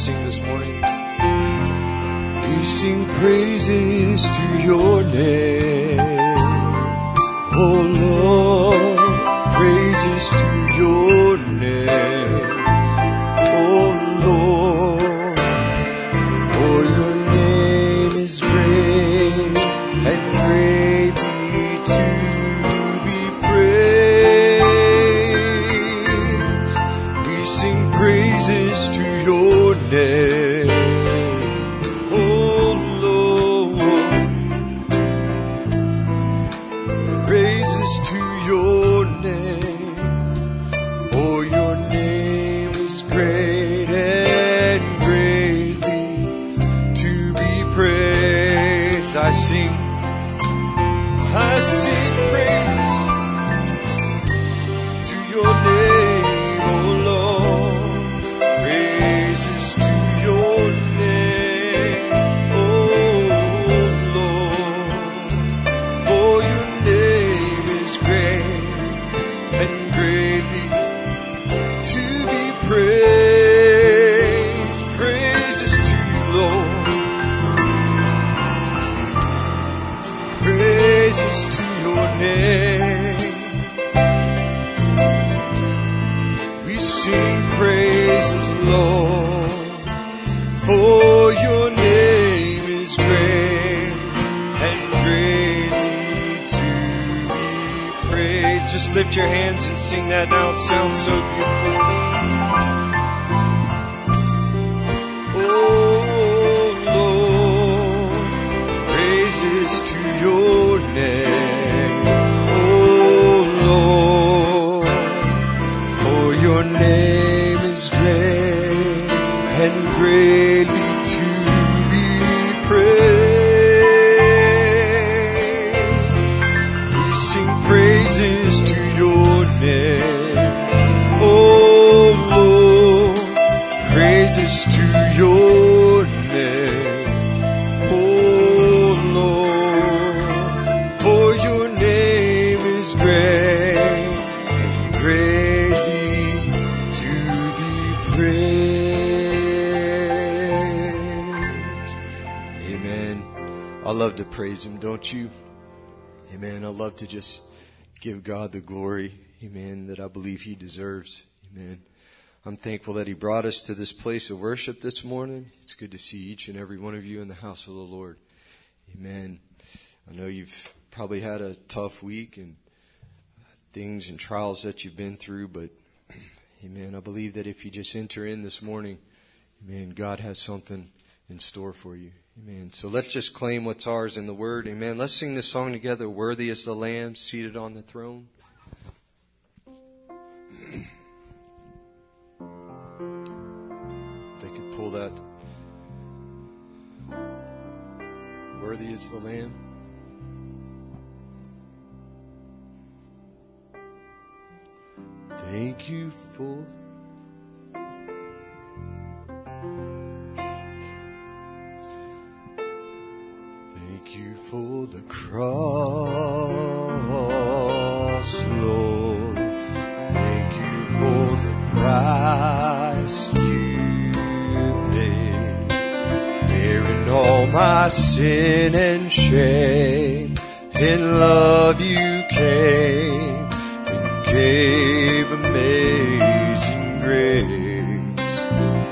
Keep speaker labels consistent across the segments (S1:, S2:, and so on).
S1: sing this morning? We sing praises to your name. Just give God the glory, amen, that I believe he deserves. Amen. I'm thankful that he brought us to this place of worship this morning. It's good to see each and every one of you in the house of the Lord. Amen. I know you've probably had a tough week and things and trials that you've been through, but amen. I believe that if you just enter in this morning, amen, God has something in store for you. Amen. So let's just claim what's ours in the Word. Amen. Let's sing this song together. Worthy is the Lamb seated on the throne. They could pull that. Worthy is the Lamb. Thank you for Thank you for the cross, Lord. Thank you for the price you paid, bearing all my sin and shame. In love you came and gave amazing grace.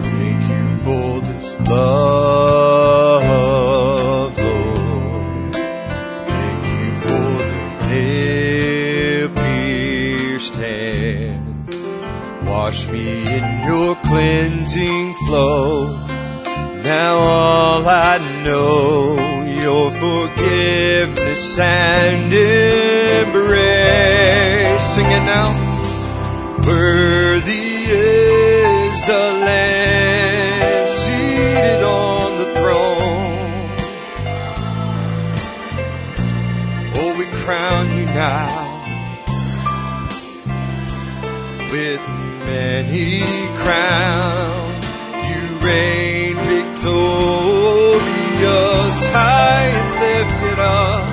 S1: Thank you for this love, Wash me in your cleansing flow. Now all I know, your forgiveness and embrace. Sing it now. Worthy is the Lamb seated on the throne. Oh, we crown you now with many crowns. You reign victorious, high and lifted up,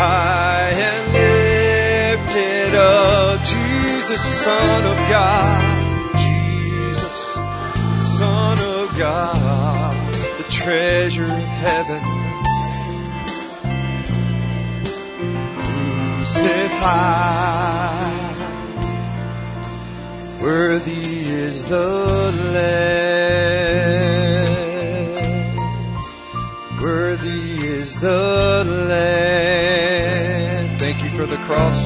S1: high and lifted up. Jesus, Son of God, Jesus, Son of God, the treasure of heaven. Crucified. Worthy is the Lamb. Worthy is the Lamb. Thank you for the cross.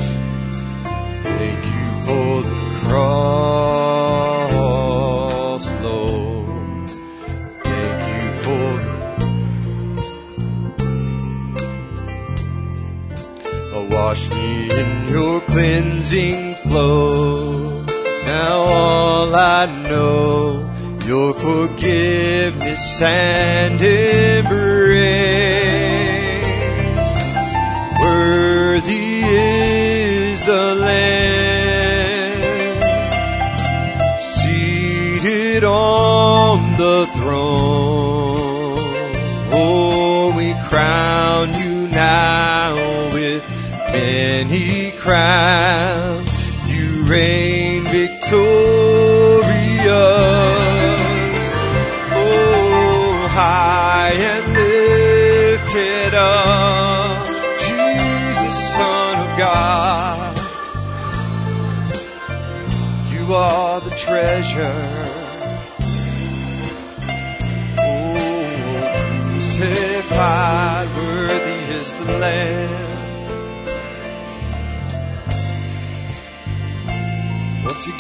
S1: Thank you for the cross, Lord. Thank you for the wash me in your cleansing flow. Now all I know, your forgiveness and embrace.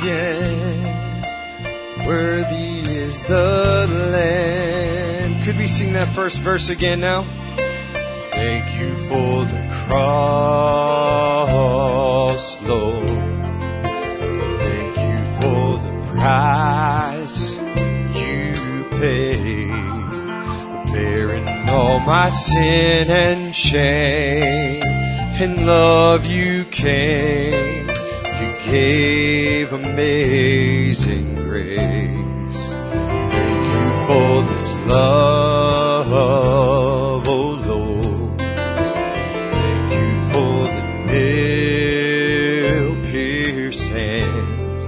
S1: Again, worthy is the Lamb. Could we sing that first verse again now? Thank you for the cross, Lord. Thank you for the price you paid, bearing all my sin and shame. And love you came, gave amazing grace. Thank you for this love, oh Lord. Thank you for the nail pierced hands.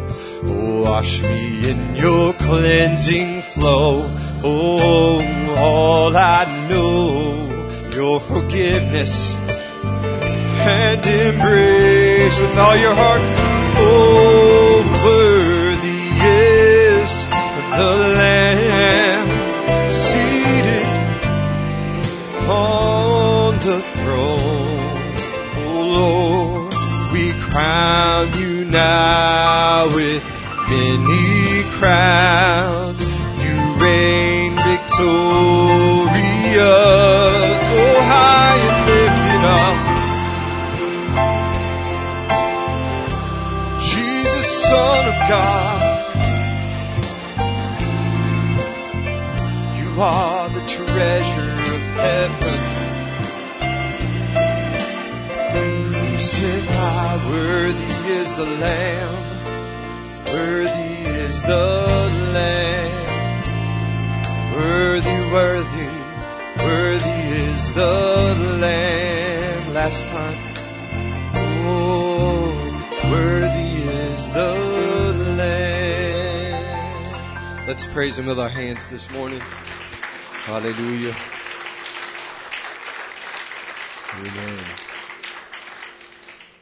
S1: Oh, wash me in your cleansing flow. Oh, all I know, your forgiveness and embrace with all your heart. Oh, praise Him with our hands this morning. Hallelujah. Amen.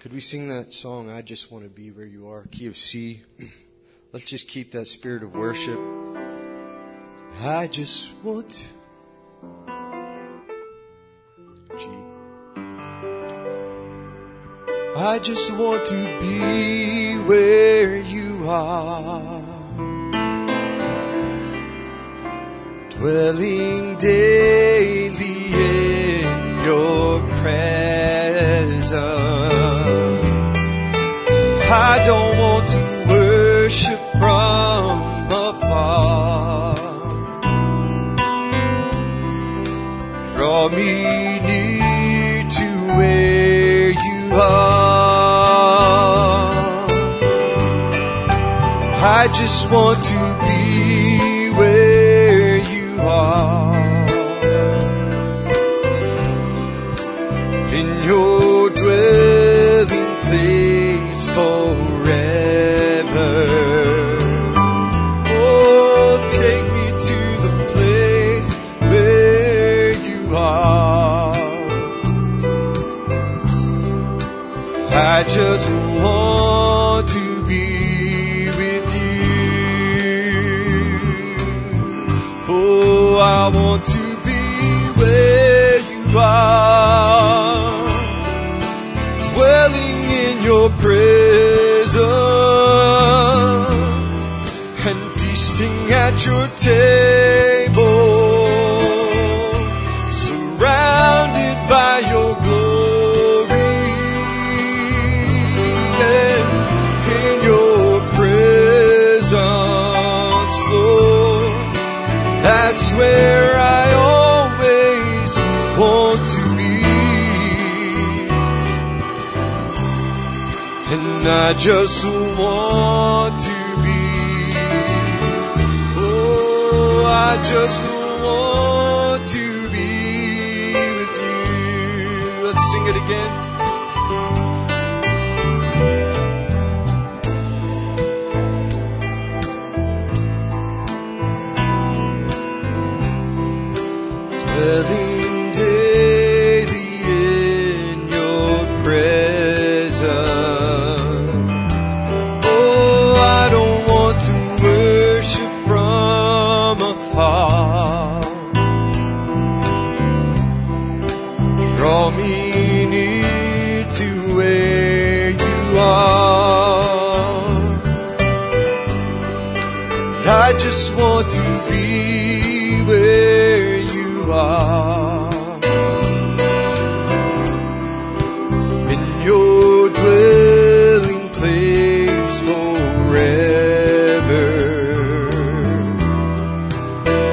S1: Could we sing that song, I Just Want to Be Where You Are, key of C? Let's just keep that spirit of worship. I just want to. Just want to be where you are. Dwelling daily in your presence. I don't want to worship from afar. Draw me near to where you are. I just want to I just I just want to be. Oh, I just want to be with you. Let's sing it again. Dwelling daily to be where you are. In your dwelling place forever.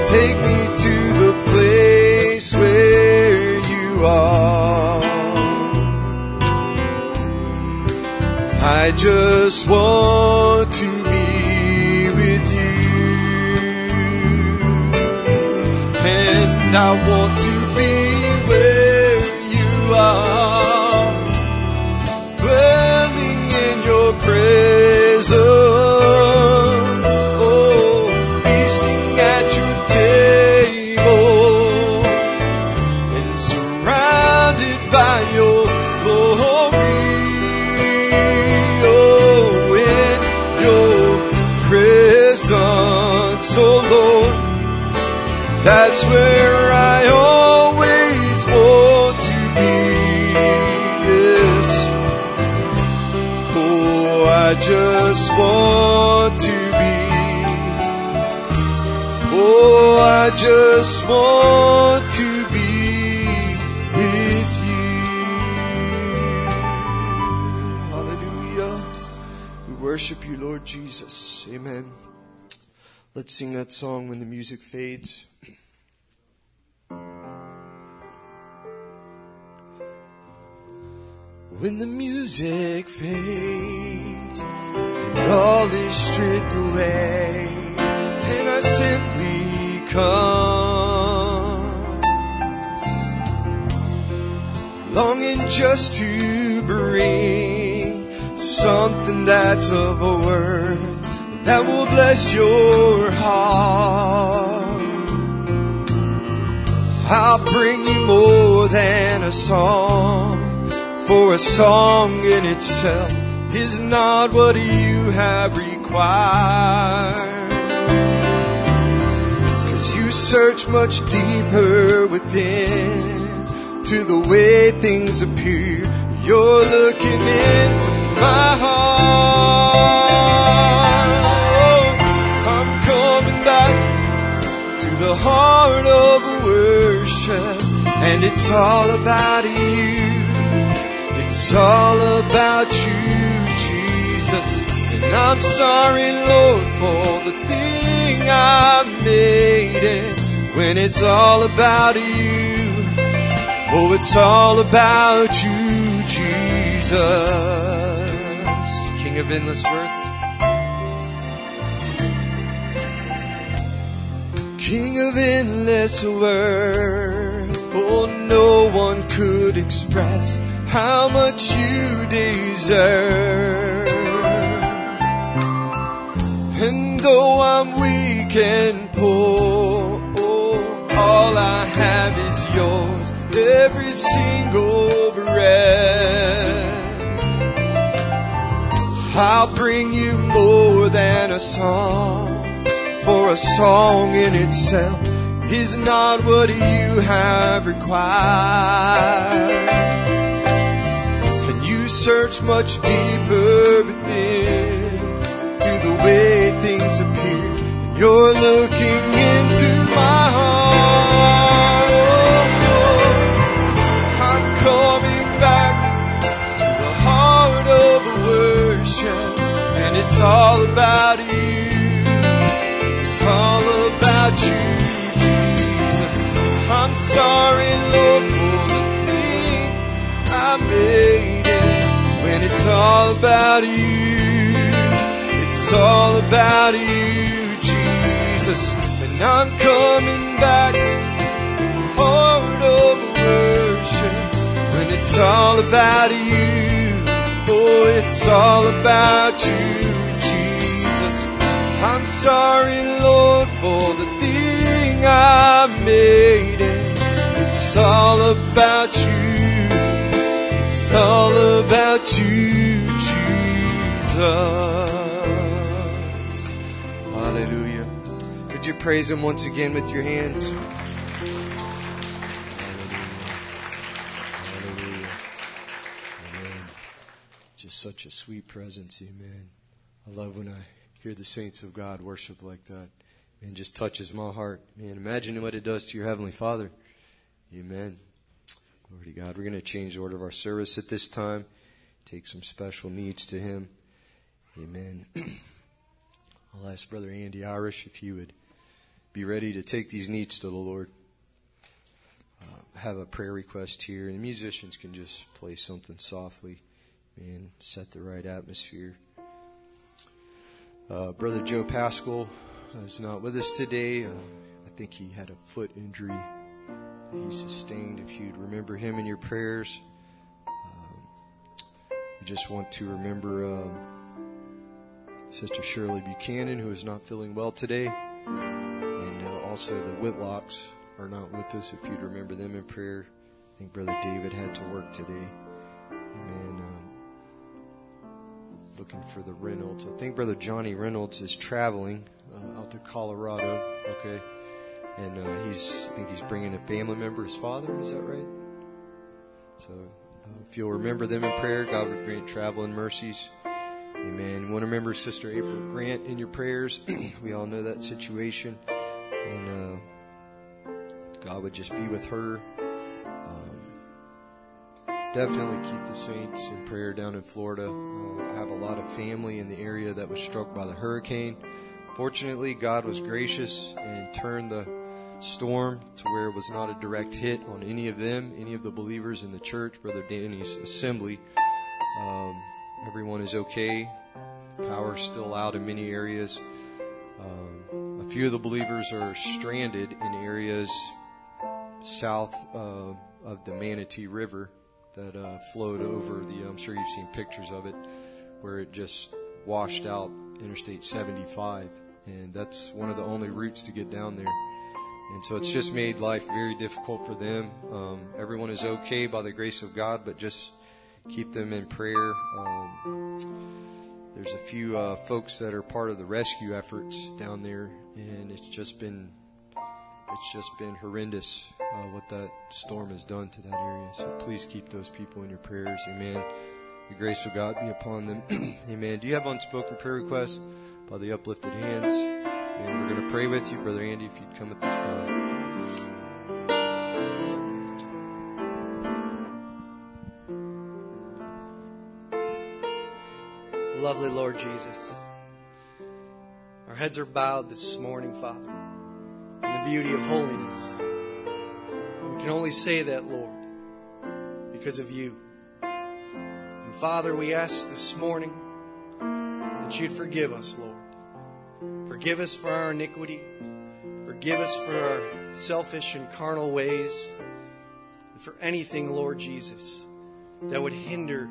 S1: Take me to the place where you are. I just want Let's sing that song when the music fades. When the music fades and all is stripped away, and I simply come, longing just to bring something that's of a worth that will bless your heart. I'll bring you more than a song, for a song in itself is not what you have required. Cause you search much deeper within to the way things appear. You're looking into my heart. Heart of worship, and it's all about you. It's all about you, Jesus. And I'm sorry, Lord, for the thing I made it when it's all about you. Oh, it's all about you, Jesus. King of endless worth. Of endless worth. Oh, no one could express how much you deserve. And though I'm weak and poor, oh, all I have is yours, every single breath. I'll bring you more than a song, for a song in itself is not what you have required. And you search much deeper within to the way things appear. You're looking into my heart. Oh, I'm coming back to the heart of worship, and it's all about sorry, Lord, for the thing I made it when it's all about you. It's all about you, Jesus. And I'm coming back, heart of worship, when it's all about you. Oh, it's all about you, Jesus. I'm sorry, Lord, for the thing I made it. It's all about you. It's all about you, Jesus. Hallelujah. Could you praise Him once again with your hands? Hallelujah. Hallelujah. Amen. Just such a sweet presence. Amen. I love when I hear the saints of God worship like that. Man, just touches my heart. Man, imagine what it does to your Heavenly Father. Amen. Glory to God. We're going to change the order of our service at this time. Take some special needs to Him. Amen. I'll ask Brother Andy Irish if he would be ready to take these needs to the Lord. Uh, have a prayer request here, and the musicians can just play something softly and set the right atmosphere. Uh, Brother Joe Pascal is not with us today. Uh, I think he had a foot injury he sustained. If you'd remember him in your prayers, um, we just want to remember um, Sister Shirley Buchanan, who is not feeling well today, and uh, also the Whitlocks are not with us. If you'd remember them in prayer, I think Brother David had to work today. Amen. Um, looking for the Reynolds. I think Brother Johnny Reynolds is traveling uh, out to Colorado. Okay, and uh, he's I think he's bringing a family member, his father. Is that right? So uh, if you'll remember them in prayer, God would grant travel and mercies. Amen. You want to remember Sister April Grant in your prayers. we all know that situation, and uh, God would just be with her. Um, definitely keep the saints in prayer down in Florida. Uh, I have a lot of family in the area that was struck by the hurricane. Fortunately, God was gracious and turned the storm to where it was not a direct hit on any of them, any of the believers in the church, Brother Danny's assembly. Um, everyone is okay. Power's still out in many areas. Um, a few of the believers are stranded in areas south uh, of the Manatee River that uh, flowed over the. I'm sure you've seen pictures of it, where it just washed out Interstate 75 and that's one of the only routes to get down there. And so it's just made life very difficult for them. Um, everyone is okay by the grace of God, but just keep them in prayer. Um, there's a few uh, folks that are part of the rescue efforts down there, and it's just been it's just been horrendous uh, what that storm has done to that area. So please keep those people in your prayers. Amen. The grace of God be upon them. Amen. Do you have unspoken prayer requests? by the uplifted hands. And we're going to pray with you, Brother Andy, if you'd come at this time.
S2: Lovely Lord Jesus, our heads are bowed this morning, Father, in the beauty of holiness. We can only say that, Lord, because of you. And Father, we ask this morning that you'd forgive us, Lord. Forgive us for our iniquity. Forgive us for our selfish and carnal ways. And for anything, Lord Jesus, that would hinder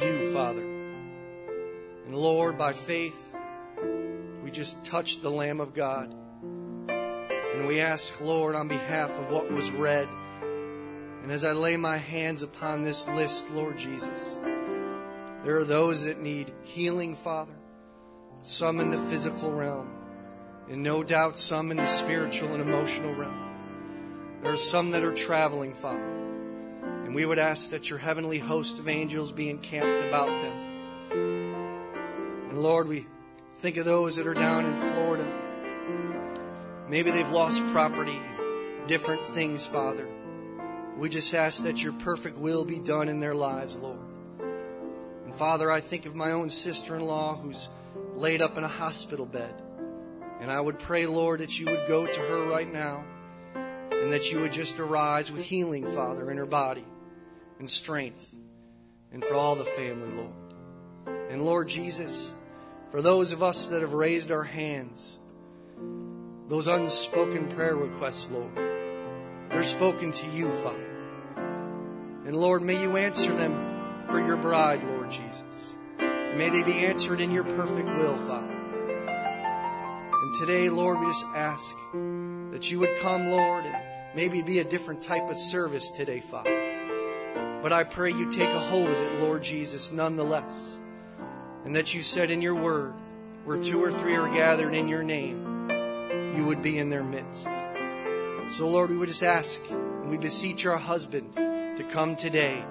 S2: you, Father. And Lord, by faith, we just touch the Lamb of God. And we ask, Lord, on behalf of what was read, and as I lay my hands upon this list, Lord Jesus, there are those that need healing, Father, some in the physical realm, and no doubt some in the spiritual and emotional realm. There are some that are traveling, Father, and we would ask that your heavenly host of angels be encamped about them. And Lord, we think of those that are down in Florida. Maybe they've lost property, different things, Father. We just ask that your perfect will be done in their lives, Lord. And Father, I think of my own sister in law who's laid up in a hospital bed. And I would pray, Lord, that you would go to her right now and that you would just arise with healing, Father, in her body and strength and for all the family, Lord. And Lord Jesus, for those of us that have raised our hands, those unspoken prayer requests, Lord, they're spoken to you, Father. And Lord, may you answer them for your bride, Lord Jesus. May they be answered in your perfect will, Father. And today, Lord, we just ask that you would come, Lord, and maybe be a different type of service today, Father. But I pray you take a hold of it, Lord Jesus, nonetheless. And that you said in your word, where two or three are gathered in your name, you would be in their midst. So, Lord, we would just ask and we beseech our husband to come today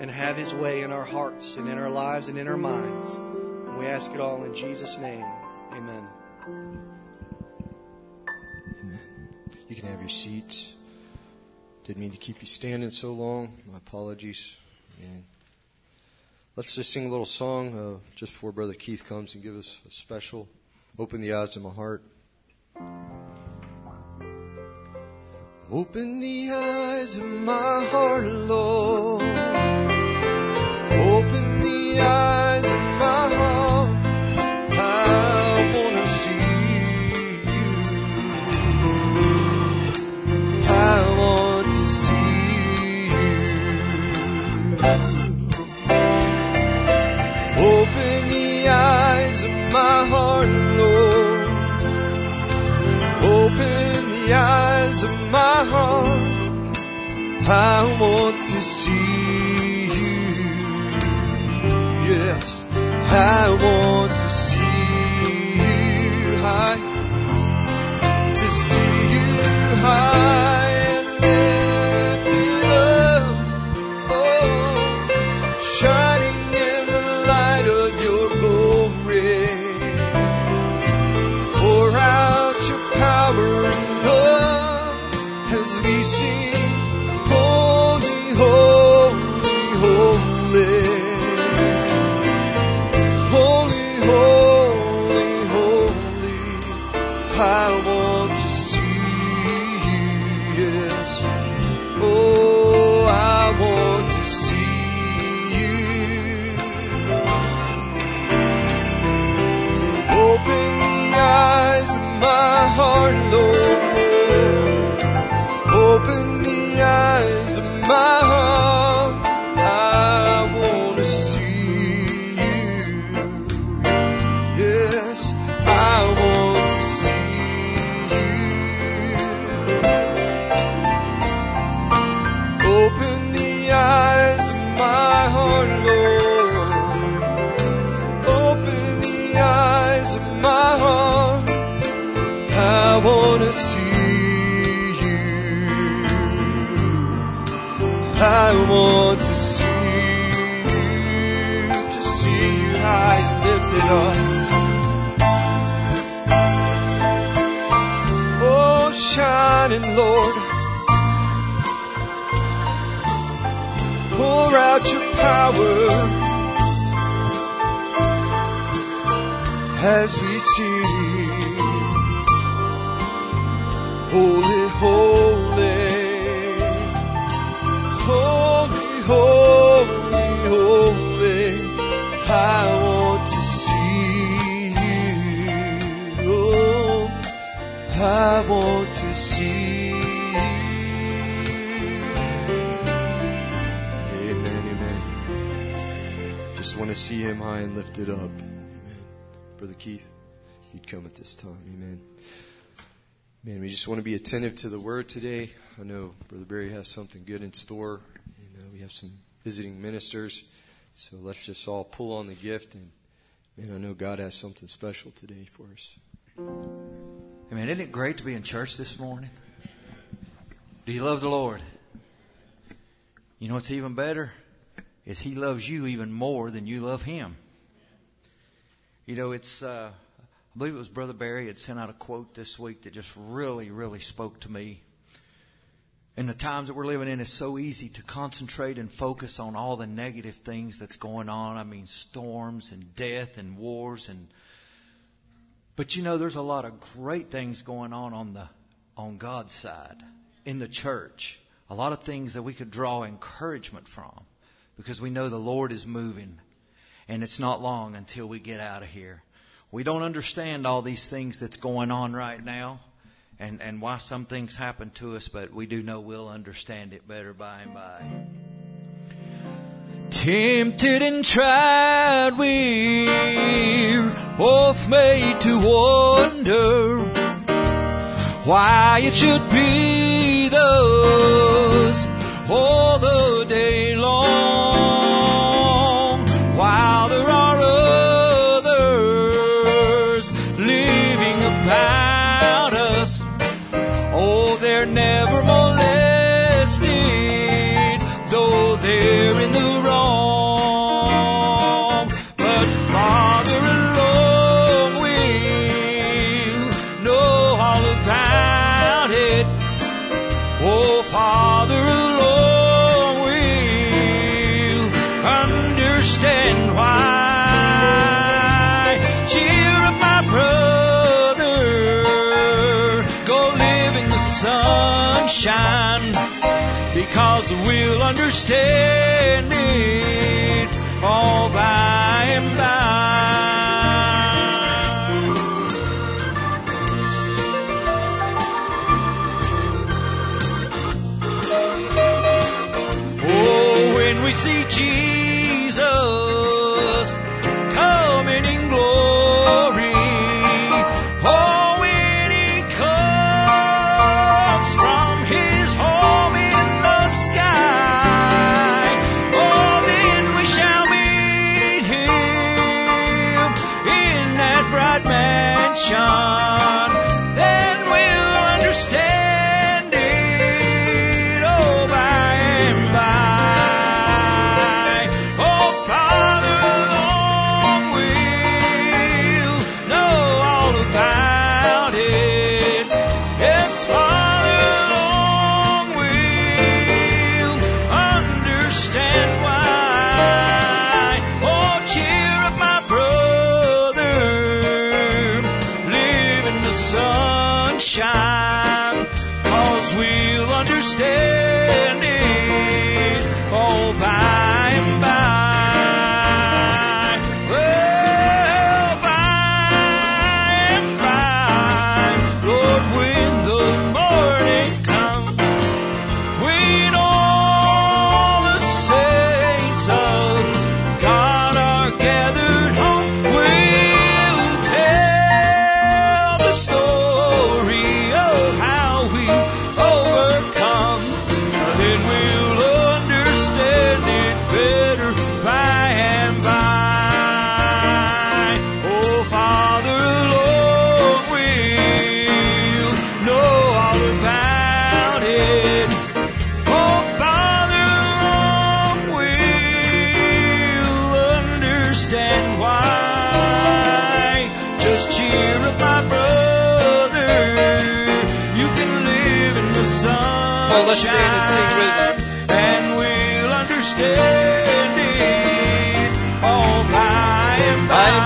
S2: and have his way in our hearts and in our lives and in our minds. And we ask it all in Jesus' name. Amen.
S1: Amen. You can have your seats. Didn't mean to keep you standing so long. My apologies. Let's just sing a little song uh, just before Brother Keith comes and give us a special Open the Eyes of My Heart. Open the eyes of my heart, Lord. Eyes of my heart. I want to see time. Amen. Man, we just want to be attentive to the word today. I know Brother Barry has something good in store, and uh, we have some visiting ministers. So let's just all pull on the gift, and man, I know God has something special today for us.
S3: I mean, isn't it great to be in church this morning? Do you love the Lord? You know what's even better? Is He loves you even more than you love Him. You know, it's, uh, I believe it was Brother Barry had sent out a quote this week that just really, really spoke to me. In the times that we're living in, it's so easy to concentrate and focus on all the negative things that's going on. I mean, storms and death and wars and but you know, there's a lot of great things going on on the on God's side in the church. A lot of things that we could draw encouragement from because we know the Lord is moving and it's not long until we get out of here. We don't understand all these things that's going on right now and, and why some things happen to us, but we do know we'll understand it better by and by. Tempted and tried, we're both made to wonder why it should be thus all the day long, sunshine because we'll understand it all by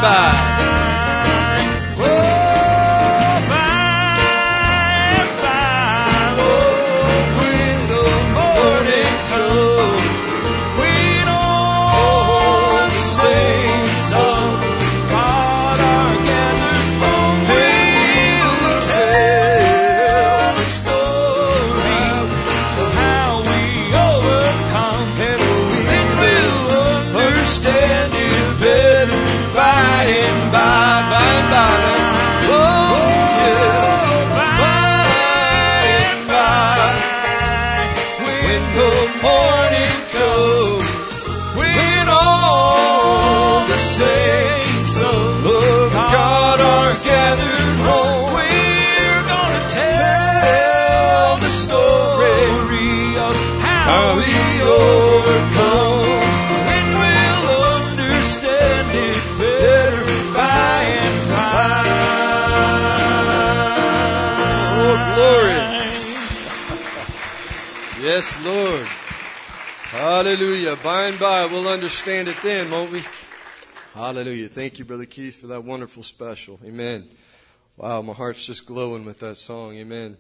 S3: and By and by, we'll understand it
S1: then, won't we? Hallelujah. Thank you, Brother Keith, for that wonderful special. Amen. Wow, my heart's just glowing with that song. Amen.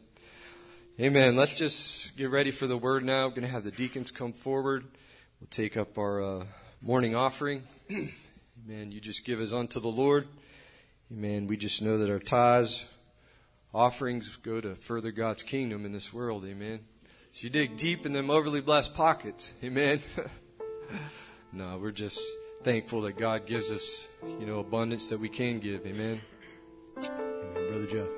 S1: Amen. Let's just get ready for the word now. We're going to have the deacons come forward. We'll take up our uh, morning offering. Amen. You just give as unto the Lord. Amen. We just know that our tithes, offerings go to further God's kingdom in this world. Amen. So you dig deep in them overly blessed pockets. Amen. no, we're just thankful that God gives us, you know, abundance that we can give. Amen. Amen. Brother Jeff.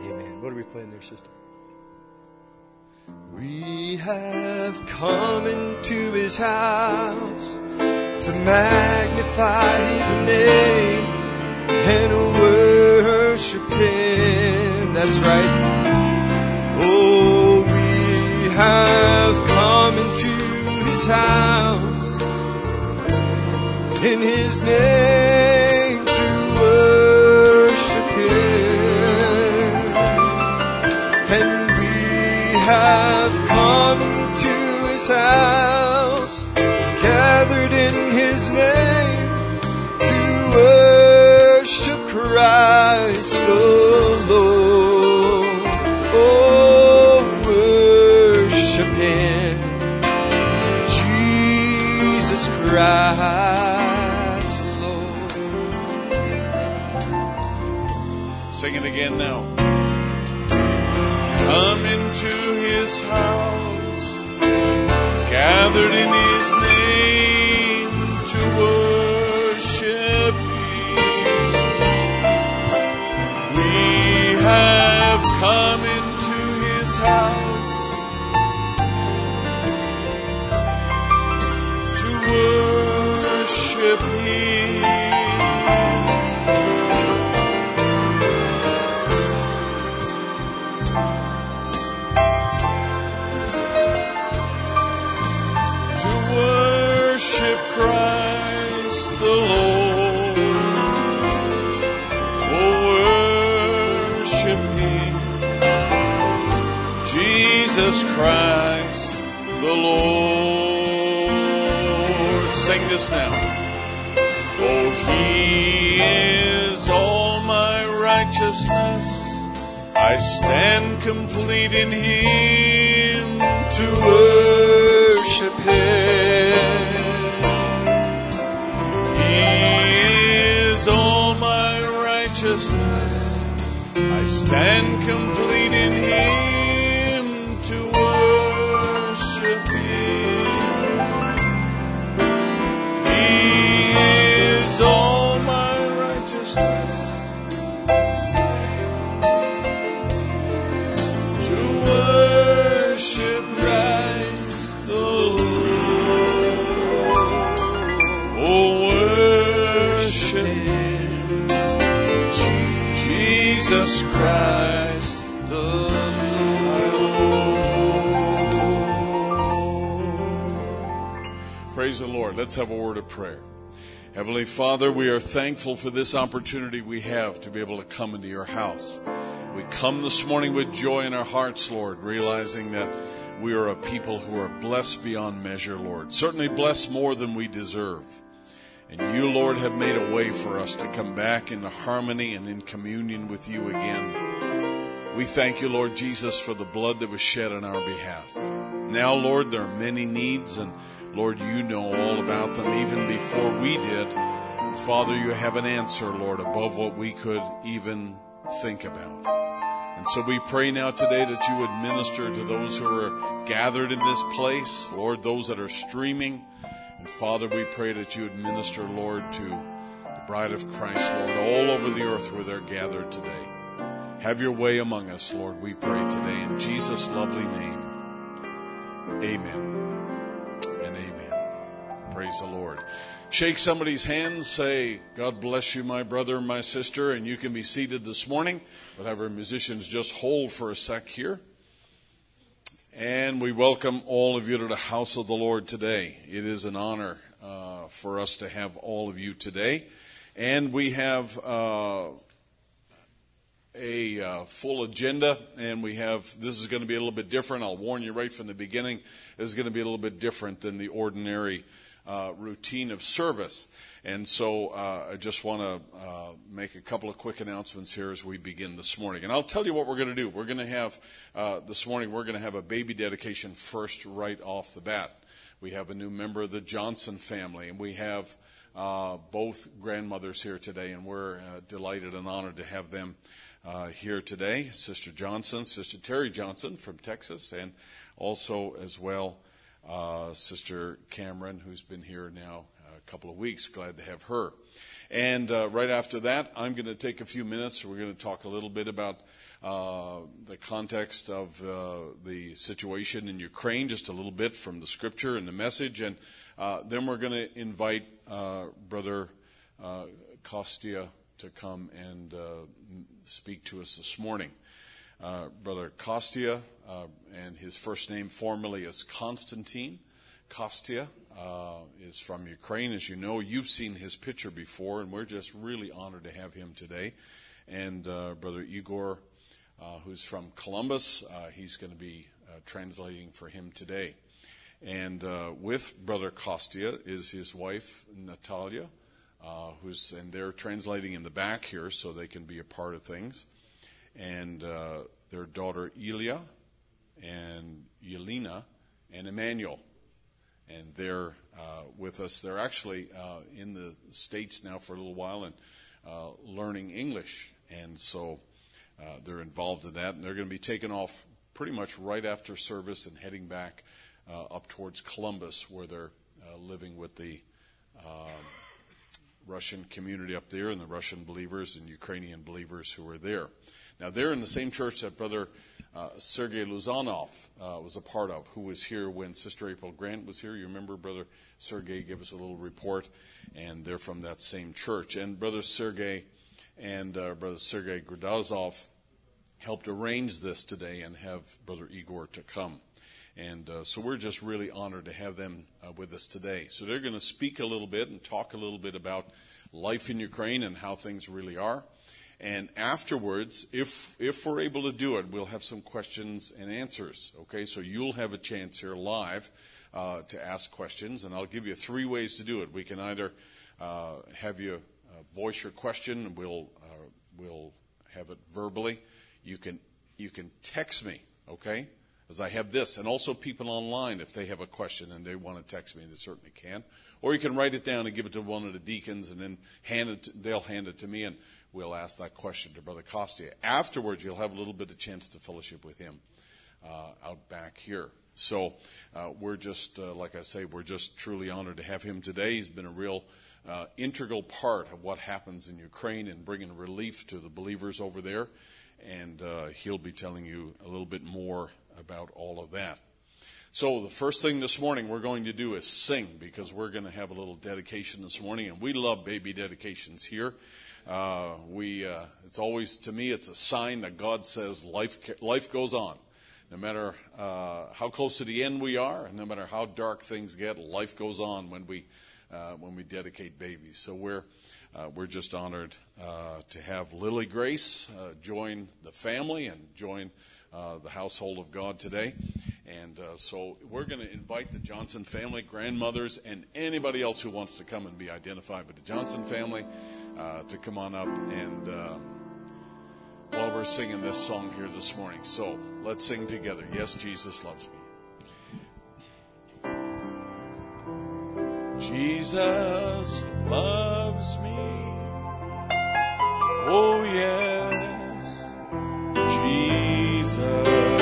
S1: Amen. What are we playing there, sister? We have come into his house to magnify his name and worship him. That's right. Oh, we have come into his house in his name his house, gathered in his name to worship Christ the Lord. Oh, worship him, Jesus Christ
S4: gathered in his Jesus Christ the Lord. Sing this now. Oh, He is all my righteousness. I stand complete in Him to worship Him. He is all my righteousness. I stand complete in Him Let's have a word of prayer. Heavenly Father, we are thankful for this opportunity we have to be able to come into your house. We come this morning with joy in our hearts, Lord, realizing that we are a people who are blessed beyond measure, Lord. Certainly blessed more than we deserve. And you, Lord, have made a way for us to come back into harmony and in communion with you again. We thank you, Lord Jesus, for the blood that was shed on our behalf. Now, Lord, there are many needs, and Lord, you know all about them even before we did. Father, you have an answer, Lord, above what we could even think about. And so we pray now today that you would minister to those who are gathered in this place, Lord, those that are streaming. And Father, we pray that you would minister, Lord, to the bride of Christ, Lord, all over the earth where they're gathered today. Have your way among us, Lord, we pray today in Jesus' lovely name. Amen. Praise the Lord. Shake somebody's hand, say, God bless you, my brother my sister, and you can be seated this morning. We'll have our musicians just hold for a sec here. And we welcome all of you to the house of the Lord today. It is an honor uh, for us to have all of you today. And we have uh, a uh, full agenda, and we have this is going to be a little bit different. I'll warn you right from the beginning. This is going to be a little bit different than the ordinary uh, routine of service. And so uh, I just want to uh, make a couple of quick announcements here as we begin this morning. And I'll tell you what we're going to do. We're going to have, uh, this morning, we're going to have a baby dedication first right off the bat. We have a new member of the Johnson family, and we have uh, both grandmothers here today, and we're uh, delighted and honored to have them uh, here today. Sister Johnson, Sister Terry Johnson from Texas, and also as well uh, Sister Cameron, who's been here now a couple of weeks. Glad to have her. And uh, right after that, I'm going to take a few minutes. We're going to talk a little bit about uh, the context of uh, the situation in Ukraine, just a little bit from the scripture and the message. And uh, then we're going to invite uh, Brother uh, Kostia to come and speak to us this morning. Brother Kostia, and his first name formally is Konstantin Kostia uh, is from Ukraine. As you know, you've seen his picture before, and we're just really honored to have him today. And uh, Brother Igor, uh, who's from Columbus, he's going to be translating for him today. And uh, with Brother Costia is his wife, Natalia, uh, who's, and they're translating in the back here so they can be a part of things. And uh, their daughter, Ilya, and Yelena, and Emmanuel. And they're uh, with us. They're actually uh, in the States now for a little while and uh, learning English. And so uh, they're involved in that. And they're going to be taken off pretty much right after service and heading back uh, up towards Columbus, where they're uh, living with the um, Russian community up there and the Russian believers and Ukrainian believers who are there. Now, they're in the same church that Brother uh, Sergei Luzanov uh, was a part of, who was here when Sister April Grant was here. You remember Brother Sergei gave us a little report, and they're from that same church. And Brother Sergei and uh, Brother Sergei Gradazov helped arrange this today and have Brother Igor to come. And uh, so we're just really honored to have them uh, with us today. So they're going to speak a little bit and talk a little bit about life in Ukraine and how things really are. And afterwards, if if we're able to do it, we'll have some questions and answers. Okay, so you'll have a chance here live uh, to ask questions, and I'll give you three ways to do it. We can either uh, have you uh, voice your question, and we'll uh, we'll have it verbally. You can you can text me. Okay, as I have this, and also people online, if they have a question and they want to text me, they certainly can. Or you can write it down and give it to one of the deacons, and then hand it. To, they'll hand it to me, and we'll ask that question to Brother Costia. Afterwards, you'll have a little bit of chance to fellowship with him uh, out back here. So uh, we're just, uh, like I say, we're just truly honored to have him today. He's been a real uh, integral part of what happens in Ukraine and bringing relief to the believers over there. And uh, he'll be telling you a little bit more about all of that. So the first thing this morning we're going to do is sing because we're going to have a little dedication this morning, and we love baby dedications here. Uh, we, uh, it's always to me, it's a sign that God says life life goes on. No matter uh, how close to the end we are, and no matter how dark things get, life goes on when we uh, when we dedicate babies. So we're uh, we're just honored uh, to have Lily Grace join the family and join the household of God today. And uh, so we're going to invite the Johnson family, grandmothers, and anybody else who wants to come and be identified with the Johnson family uh, to come on up and uh, while we're singing this song here this morning. So let's sing together. Yes, Jesus loves me. Jesus loves me. Oh, yes. Jesus.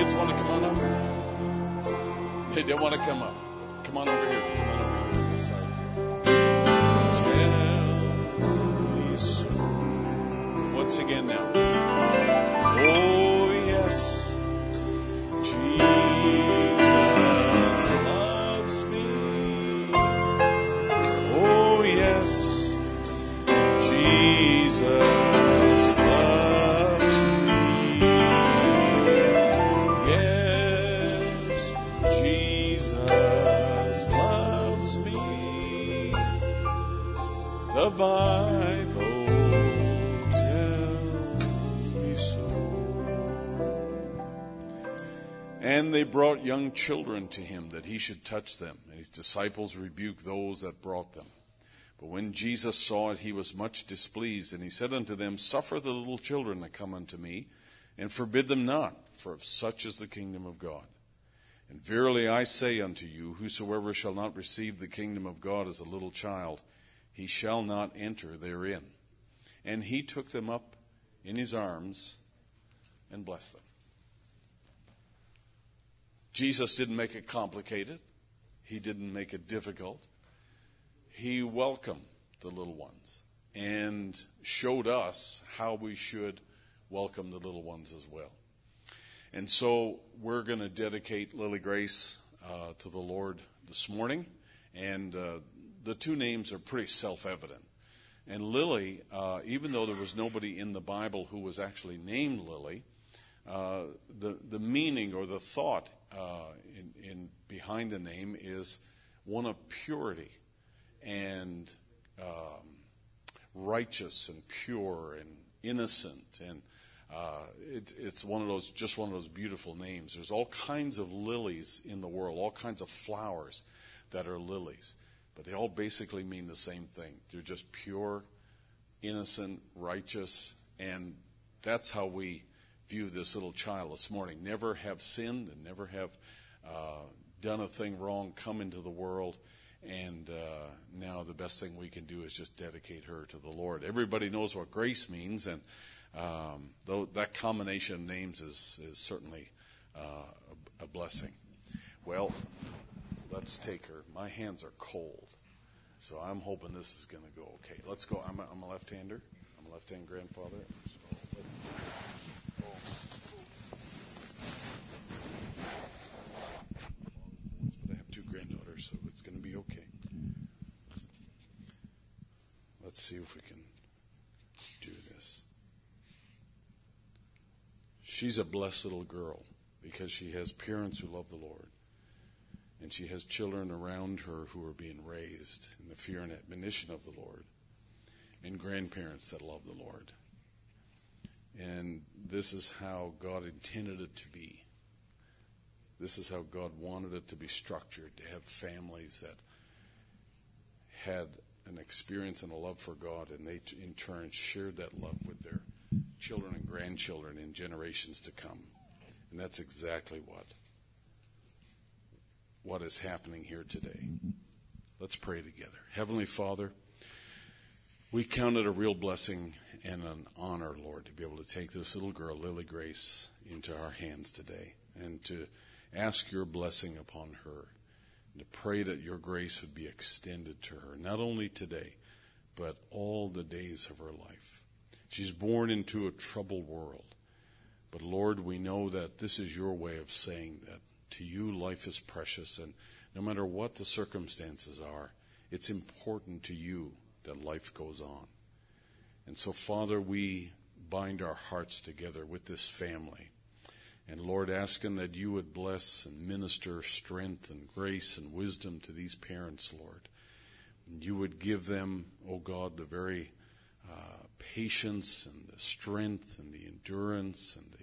S4: They don't want to come up. Come on over here. Come on over here. This side. Tell me so. Once again now. Bible tells me so. And they brought young children to him that he should touch them, and his disciples rebuked those that brought them. But when Jesus saw it, he was much displeased, and he said unto them, Suffer the little children to come unto me, and forbid them not, for of such is the kingdom of God. And verily I say unto you, whosoever shall not receive the kingdom of God as a little child, he shall not enter therein. And he took them up in his arms and blessed them. Jesus didn't make it complicated. He didn't make it difficult. He welcomed the little ones and showed us how we should welcome the little ones as well. And so we're going to dedicate Lily Grace uh, to the Lord this morning. And uh, the two names are pretty self evident. And Lily, uh, even though there was nobody in the Bible who was actually named Lily, uh, the, the meaning or the thought uh, in, in behind the name is one of purity and um, righteous and pure and innocent and uh, it, it's one of those, just one of those beautiful names. There's all kinds of lilies in the world, all kinds of flowers that are lilies, but they all basically mean the same thing. They're just pure, innocent, righteous, and that's how we view this little child this morning. Never have sinned and never have uh, done a thing wrong, come into the world, and uh, now the best thing we can do is just dedicate her to the Lord. Everybody knows what grace means, and um, though that combination of names is, is certainly uh, a, a blessing. Well, let's take her. My hands are cold, so I'm hoping this is going to go okay. Let's go. I'm a, I'm a left-hander. I'm a left-hand grandfather. So let's, but I have two granddaughters, so it's going to be okay. Let's see if we can do this. She's a blessed little girl because she has parents who love the Lord. And she has children around her who are being raised in the fear and admonition of the Lord, and grandparents that love the Lord. And this is how God intended it to be. This is how God wanted it to be structured to have families that had an experience and a love for God, and they in turn shared that love with their children and grandchildren in generations to come. And that's exactly what what is happening here today. Let's pray together. Heavenly Father, we count it a real blessing and an honor, Lord, to be able to take this little girl, Lily Grace, into our hands today and to ask your blessing upon her and to pray that your grace would be extended to her, not only today, but all the days of her life. She's born into a troubled world. But Lord, we know that this is your way of saying that to you, life is precious, and no matter what the circumstances are, it's important to you that life goes on. And so, Father, we bind our hearts together with this family. And Lord, asking that you would bless and minister strength and grace and wisdom to these parents, Lord. And you would give them, oh God, the very uh, patience and the strength and the endurance and the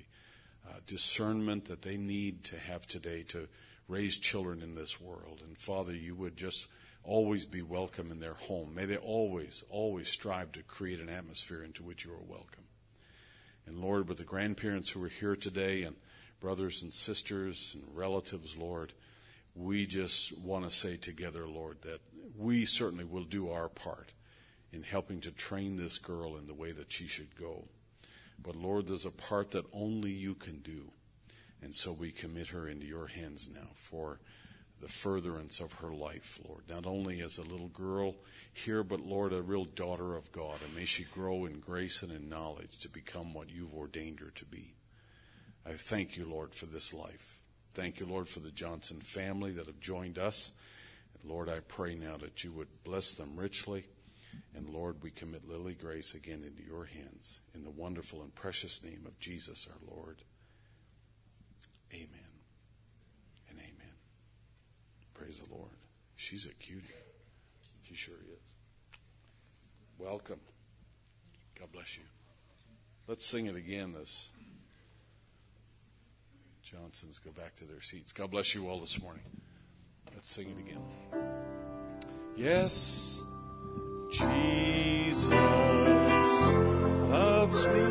S4: uh, discernment that they need to have today to raise children in this world. And Father, you would just always be welcome in their home. May they always, always strive to create an atmosphere into which you are welcome. And Lord, with the grandparents who are here today and brothers and sisters and relatives, Lord, we just want to say together, Lord, that we certainly will do our part in helping to train this girl in the way that she should go. But Lord, there's a part that only you can do. And so we commit her into your hands now for the furtherance of her life, Lord. Not only as a little girl here, but Lord, a real daughter of God. And may she grow in grace and in knowledge to become what you've ordained her to be. I thank you, Lord, for this life. Thank you, Lord, for the Johnson family that have joined us. And Lord, I pray now that you would bless them richly. And Lord, we commit Lily Grace again into your hands in the wonderful and precious name of Jesus our Lord. Amen and amen. Praise the Lord. She's a cutie. She sure is. Welcome. God bless you. Let's sing it again. This Johnsons go back to their seats. God bless you all this morning. Let's sing it again. Yes. Jesus loves me.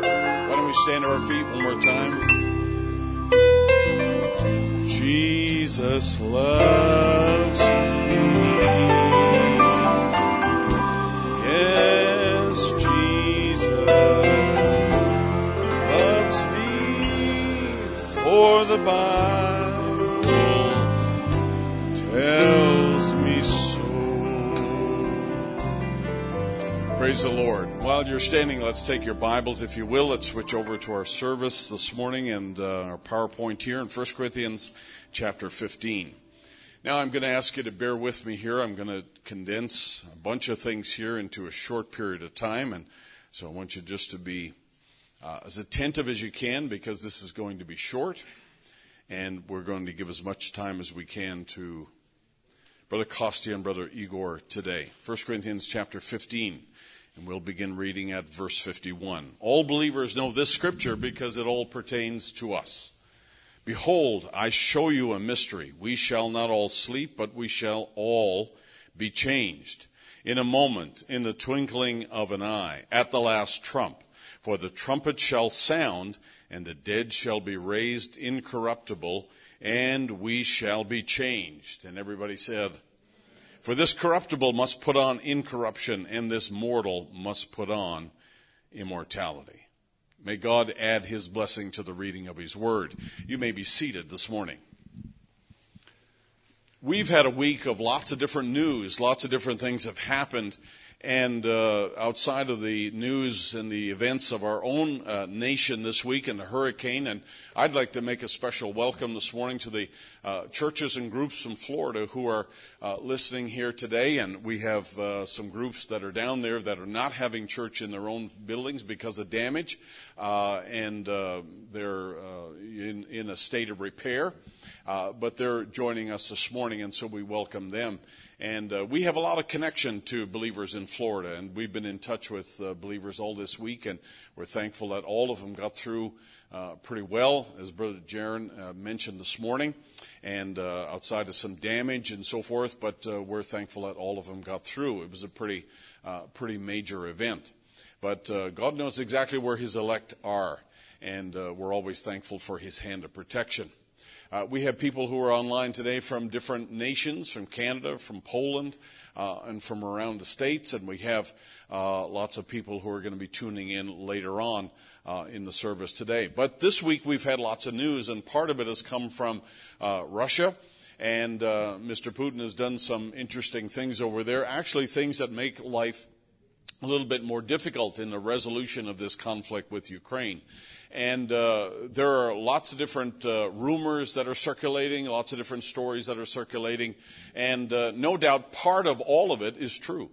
S4: Why don't we stand to our feet one more time? Jesus loves me. Yes, Jesus loves me for the Bible Praise the Lord. While you're standing, let's take your Bibles, if you will. Let's switch over to our service this morning and uh, our PowerPoint here in 1 Corinthians chapter 15. Now, I'm going to ask you to bear with me here. I'm going to condense a bunch of things here into a short period of time. And so I want you just to be uh, as attentive as you can because this is going to be short. And we're going to give as much time as we can to Brother Kostya and Brother Igor today. 1 Corinthians chapter 15. And we'll begin reading at verse 51. All believers know this scripture because it all pertains to us. Behold, I show you a mystery. We shall not all sleep, but we shall all be changed. In a moment, in the twinkling of an eye, at the last trump. For the trumpet shall sound, and the dead shall be raised incorruptible, and we shall be changed. And everybody said, for this corruptible must put on incorruption, and this mortal must put on immortality. May God add his blessing to the reading of his word. You may be seated this morning. We've had a week of lots of different news, lots of different things have happened and uh, outside of the news and the events of our own uh, nation this week and the hurricane, and I'd like to make a special welcome this morning to the uh, churches and groups from Florida who are uh, listening here today. And we have uh, some groups that are down there that are not having church in their own buildings because of damage, uh, and they're in, in a state of repair. but they're joining us this morning, and so we welcome them. And uh, we have a lot of connection to believers in Florida, and we've been in touch with uh, believers all this week, and we're thankful that all of them got through uh, pretty well, as Brother Jaron uh, mentioned this morning, and uh, outside of some damage and so forth. But uh, we're thankful that all of them got through. It was a pretty, pretty major event. But God knows exactly where His elect are, and we're always thankful for His hand of protection. Uh, we have people who are online today from different nations, from Canada, from Poland, uh, and from around the states, and we have uh, lots of people who are going to be tuning in later on uh, in the service today. But this week we've had lots of news, and part of it has come from uh, Russia. And uh, Mr. Putin has done some interesting things over there, actually, things that make life a little bit more difficult in the resolution of this conflict with Ukraine. And uh, there are lots of different uh, rumors that are circulating, lots of different stories that are circulating, and uh, no doubt part of all of it is true.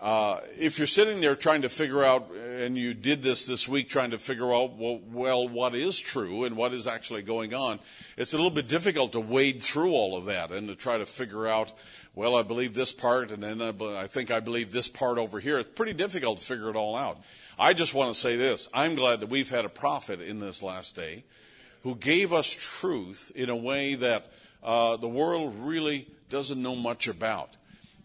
S4: Uh, if you're sitting there trying to figure out, and you did this this week, trying to figure out, well, well, what is true and what is actually going on, it's a little bit difficult to wade through all of that and to try to figure out, well, I believe this part, and then I think I believe this part over here. It's pretty difficult to figure it all out. I just want to say this. I'm glad that we've had a prophet in this last day who gave us truth in a way that uh, the world really doesn't know much about.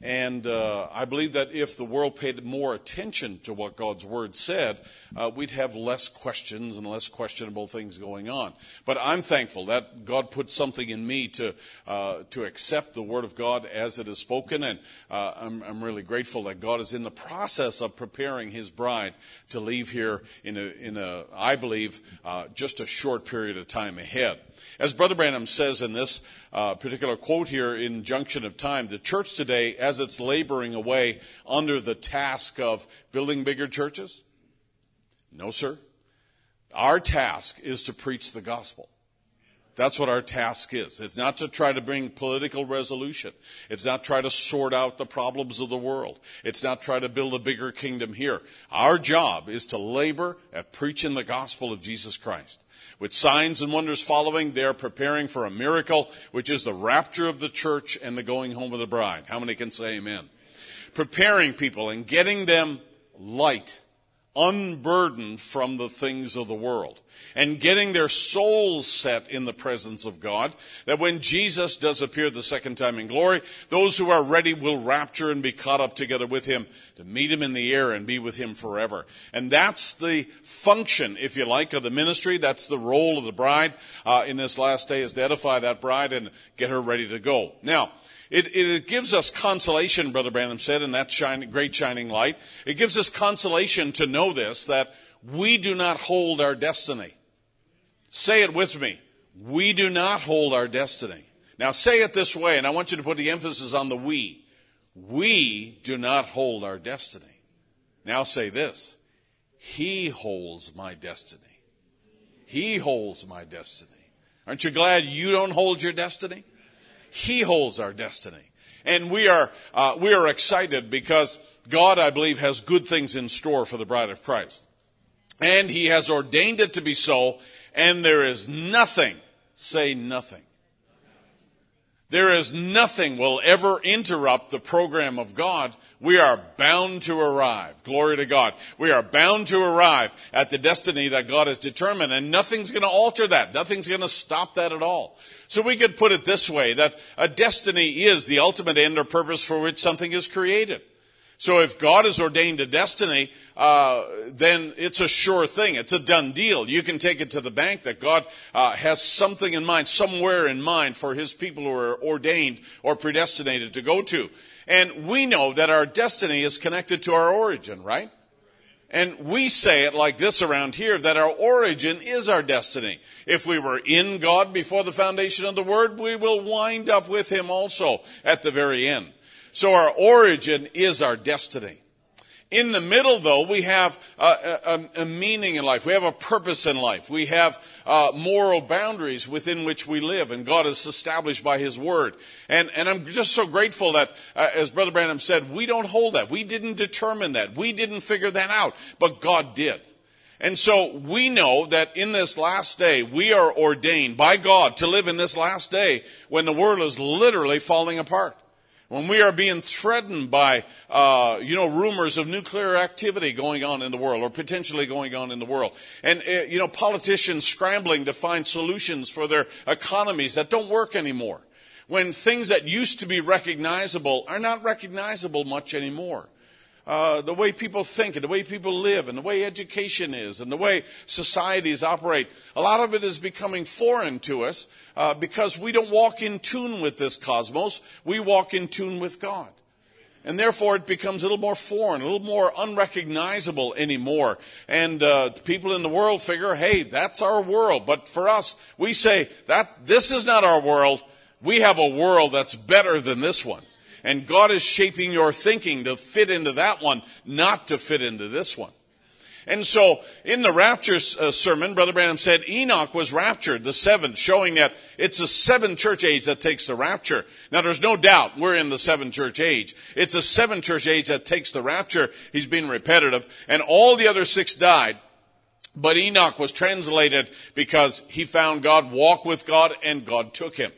S4: And uh, I believe that if the world paid more attention to what God's Word said, uh, we'd have less questions and less questionable things going on. But I'm thankful that God put something in me to uh, to accept the Word of God as it is spoken, and uh, I'm, I'm, really grateful that God is in the process of preparing His bride to leave here in a, in a I believe, uh, just a short period of time ahead. As Brother Branham says in this uh, particular quote here in Junction of Time, the church today, as it's laboring away under the task of building bigger churches? No, sir. Our task is to preach the gospel. That's what our task is. It's not to try to bring political resolution. It's not try to sort out the problems of the world. It's not try to build a bigger kingdom here. Our job is to labor at preaching the gospel of Jesus Christ. With signs and wonders following, they are preparing for a miracle, which is the rapture of the church and the going home of the bride. How many can say amen? Preparing people and getting them light unburdened from the things of the world and getting their souls set in the presence of God, that when Jesus does appear the second time in glory, those who are ready will rapture and be caught up together with him to meet him in the air and be with him forever. And that's the function, if you like, of the ministry. That's the role of the bride uh, in this last day is to edify that bride and get her ready to go. Now, it, it, gives us consolation, Brother Branham said, in that shining, great shining light. It gives us consolation to know this, that we do not hold our destiny. Say it with me. We do not hold our destiny. Now say it this way, and I want you to put the emphasis on the we. We do not hold our destiny. Now say this. He holds my destiny. He holds my destiny. Aren't you glad you don't hold your destiny? He holds our destiny. And we are, uh, we are excited because God, I believe, has good things in store for the bride of Christ. And He has ordained it to be so, and there is nothing, say nothing. There is nothing will ever interrupt the program of God. We are bound to arrive. Glory to God. We are bound to arrive at the destiny that God has determined and nothing's going to alter that. Nothing's going to stop that at all. So we could put it this way, that a destiny is the ultimate end or purpose for which something is created. So if God has ordained a destiny, uh, then it's a sure thing. It's a done deal. You can take it to the bank that God uh, has something in mind, somewhere in mind for His people who are ordained or predestinated to go to. And we know that our destiny is connected to our origin, right? And we say it like this around here that our origin is our destiny. If we were in God before the foundation of the Word, we will wind up with Him also at the very end. So our origin is our destiny. In the middle, though, we have a, a, a, meaning in life. We have a purpose in life. We have uh, moral boundaries within which we live, and God is established by His Word. And, and I'm just so grateful that, uh, as Brother Branham said, we don't hold that. We didn't determine that. We didn't figure that out, but God did. And so we know that in this last day, we are ordained by God to live in this last day when the world is literally falling apart when we are being threatened by, uh, you know, rumors of nuclear activity going on in the world or potentially going on in the world, and uh, you know, politicians scrambling to find solutions for their economies that don't work anymore, when things that used to be recognizable are not recognizable much anymore. Uh, the way people think and the way people live and the way education is and the way societies operate, a lot of it is becoming foreign to us uh, because we don't walk in tune with this cosmos. We walk in tune with God. And therefore, it becomes a little more foreign, a little more unrecognizable anymore. And uh, people in the world figure, hey, that's our world. But for us, we say that this is not our world. We have a world that's better than this one. And God is shaping your thinking to fit into that one, not to fit into this one. And so, in the rapture uh, sermon, Brother Branham said Enoch was raptured, the seventh, showing that it's a seven church age that takes the rapture. Now, there's no doubt we're in the seven church age. It's a seven church age that takes the rapture. He's being repetitive. And all the other six died. But Enoch was translated because he found God, walked with God, and God took him.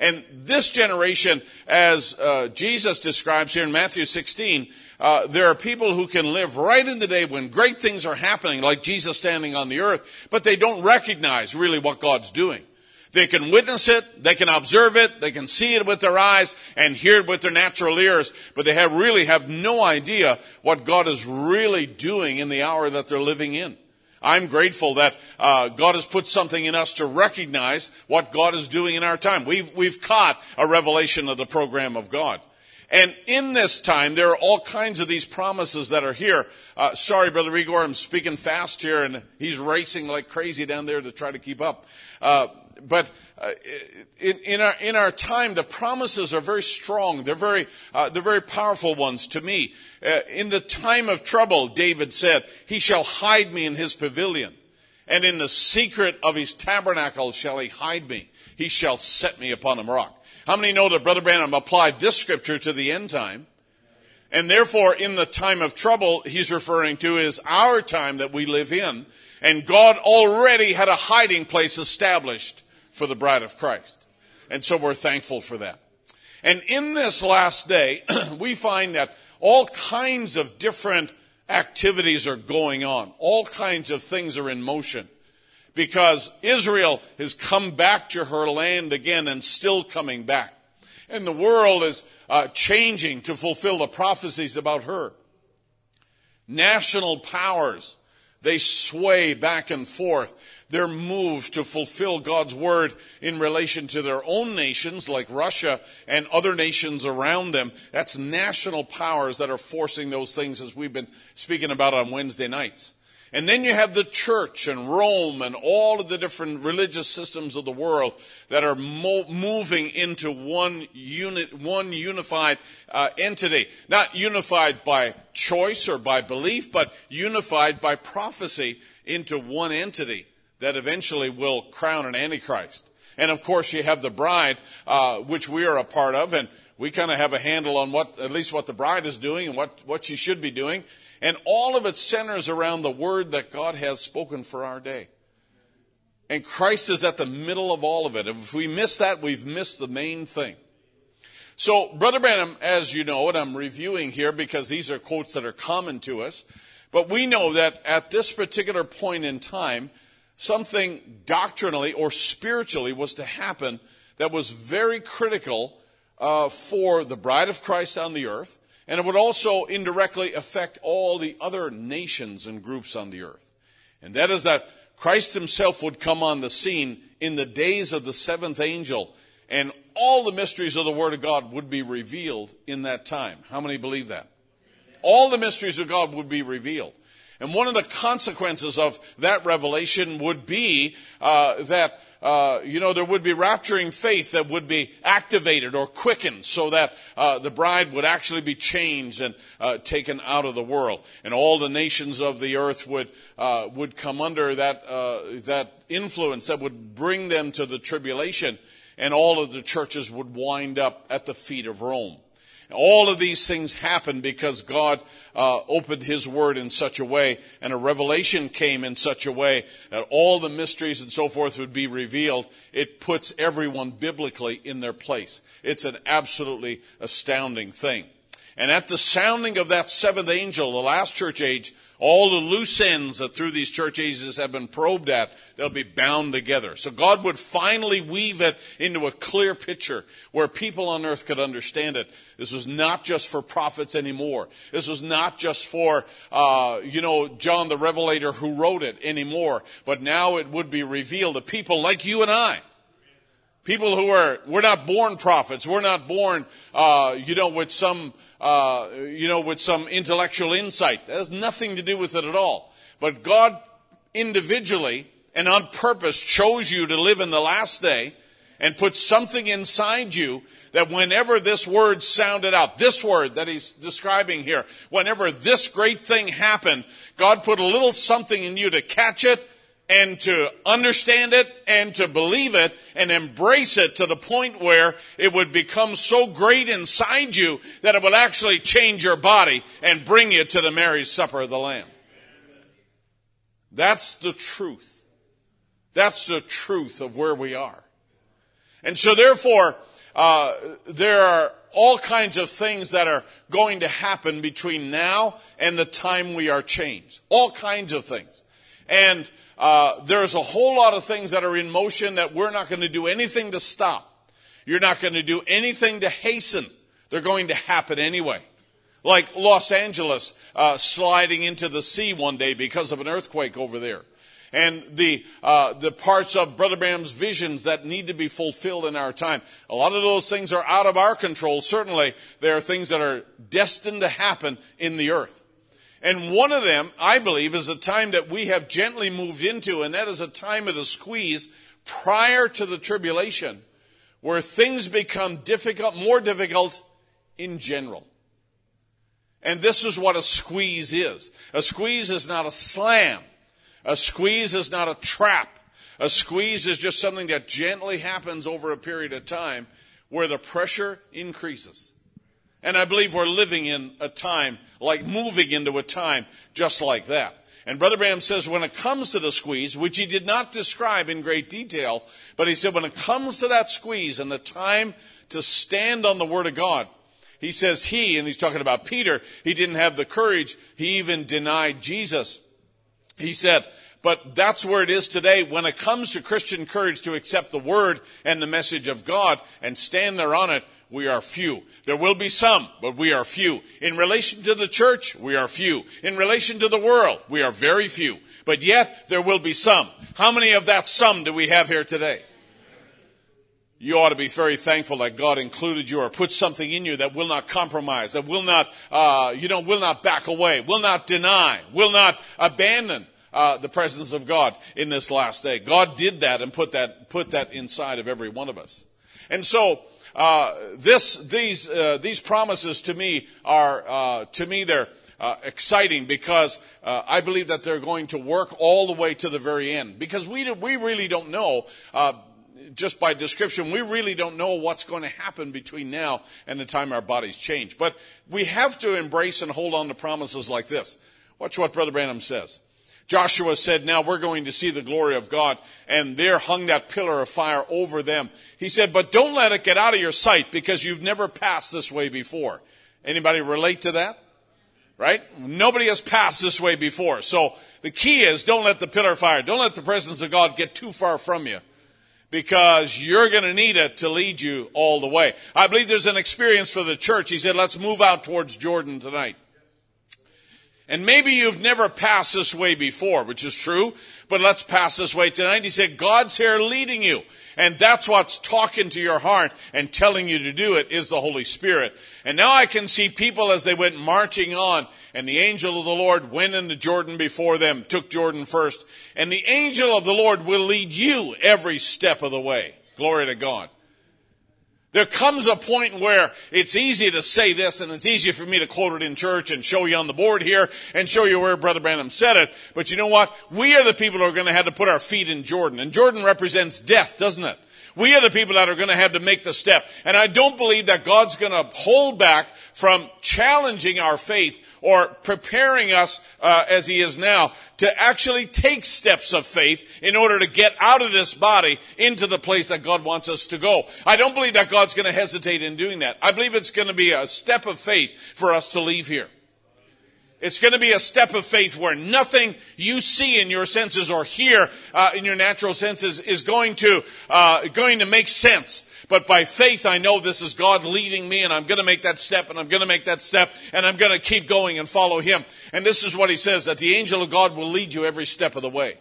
S4: And this generation, as uh, Jesus describes here in Matthew 16, uh, there are people who can live right in the day when great things are happening, like Jesus standing on the earth, but they don't recognize really what God's doing. They can witness it, they can observe it, they can see it with their eyes and hear it with their natural ears, but they have really have no idea what God is really doing in the hour that they're living in. I'm grateful that uh, God has put something in us to recognize what God is doing in our time. We've we've caught a revelation of the program of God. And in this time, there are all kinds of these promises that are here. Uh, sorry, Brother Igor, I'm speaking fast here, and he's racing like crazy down there to try to keep up. Uh, but uh, in, in, our in our time, the promises are very strong. They're very uh, they're very powerful ones to me. Uh, in the time of trouble, David said, "He shall hide me in his pavilion, and in the secret of his tabernacle shall he hide me. He shall set me upon a rock." How many know that Brother Branham applied this scripture to the end time? And therefore, in the time of trouble, he's referring to is our time that we live in. And God already had a hiding place established for the bride of Christ. And so we're thankful for that. And in this last day, we find that all kinds of different activities are going on. All kinds of things are in motion because Israel has come back to her land again and still coming back. And the world is uh, changing to fulfill the prophecies about her. National powers, they sway back and forth. They're moved to fulfill God's word in relation to their own nations, like Russia and other nations around them. That's national powers that are forcing those things as we've been speaking about on Wednesday nights. And then you have the church and Rome and all of the different religious systems of the world that are mo- moving into one unit, one unified uh, entity. Not unified by choice or by belief, but unified by prophecy into one entity that eventually will crown an antichrist. And of course, you have the bride, uh, which we are a part of, and we kind of have a handle on what, at least what the bride is doing and what, what she should be doing. And all of it centers around the word that God has spoken for our day. And Christ is at the middle of all of it. If we miss that, we've missed the main thing. So, Brother Branham, as you know, and I'm reviewing here because these are quotes that are common to us, but we know that at this particular point in time, something doctrinally or spiritually was to happen that was very critical uh, for the bride of Christ on the earth, and it would also indirectly affect all the other nations and groups on the earth. And that is that Christ himself would come on the scene in the days of the seventh angel, and all the mysteries of the Word of God would be revealed in that time. How many believe that? All the mysteries of God would be revealed. And one of the consequences of that revelation would be uh, that uh, you know, there would be rapturing faith that would be activated or quickened so that uh, the bride would actually be changed and uh, taken out of the world. And all the nations of the earth would, uh, would come under that, uh, that influence that would bring them to the tribulation. And all of the churches would wind up at the feet of Rome. All of these things happened because God uh, opened His Word in such a way, and a revelation came in such a way that all the mysteries and so forth would be revealed. It puts everyone biblically in their place. It's an absolutely astounding thing. And at the sounding of that seventh angel, the last church age, all the loose ends that through these church ages have been probed at, they'll be bound together. So God would finally weave it into a clear picture where people on earth could understand it. This was not just for prophets anymore. This was not just for, uh, you know, John the Revelator who wrote it anymore. But now it would be revealed to people like you and I. People who are, we're not born prophets. We're not born, uh, you know, with some, uh, you know, with some intellectual insight. That has nothing to do with it at all. But God individually and on purpose chose you to live in the last day and put something inside you that whenever this word sounded out, this word that he's describing here, whenever this great thing happened, God put a little something in you to catch it and to understand it and to believe it and embrace it to the point where it would become so great inside you that it would actually change your body and bring you to the marriage supper of the Lamb. That's the truth. That's the truth of where we are. And so therefore, uh, there are all kinds of things that are going to happen between now and the time we are changed. All kinds of things. And uh, there's a whole lot of things that are in motion that we're not going to do anything to stop. You're not going to do anything to hasten. They're going to happen anyway. Like Los Angeles uh, sliding into the sea one day because of an earthquake over there. And the, uh, the parts of Brother Branham's visions that need to be fulfilled in our time. A lot of those things are out of our control. Certainly, there are things that are destined to happen in the earth. And one of them, I believe, is a time that we have gently moved into, and that is a time of the squeeze prior to the tribulation, where things become difficult, more difficult in general. And this is what a squeeze is. A squeeze is not a slam. A squeeze is not a trap. A squeeze is just something that gently happens over a period of time where the pressure increases. And I believe we're living in a time, like moving into a time just like that. And Brother Branham says when it comes to the squeeze, which he did not describe in great detail, but he said when it comes to that squeeze and the time to stand on the Word of God, he says he, and he's talking about Peter, he didn't have the courage. He even denied Jesus. He said, but that's where it is today when it comes to Christian courage to accept the Word and the message of God and stand there on it we are few. There will be some, but we are few. In relation to the church, we are few. In relation to the world, we are very few. But yet, there will be some. How many of that some do we have here today? You ought to be very thankful that God included you or put something in you that will not compromise, that will not, uh, you know, will not back away, will not deny, will not abandon uh, the presence of God in this last day. God did that and put that put that inside of every one of us. And so uh, this, these, uh, these promises to me are, uh, to me, they're uh, exciting because uh, I believe that they're going to work all the way to the very end. Because we, we really don't know, uh, just by description, we really don't know what's going to happen between now and the time our bodies change. But we have to embrace and hold on to promises like this. Watch what Brother Branham says. Joshua said, now we're going to see the glory of God. And there hung that pillar of fire over them. He said, but don't let it get out of your sight because you've never passed this way before. Anybody relate to that? Right? Nobody has passed this way before. So the key is don't let the pillar of fire, don't let the presence of God get too far from you because you're going to need it to lead you all the way. I believe there's an experience for the church. He said, let's move out towards Jordan tonight. And maybe you've never passed this way before, which is true, but let's pass this way tonight. He said, God's here leading you. And that's what's talking to your heart and telling you to do it is the Holy Spirit. And now I can see people as they went marching on and the angel of the Lord went into Jordan before them, took Jordan first. And the angel of the Lord will lead you every step of the way. Glory to God. There comes a point where it's easy to say this and it's easy for me to quote it in church and show you on the board here and show you where Brother Branham said it. But you know what? We are the people who are going to have to put our feet in Jordan. And Jordan represents death, doesn't it? We are the people that are going to have to make the step. And I don't believe that God's going to hold back from challenging our faith or preparing us uh, as He is now to actually take steps of faith in order to get out of this body into the place that God wants us to go. I don't believe that God's going to hesitate in doing that. I believe it's going to be a step of faith for us to leave here. It's going to be a step of faith where nothing you see in your senses or hear uh, in your natural senses is going to uh, going to make sense. But by faith, I know this is God leading me, and I'm going to make that step, and I'm going to make that step, and I'm going to keep going and follow Him. And this is what He says: that the angel of God will lead you every step of the way.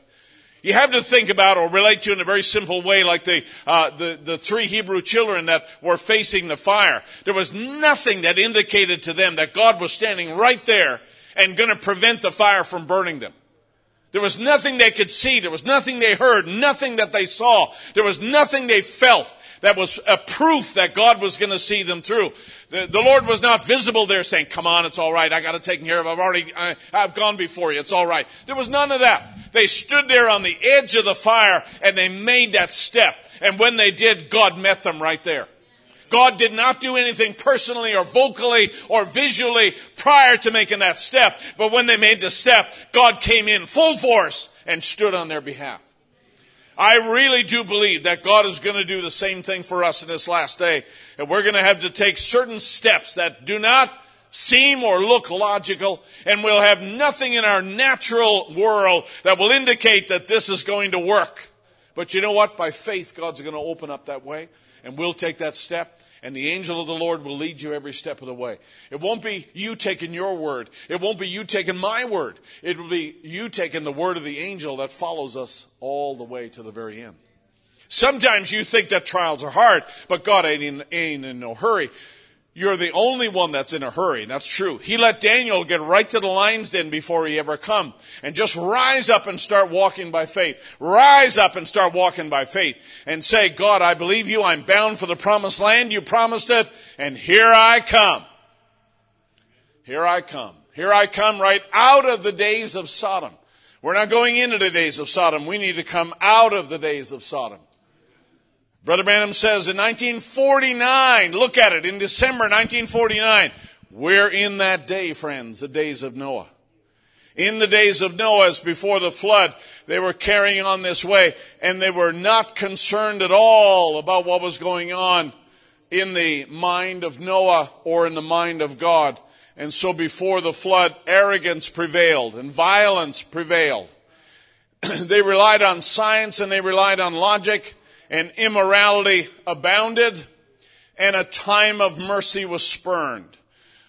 S4: You have to think about or relate to in a very simple way, like the, uh, the, the three Hebrew children that were facing the fire. There was nothing that indicated to them that God was standing right there and going to prevent the fire from burning them. There was nothing they could see. There was nothing they heard, nothing that they saw. There was nothing they felt that was a proof that God was going to see them through. The, the, Lord was not visible there saying, come on, it's all right. I got to take care of I've already, I, I've gone before you. It's all right. There was none of that. They stood there on the edge of the fire and they made that step. And when they did, God met them right there. God did not do anything personally or vocally or visually prior to making that step. But when they made the step, God came in full force and stood on their behalf. I really do believe that God is going to do the same thing for us in this last day. And we're going to have to take certain steps that do not seem or look logical, and we'll have nothing in our natural world that will indicate that this is going to work. But you know what? By faith, God's going to open up that way, and we'll take that step and the angel of the Lord will lead you every step of the way. It won't be you taking your word. It won't be you taking my word. It will be you taking the word of the angel that follows us all the way to the very end. Sometimes you think that trials are hard, but God ain't in, ain't in no hurry. You're the only one that's in a hurry. That's true. He let Daniel get right to the lion's den before he ever come and just rise up and start walking by faith. Rise up and start walking by faith and say, God, I believe you. I'm bound for the promised land. You promised it and here I come. Here I come. Here I come right out of the days of Sodom. We're not going into the days of Sodom. We need to come out of the days of Sodom. Brother Branham says in 1949, look at it, in December 1949, we're in that day, friends, the days of Noah. In the days of Noah, as before the flood, they were carrying on this way, and they were not concerned at all about what was going on in the mind of Noah or in the mind of God. And so before the flood, arrogance prevailed and violence prevailed. they relied on science and they relied on logic and immorality abounded, and a time of mercy was spurned.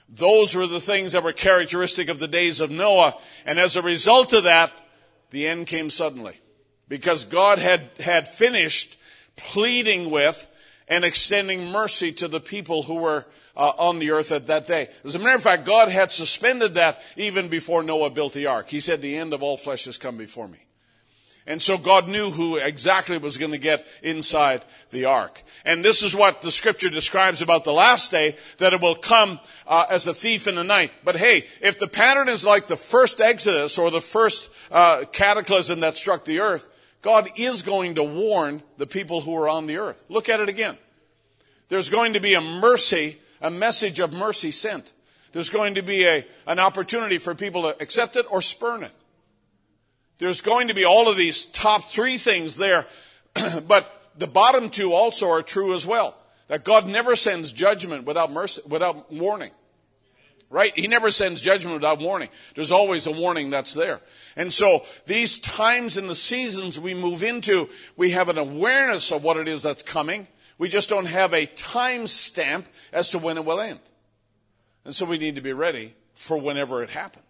S4: Those were the things that were characteristic of the days of Noah, and as a result of that, the end came suddenly. Because God had, had finished pleading with and extending mercy to the people who were uh, on the earth at that day. As a matter of fact, God had suspended that even before Noah built the ark. He said, the end of all flesh has come before me. And so God knew who exactly was going to get inside the ark. And this is what the scripture describes about the last day, that it will come uh, as a thief in the night. But hey, if the pattern is like the first Exodus or the first uh, cataclysm that struck the earth, God is going to warn the people who are on the earth. Look at it again. There's going to be a mercy, a message of mercy sent. There's going to be a, an opportunity for people to accept it or spurn it. There's going to be all of these top three things there, but the bottom two also are true as well. That God never sends judgment without mercy, without warning. Right? He never sends judgment without warning. There's always a warning that's there. And so these times and the seasons we move into, we have an awareness of what it is that's coming. We just don't have a time stamp as to when it will end. And so we need to be ready for whenever it happens.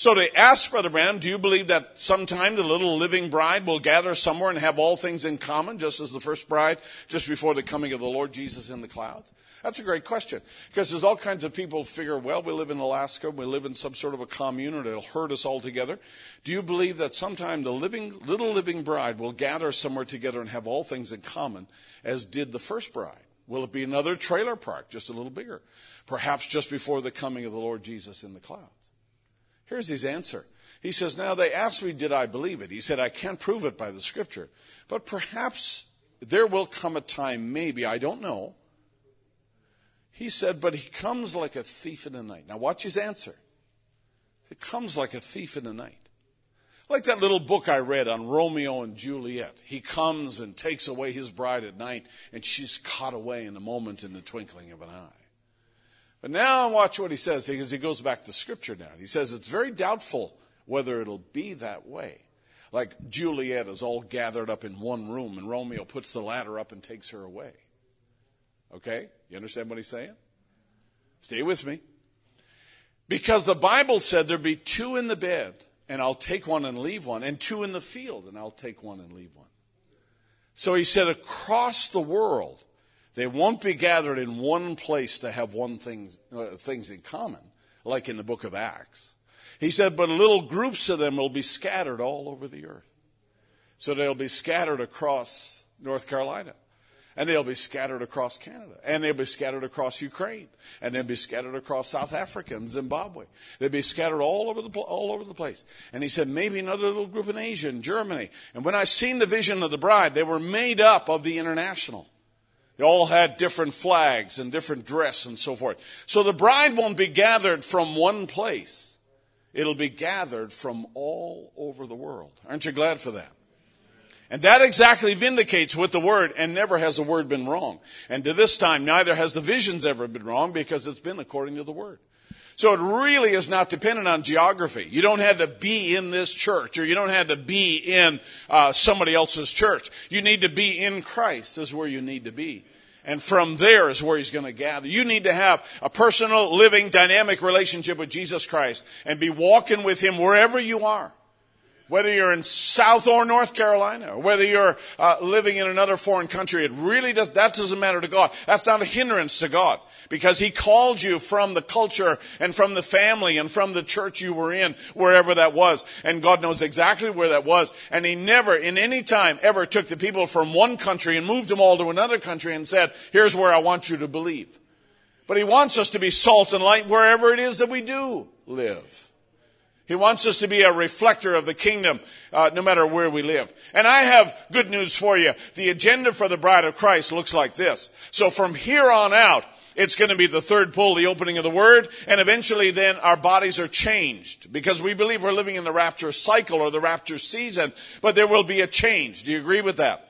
S4: So they asked Brother Branham, do you believe that sometime the little living bride will gather somewhere and have all things in common, just as the first bride, just before the coming of the Lord Jesus in the clouds? That's a great question. Because there's all kinds of people figure, well, we live in Alaska, we live in some sort of a commune, and it'll hurt us all together. Do you believe that sometime the living, little living bride will gather somewhere together and have all things in common, as did the first bride? Will it be another trailer park, just a little bigger? Perhaps just before the coming of the Lord Jesus in the clouds. Here's his answer. He says, Now they asked me, did I believe it? He said, I can't prove it by the scripture. But perhaps there will come a time, maybe, I don't know. He said, But he comes like a thief in the night. Now watch his answer. It comes like a thief in the night. Like that little book I read on Romeo and Juliet. He comes and takes away his bride at night, and she's caught away in a moment in the twinkling of an eye. But now watch what he says, because he goes back to scripture now. He says it's very doubtful whether it'll be that way. Like Juliet is all gathered up in one room, and Romeo puts the ladder up and takes her away. Okay? You understand what he's saying? Stay with me. Because the Bible said there'd be two in the bed, and I'll take one and leave one, and two in the field, and I'll take one and leave one. So he said across the world, they won't be gathered in one place to have one thing, uh, things in common, like in the book of Acts. He said, but little groups of them will be scattered all over the earth. So they'll be scattered across North Carolina. And they'll be scattered across Canada. And they'll be scattered across Ukraine. And they'll be scattered across South Africa and Zimbabwe. They'll be scattered all over the, all over the place. And he said, maybe another little group in Asia and Germany. And when I seen the vision of the bride, they were made up of the international. They all had different flags and different dress and so forth. So the bride won't be gathered from one place. It'll be gathered from all over the world. Aren't you glad for that? And that exactly vindicates with the word, and never has the word been wrong. And to this time, neither has the visions ever been wrong because it's been according to the word. So it really is not dependent on geography. You don't have to be in this church or you don't have to be in uh, somebody else's church. You need to be in Christ is where you need to be. And from there is where he's going to gather. You need to have a personal, living, dynamic relationship with Jesus Christ and be walking with him wherever you are whether you're in South or North Carolina, or whether you're uh, living in another foreign country, it really does, that doesn't matter to God. That's not a hindrance to God. Because He called you from the culture and from the family and from the church you were in, wherever that was. And God knows exactly where that was. And He never, in any time, ever took the people from one country and moved them all to another country and said, here's where I want you to believe. But He wants us to be salt and light wherever it is that we do live. He wants us to be a reflector of the kingdom, uh, no matter where we live. And I have good news for you. The agenda for the bride of Christ looks like this. So from here on out, it's going to be the third pull, the opening of the word, and eventually then our bodies are changed because we believe we're living in the rapture cycle or the rapture season, but there will be a change. Do you agree with that?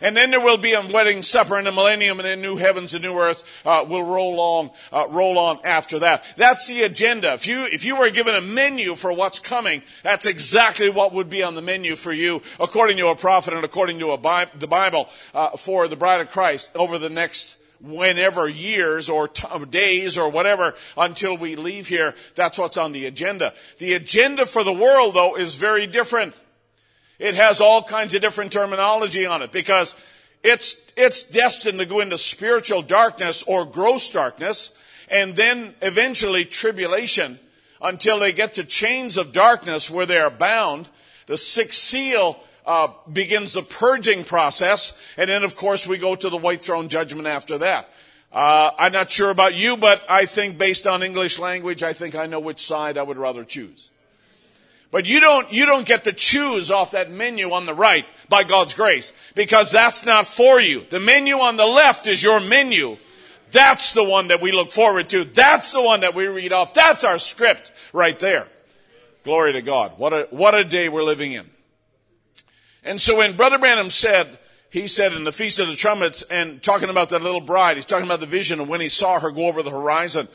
S4: And then there will be a wedding supper in the millennium and then new heavens and new earth uh, will roll on, uh, roll on after that. That's the agenda. If you, if you were given a menu for what's coming, that's exactly what would be on the menu for you according to a prophet and according to Bi- the Bible uh, for the bride of Christ over the next whenever years or t- days or whatever until we leave here. That's what's on the agenda. The agenda for the world though is very different. It has all kinds of different terminology on it because it's, it's destined to go into spiritual darkness or gross darkness and then eventually tribulation until they get to chains of darkness where they are bound. The sixth seal uh, begins the purging process, and then of course we go to the white throne judgment after that. Uh, I'm not sure about you, but I think based on English language, I think I know which side I would rather choose. But you don't, you don't get to choose off that menu on the right by God's grace because that's not for you. The menu on the left is your menu. That's the one that we look forward to. That's the one that we read off. That's our script right there. Glory to God. What a, what a day we're living in. And so when Brother Branham said, he said in the Feast of the Trumpets and talking about that little bride, he's talking about the vision of when he saw her go over the horizon.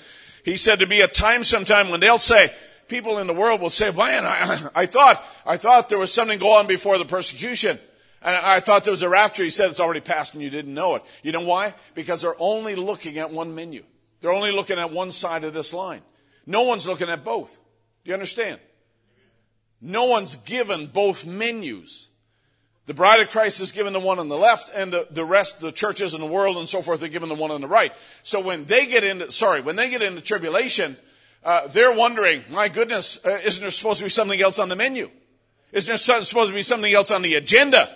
S4: He said to be a time sometime when they'll say, people in the world will say, man, I, I thought, I thought there was something going on before the persecution. And I thought there was a rapture. He said it's already passed and you didn't know it. You know why? Because they're only looking at one menu. They're only looking at one side of this line. No one's looking at both. Do you understand? No one's given both menus. The bride of Christ is given the one on the left, and the, the rest, the churches in the world and so forth, are given the one on the right. So when they get into, sorry, when they get into tribulation, uh, they're wondering, my goodness, uh, isn't there supposed to be something else on the menu? Isn't there supposed to be something else on the agenda?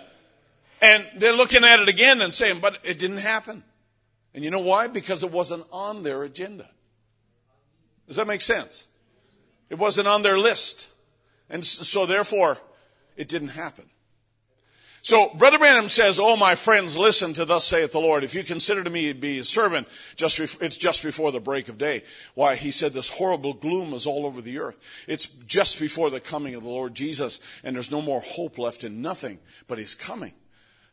S4: And they're looking at it again and saying, but it didn't happen. And you know why? Because it wasn't on their agenda. Does that make sense? It wasn't on their list. And so therefore, it didn't happen. So Brother Branham says, "Oh, my friends, listen to thus saith the Lord. If you consider to me to be a servant, just it's just before the break of day. Why? He said this horrible gloom is all over the earth. It's just before the coming of the Lord Jesus, and there's no more hope left in nothing, but He's coming.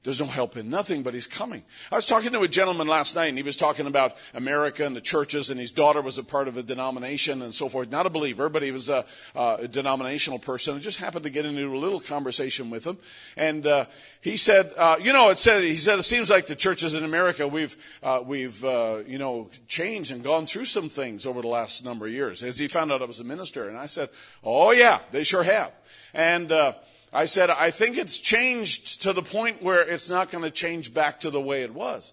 S4: There's no help in nothing, but he's coming. I was talking to a gentleman last night, and he was talking about America and the churches, and his daughter was a part of a denomination and so forth. Not a believer, but he was a, a denominational person. I just happened to get into a little conversation with him, and uh, he said, uh, "You know, it said he said it seems like the churches in America we've uh, we've uh, you know changed and gone through some things over the last number of years." As he found out I was a minister, and I said, "Oh yeah, they sure have," and. I said, I think it's changed to the point where it's not going to change back to the way it was.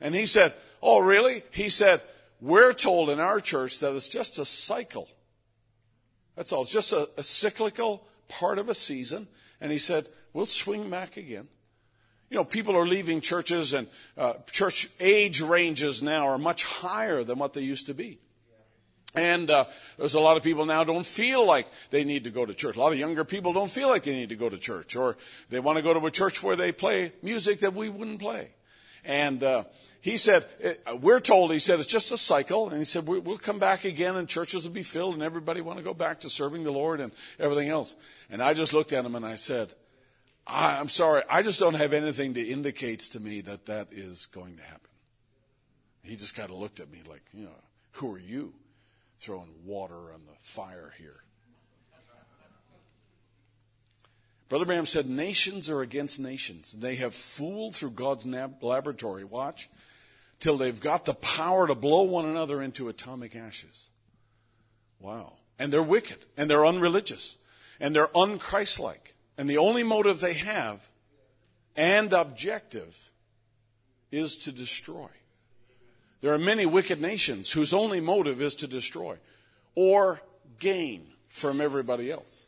S4: And he said, Oh, really? He said, We're told in our church that it's just a cycle. That's all. It's just a, a cyclical part of a season. And he said, We'll swing back again. You know, people are leaving churches, and uh, church age ranges now are much higher than what they used to be. And uh, there's a lot of people now don't feel like they need to go to church. A lot of younger people don't feel like they need to go to church, or they want to go to a church where they play music that we wouldn't play. And uh, he said, uh, we're told, he said, it's just a cycle. And he said, we'll come back again, and churches will be filled, and everybody want to go back to serving the Lord and everything else. And I just looked at him and I said, I'm sorry, I just don't have anything that indicates to me that that is going to happen. He just kind of looked at me like, you know, who are you? Throwing water on the fire here. Brother Branham said, Nations are against nations. They have fooled through God's laboratory, watch, till they've got the power to blow one another into atomic ashes. Wow. And they're wicked, and they're unreligious, and they're unchristlike. And the only motive they have and objective is to destroy. There are many wicked nations whose only motive is to destroy or gain from everybody else.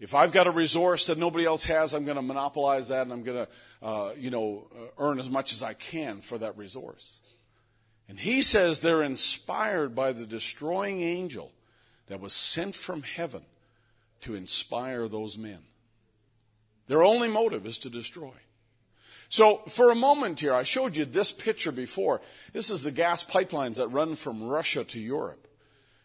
S4: If I've got a resource that nobody else has, I'm going to monopolize that and I'm going to, uh, you know, uh, earn as much as I can for that resource. And he says they're inspired by the destroying angel that was sent from heaven to inspire those men. Their only motive is to destroy. So for a moment here, I showed you this picture before. This is the gas pipelines that run from Russia to Europe.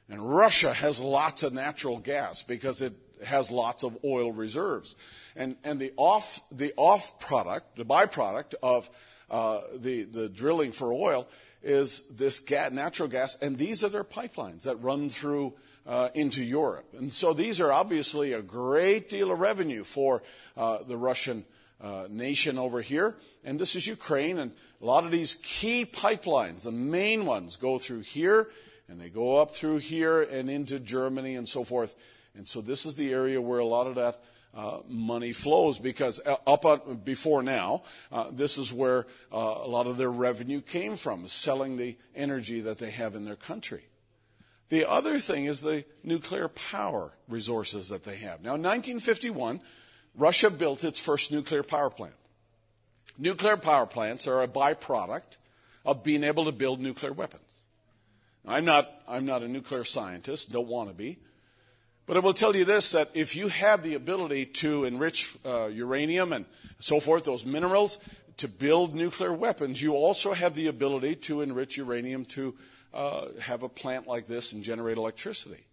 S4: And Russia has lots of natural gas because it has lots of oil reserves. And, and the off, the off product, the byproduct of uh, the, the drilling for oil is this natural gas, and these are their pipelines that run through uh, into Europe. And so these are obviously a great deal of revenue for uh, the Russian uh, nation over here, and this is Ukraine. And a lot of these key pipelines, the main ones, go through here, and they go up through here and into Germany and so forth. And so this is the area where a lot of that uh, money flows because uh, up on, before now, uh, this is where uh, a lot of their revenue came from, selling the energy that they have in their country. The other thing is the nuclear power resources that they have. Now, in 1951, Russia built its first nuclear power plant. Nuclear power plants are a byproduct of being able to build nuclear weapons. I'm not, I'm not a nuclear scientist, don't want to be. But I will tell you this that if you have the ability to enrich uh, uranium and so forth, those minerals, to build nuclear weapons, you also have the ability to enrich uranium to uh, have a plant like this and generate electricity.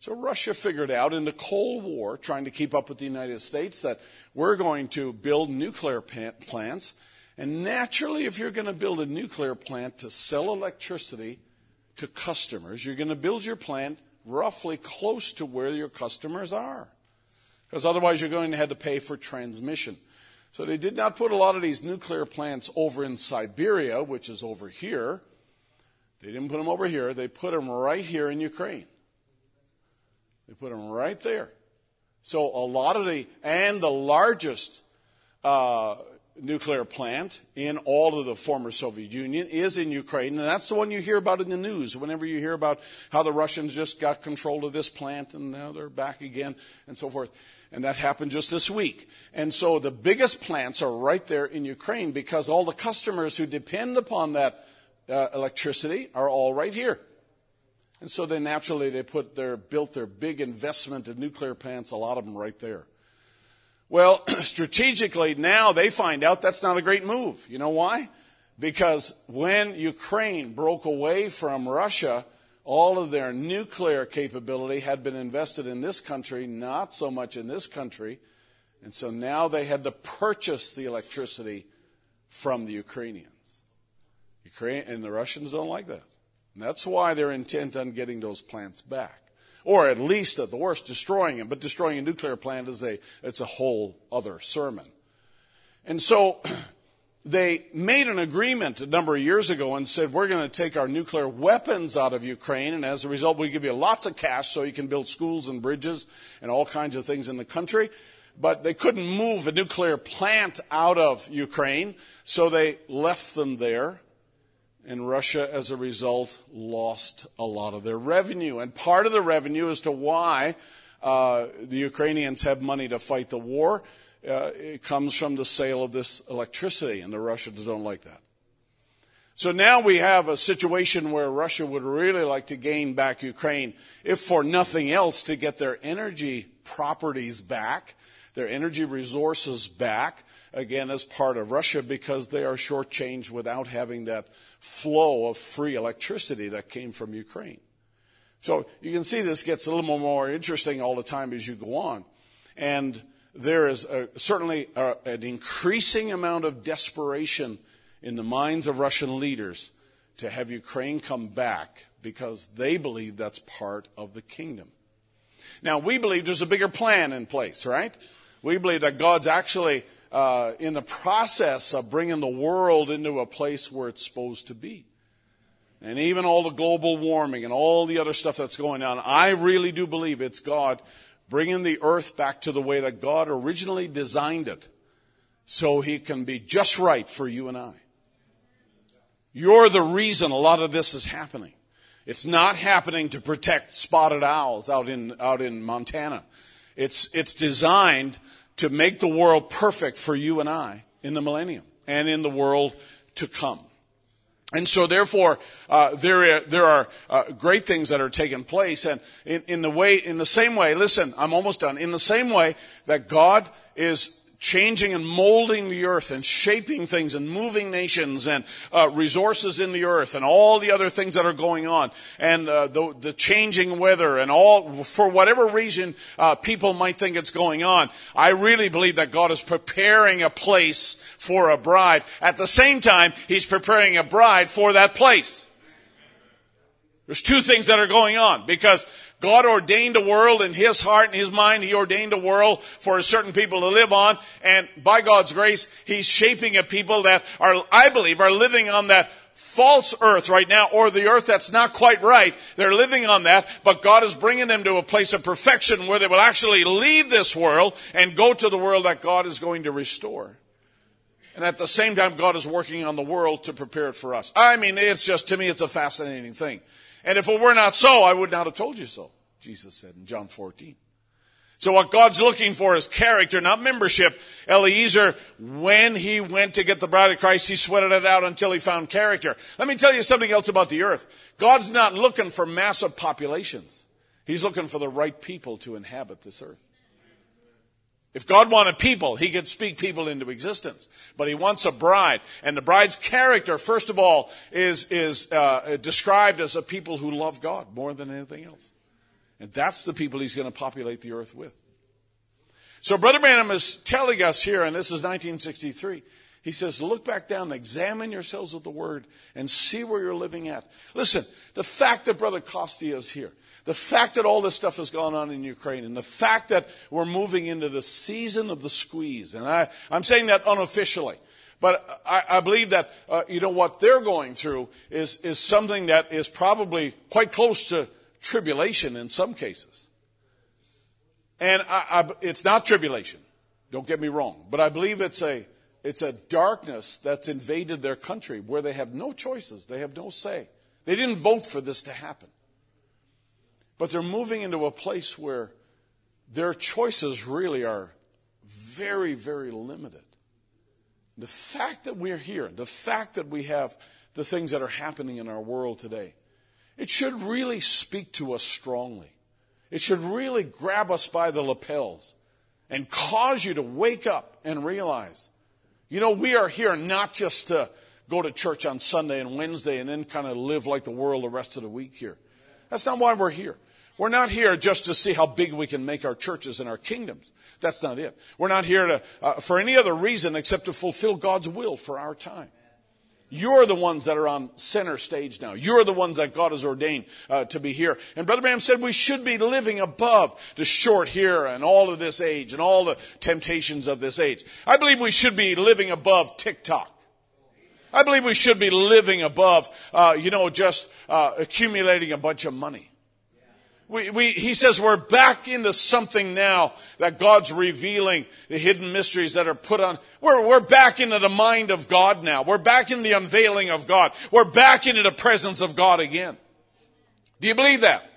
S4: So Russia figured out in the Cold War, trying to keep up with the United States, that we're going to build nuclear plants. And naturally, if you're going to build a nuclear plant to sell electricity to customers, you're going to build your plant roughly close to where your customers are. Because otherwise, you're going to have to pay for transmission. So they did not put a lot of these nuclear plants over in Siberia, which is over here. They didn't put them over here. They put them right here in Ukraine. They put them right there. So a lot of the, and the largest uh, nuclear plant in all of the former Soviet Union is in Ukraine, and that's the one you hear about in the news whenever you hear about how the Russians just got control of this plant and now they're back again and so forth. And that happened just this week. And so the biggest plants are right there in Ukraine because all the customers who depend upon that uh, electricity are all right here. And so they naturally they put their built their big investment in nuclear plants, a lot of them right there. Well, strategically now they find out that's not a great move. You know why? Because when Ukraine broke away from Russia, all of their nuclear capability had been invested in this country, not so much in this country. And so now they had to purchase the electricity from the Ukrainians. Ukraine, and the Russians don't like that. And that's why they're intent on getting those plants back. Or at least, at the worst, destroying them. But destroying a nuclear plant is a, it's a whole other sermon. And so, they made an agreement a number of years ago and said, we're going to take our nuclear weapons out of Ukraine, and as a result, we give you lots of cash so you can build schools and bridges and all kinds of things in the country. But they couldn't move a nuclear plant out of Ukraine, so they left them there and Russia, as a result, lost a lot of their revenue. And part of the revenue as to why uh, the Ukrainians have money to fight the war uh, comes from the sale of this electricity, and the Russians don't like that. So now we have a situation where Russia would really like to gain back Ukraine, if for nothing else, to get their energy properties back, their energy resources back, again, as part of Russia, because they are shortchanged without having that flow of free electricity that came from Ukraine. So you can see this gets a little more interesting all the time as you go on. And there is a, certainly a, an increasing amount of desperation in the minds of Russian leaders to have Ukraine come back because they believe that's part of the kingdom. Now, we believe there's a bigger plan in place, right? We believe that God's actually uh, in the process of bringing the world into a place where it's supposed to be. And even all the global warming and all the other stuff that's going on, I really do believe it's God bringing the earth back to the way that God originally designed it so he can be just right for you and I. You're the reason a lot of this is happening. It's not happening to protect spotted owls out in, out in Montana. It's, it's designed to make the world perfect for you and I in the millennium and in the world to come. And so, therefore, uh, there, there are uh, great things that are taking place, and in, in the way, in the same way, listen, I'm almost done. In the same way that God is changing and molding the earth and shaping things and moving nations and uh, resources in the earth and all the other things that are going on. And uh, the, the, changing weather and all for whatever reason uh, people might think it's going on. I really believe that god is preparing a place for a bride. At the same time he's preparing a bride for that place. There's two things that are going on because God ordained a world in His heart and His mind. He ordained a world for a certain people to live on. And by God's grace, He's shaping a people that are, I believe, are living on that false earth right now, or the earth that's not quite right. They're living on that, but God is bringing them to a place of perfection where they will actually leave this world and go to the world that God is going to restore. And at the same time, God is working on the world to prepare it for us. I mean, it's just, to me, it's a fascinating thing. And if it were not so, I would not have told you so, Jesus said in John 14. So what God's looking for is character, not membership. Eliezer, when he went to get the bride of Christ, he sweated it out until he found character. Let me tell you something else about the earth. God's not looking for massive populations. He's looking for the right people to inhabit this earth. If God wanted people, He could speak people into existence. But He wants a bride. And the bride's character, first of all, is, is uh, described as a people who love God more than anything else. And that's the people he's going to populate the earth with. So Brother Branham is telling us here, and this is 1963, he says, look back down, examine yourselves with the word, and see where you're living at. Listen, the fact that Brother Costia is here, the fact that all this stuff has gone on in Ukraine, and the fact that we're moving into the season of the squeeze, and I, I'm saying that unofficially. But I, I believe that, uh, you know, what they're going through is, is something that is probably quite close to tribulation in some cases. And I, I, it's not tribulation. Don't get me wrong. But I believe it's a, it's a darkness that's invaded their country where they have no choices. They have no say. They didn't vote for this to happen. But they're moving into a place where their choices really are very, very limited. The fact that we're here, the fact that we have the things that are happening in our world today, it should really speak to us strongly. It should really grab us by the lapels and cause you to wake up and realize you know, we are here not just to go to church on Sunday and Wednesday and then kind of live like the world the rest of the week here. That's not why we're here. We're not here just to see how big we can make our churches and our kingdoms. That's not it. We're not here to, uh, for any other reason except to fulfill God's will for our time. You're the ones that are on center stage now. You're the ones that God has ordained uh, to be here. And Brother Branham said we should be living above the short here and all of this age and all the temptations of this age. I believe we should be living above TikTok. I believe we should be living above, uh, you know, just uh, accumulating a bunch of money. We, we, he says we're back into something now that God's revealing the hidden mysteries that are put on. We're, we're back into the mind of God now. We're back in the unveiling of God. We're back into the presence of God again. Do you believe that?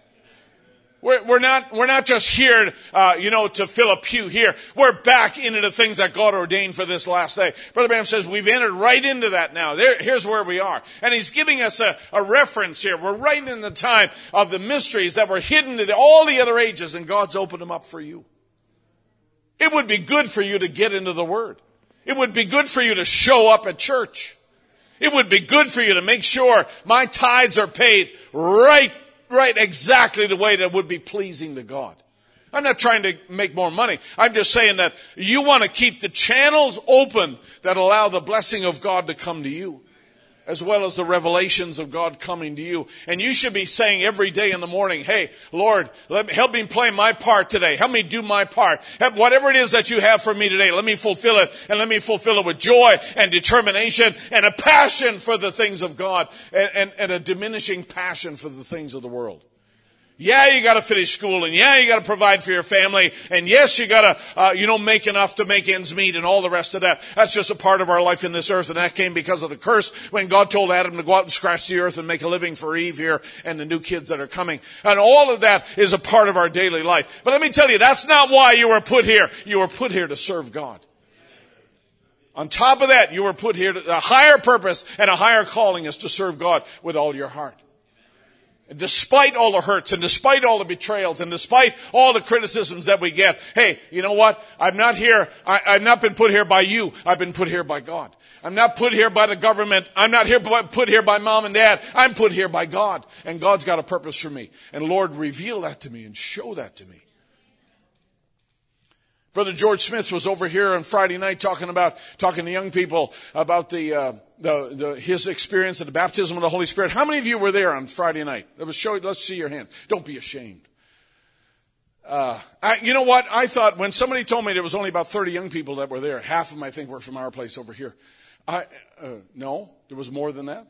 S4: We're, we're not, we're not just here, uh, you know, to fill a pew here. We're back into the things that God ordained for this last day. Brother Branham says we've entered right into that now. There, here's where we are. And he's giving us a, a reference here. We're right in the time of the mysteries that were hidden in all the other ages and God's opened them up for you. It would be good for you to get into the Word. It would be good for you to show up at church. It would be good for you to make sure my tithes are paid right right exactly the way that would be pleasing to God. I'm not trying to make more money. I'm just saying that you want to keep the channels open that allow the blessing of God to come to you as well as the revelations of God coming to you. And you should be saying every day in the morning, hey, Lord, me, help me play my part today. Help me do my part. Help, whatever it is that you have for me today, let me fulfill it and let me fulfill it with joy and determination and a passion for the things of God and, and, and a diminishing passion for the things of the world. Yeah, you got to finish school, and yeah, you got to provide for your family, and yes, you got to, uh, you know, make enough to make ends meet, and all the rest of that. That's just a part of our life in this earth, and that came because of the curse when God told Adam to go out and scratch the earth and make a living for Eve here and the new kids that are coming. And all of that is a part of our daily life. But let me tell you, that's not why you were put here. You were put here to serve God. On top of that, you were put here to a higher purpose and a higher calling is to serve God with all your heart. And despite all the hurts and despite all the betrayals and despite all the criticisms that we get, hey, you know what? I'm not here. I, have not been put here by you. I've been put here by God. I'm not put here by the government. I'm not here put here by mom and dad. I'm put here by God. And God's got a purpose for me. And Lord, reveal that to me and show that to me. Brother George Smith was over here on Friday night talking about, talking to young people about the, uh, the, the, his experience at the baptism of the Holy Spirit. How many of you were there on Friday night? Let us show, let's see your hand. Don't be ashamed. Uh, I, you know what? I thought when somebody told me there was only about 30 young people that were there, half of them I think were from our place over here. I, uh, no, there was more than that.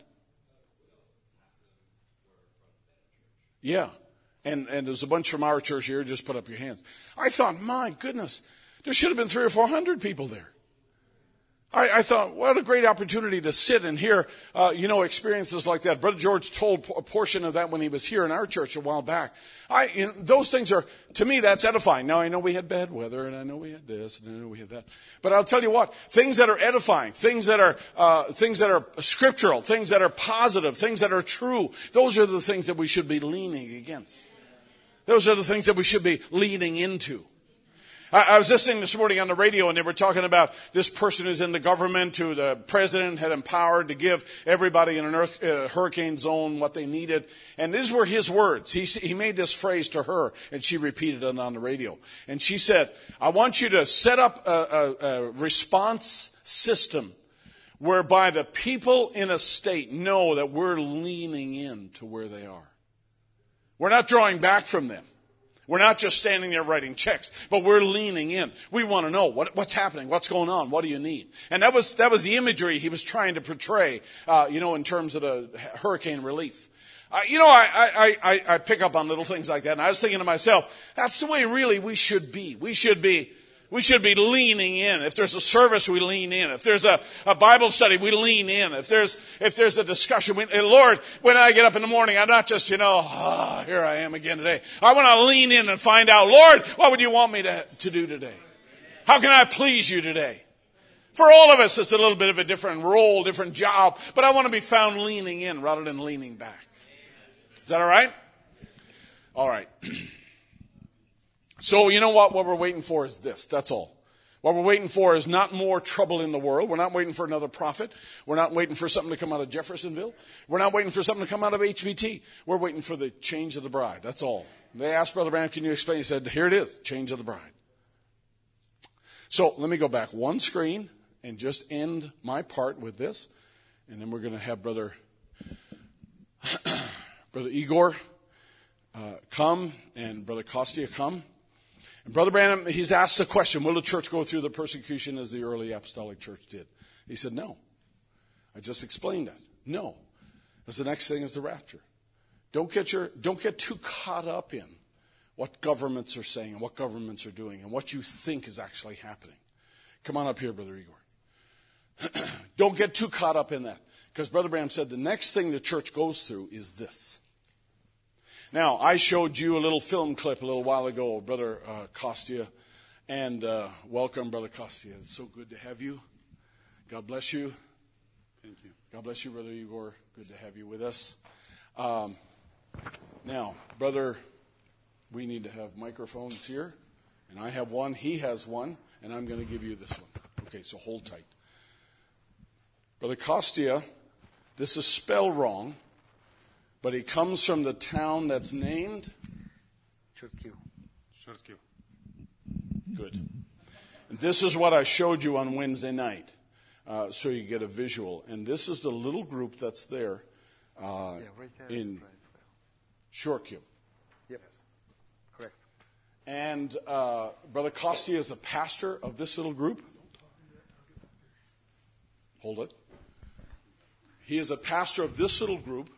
S4: Yeah. And, and there's a bunch from our church here. Just put up your hands. I thought, my goodness, there should have been three or four hundred people there. I, I, thought, what a great opportunity to sit and hear, uh, you know, experiences like that. Brother George told a portion of that when he was here in our church a while back. I, you know, those things are, to me, that's edifying. Now, I know we had bad weather, and I know we had this, and I know we had that. But I'll tell you what, things that are edifying, things that are, uh, things that are scriptural, things that are positive, things that are true, those are the things that we should be leaning against. Those are the things that we should be leaning into. I, I was listening this morning on the radio and they were talking about this person who's in the government who the president had empowered to give everybody in an earth, uh, hurricane zone what they needed. And these were his words. He, he made this phrase to her and she repeated it on the radio. And she said, I want you to set up a, a, a response system whereby the people in a state know that we're leaning in to where they are. We're not drawing back from them. We're not just standing there writing checks, but we're leaning in. We want to know what, what's happening, what's going on, what do you need? And that was that was the imagery he was trying to portray, uh, you know, in terms of the hurricane relief. Uh, you know, I, I, I, I pick up on little things like that, and I was thinking to myself, that's the way really we should be. We should be we should be leaning in. If there's a service, we lean in. If there's a, a Bible study, we lean in. If there's, if there's a discussion, we, Lord, when I get up in the morning, I'm not just, you know, oh, here I am again today. I want to lean in and find out, Lord, what would you want me to, to do today? How can I please you today? For all of us, it's a little bit of a different role, different job, but I want to be found leaning in rather than leaning back. Is that all right? All right. So, you know what? What we're waiting for is this. That's all. What we're waiting for is not more trouble in the world. We're not waiting for another prophet. We're not waiting for something to come out of Jeffersonville. We're not waiting for something to come out of HBT. We're waiting for the change of the bride. That's all. They asked Brother Branham, can you explain? He said, here it is, change of the bride. So let me go back one screen and just end my part with this. And then we're going to have Brother, Brother Igor uh, come and Brother Costia come. And Brother Branham, he's asked the question, will the church go through the persecution as the early apostolic church did? He said, no. I just explained that. No. Because the next thing is the rapture. Don't get your, don't get too caught up in what governments are saying and what governments are doing and what you think is actually happening. Come on up here, Brother Igor. don't get too caught up in that. Because Brother Branham said the next thing the church goes through is this. Now, I showed you a little film clip a little while ago, Brother uh, Costia, and uh, welcome, Brother Costia. It's so good to have you. God bless you.
S5: Thank you.
S4: God bless you, Brother Igor. Good to have you with us. Um, now, Brother, we need to have microphones here, and I have one. He has one, and I'm going to give you this one. Okay, so hold tight. Brother Costia, this is spelled wrong. But he comes from the town that's named
S5: Churchill. Churchill.
S4: Good. And this is what I showed you on Wednesday night, uh, so you get a visual. And this is the little group that's there uh,
S5: Yeah, right there.
S4: in
S5: Right.
S4: Shortcube.
S5: Yep. Correct.
S4: And uh, Brother Costi is a pastor of this little group. Hold it. He is a pastor of this little group.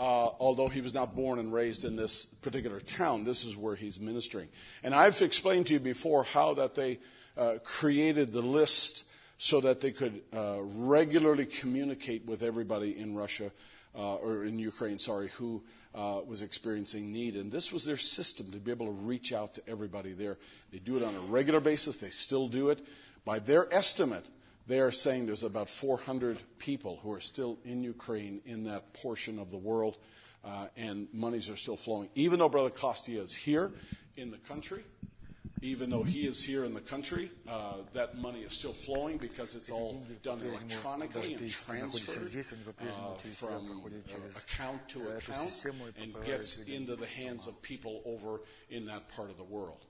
S4: Uh, although he was not born and raised in this particular town, this is where he's ministering. And I've explained to you before how that they uh, created the list so that they could uh, regularly communicate with everybody in Russia uh, or in Ukraine, sorry, who uh, was experiencing need. And this was their system to be able to reach out to everybody there. They do it on a regular basis. They still do it. By their estimate, they are saying there's about 400 people who are still in Ukraine in that portion of the world, uh, and monies are still flowing. Even though Brother Costia is here in the country, even though he is here in the country, uh, that money is still flowing because it's all done electronically and transferred uh, from uh, account to account and gets into the hands of people over in that part of the world.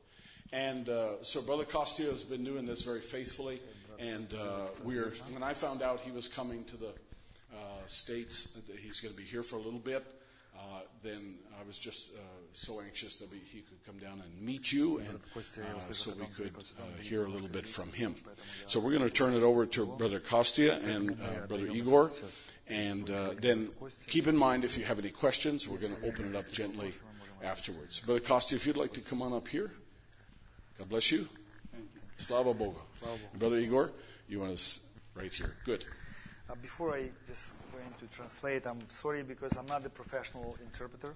S4: And uh, so Brother Costia has been doing this very faithfully. And uh, we're, when I found out he was coming to the uh, States, that he's going to be here for a little bit, uh, then I was just uh, so anxious that we, he could come down and meet you, and uh, so we could uh, hear a little bit from him. So we're going to turn it over to Brother Kostia and uh, Brother Igor, and uh, then keep in mind if you have any questions, we're going to open it up gently afterwards. Brother Kostia, if you'd like to come on up here, God bless you. Slava Boga. Brother Igor, you want us right here. Good.
S5: Uh, before I just going to translate, I'm sorry because I'm not a professional interpreter.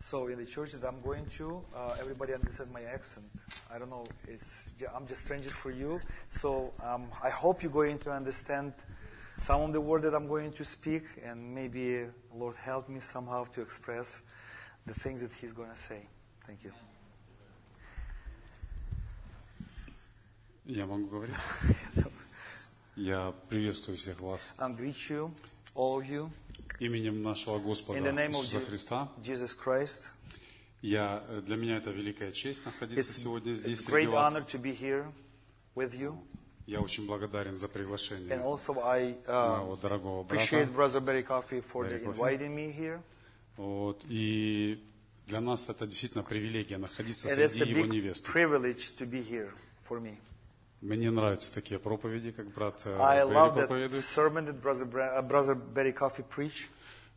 S5: So in the church that I'm going to, uh, everybody understands my accent. I don't know. It's I'm just stranger for you. So um, I hope you're going to understand some of the word that I'm going to speak, and maybe Lord help me somehow to express the things that He's going to say. Thank you.
S6: Я могу говорить? Я приветствую всех вас
S5: I greet you, all of you,
S6: именем нашего Господа
S5: in the name of
S6: Иисуса Христа.
S5: Jesus Christ.
S6: Я, э, для меня это великая честь находиться
S5: It's
S6: сегодня здесь
S5: great
S6: среди вас.
S5: honor to be here with you.
S6: Я очень благодарен за
S5: And
S6: приглашение
S5: also, I uh,
S6: моего дорогого
S5: appreciate
S6: брата.
S5: Brother Barry Coffee for
S6: Barry
S5: inviting me here.
S6: Вот. И для нас это действительно привилегия находиться
S5: It
S6: среди его невесты. Мне нравятся такие проповеди, как брат э,
S5: I
S6: Берри проповедует.
S5: sermon that Brother, uh, Brother Barry Coffee preached.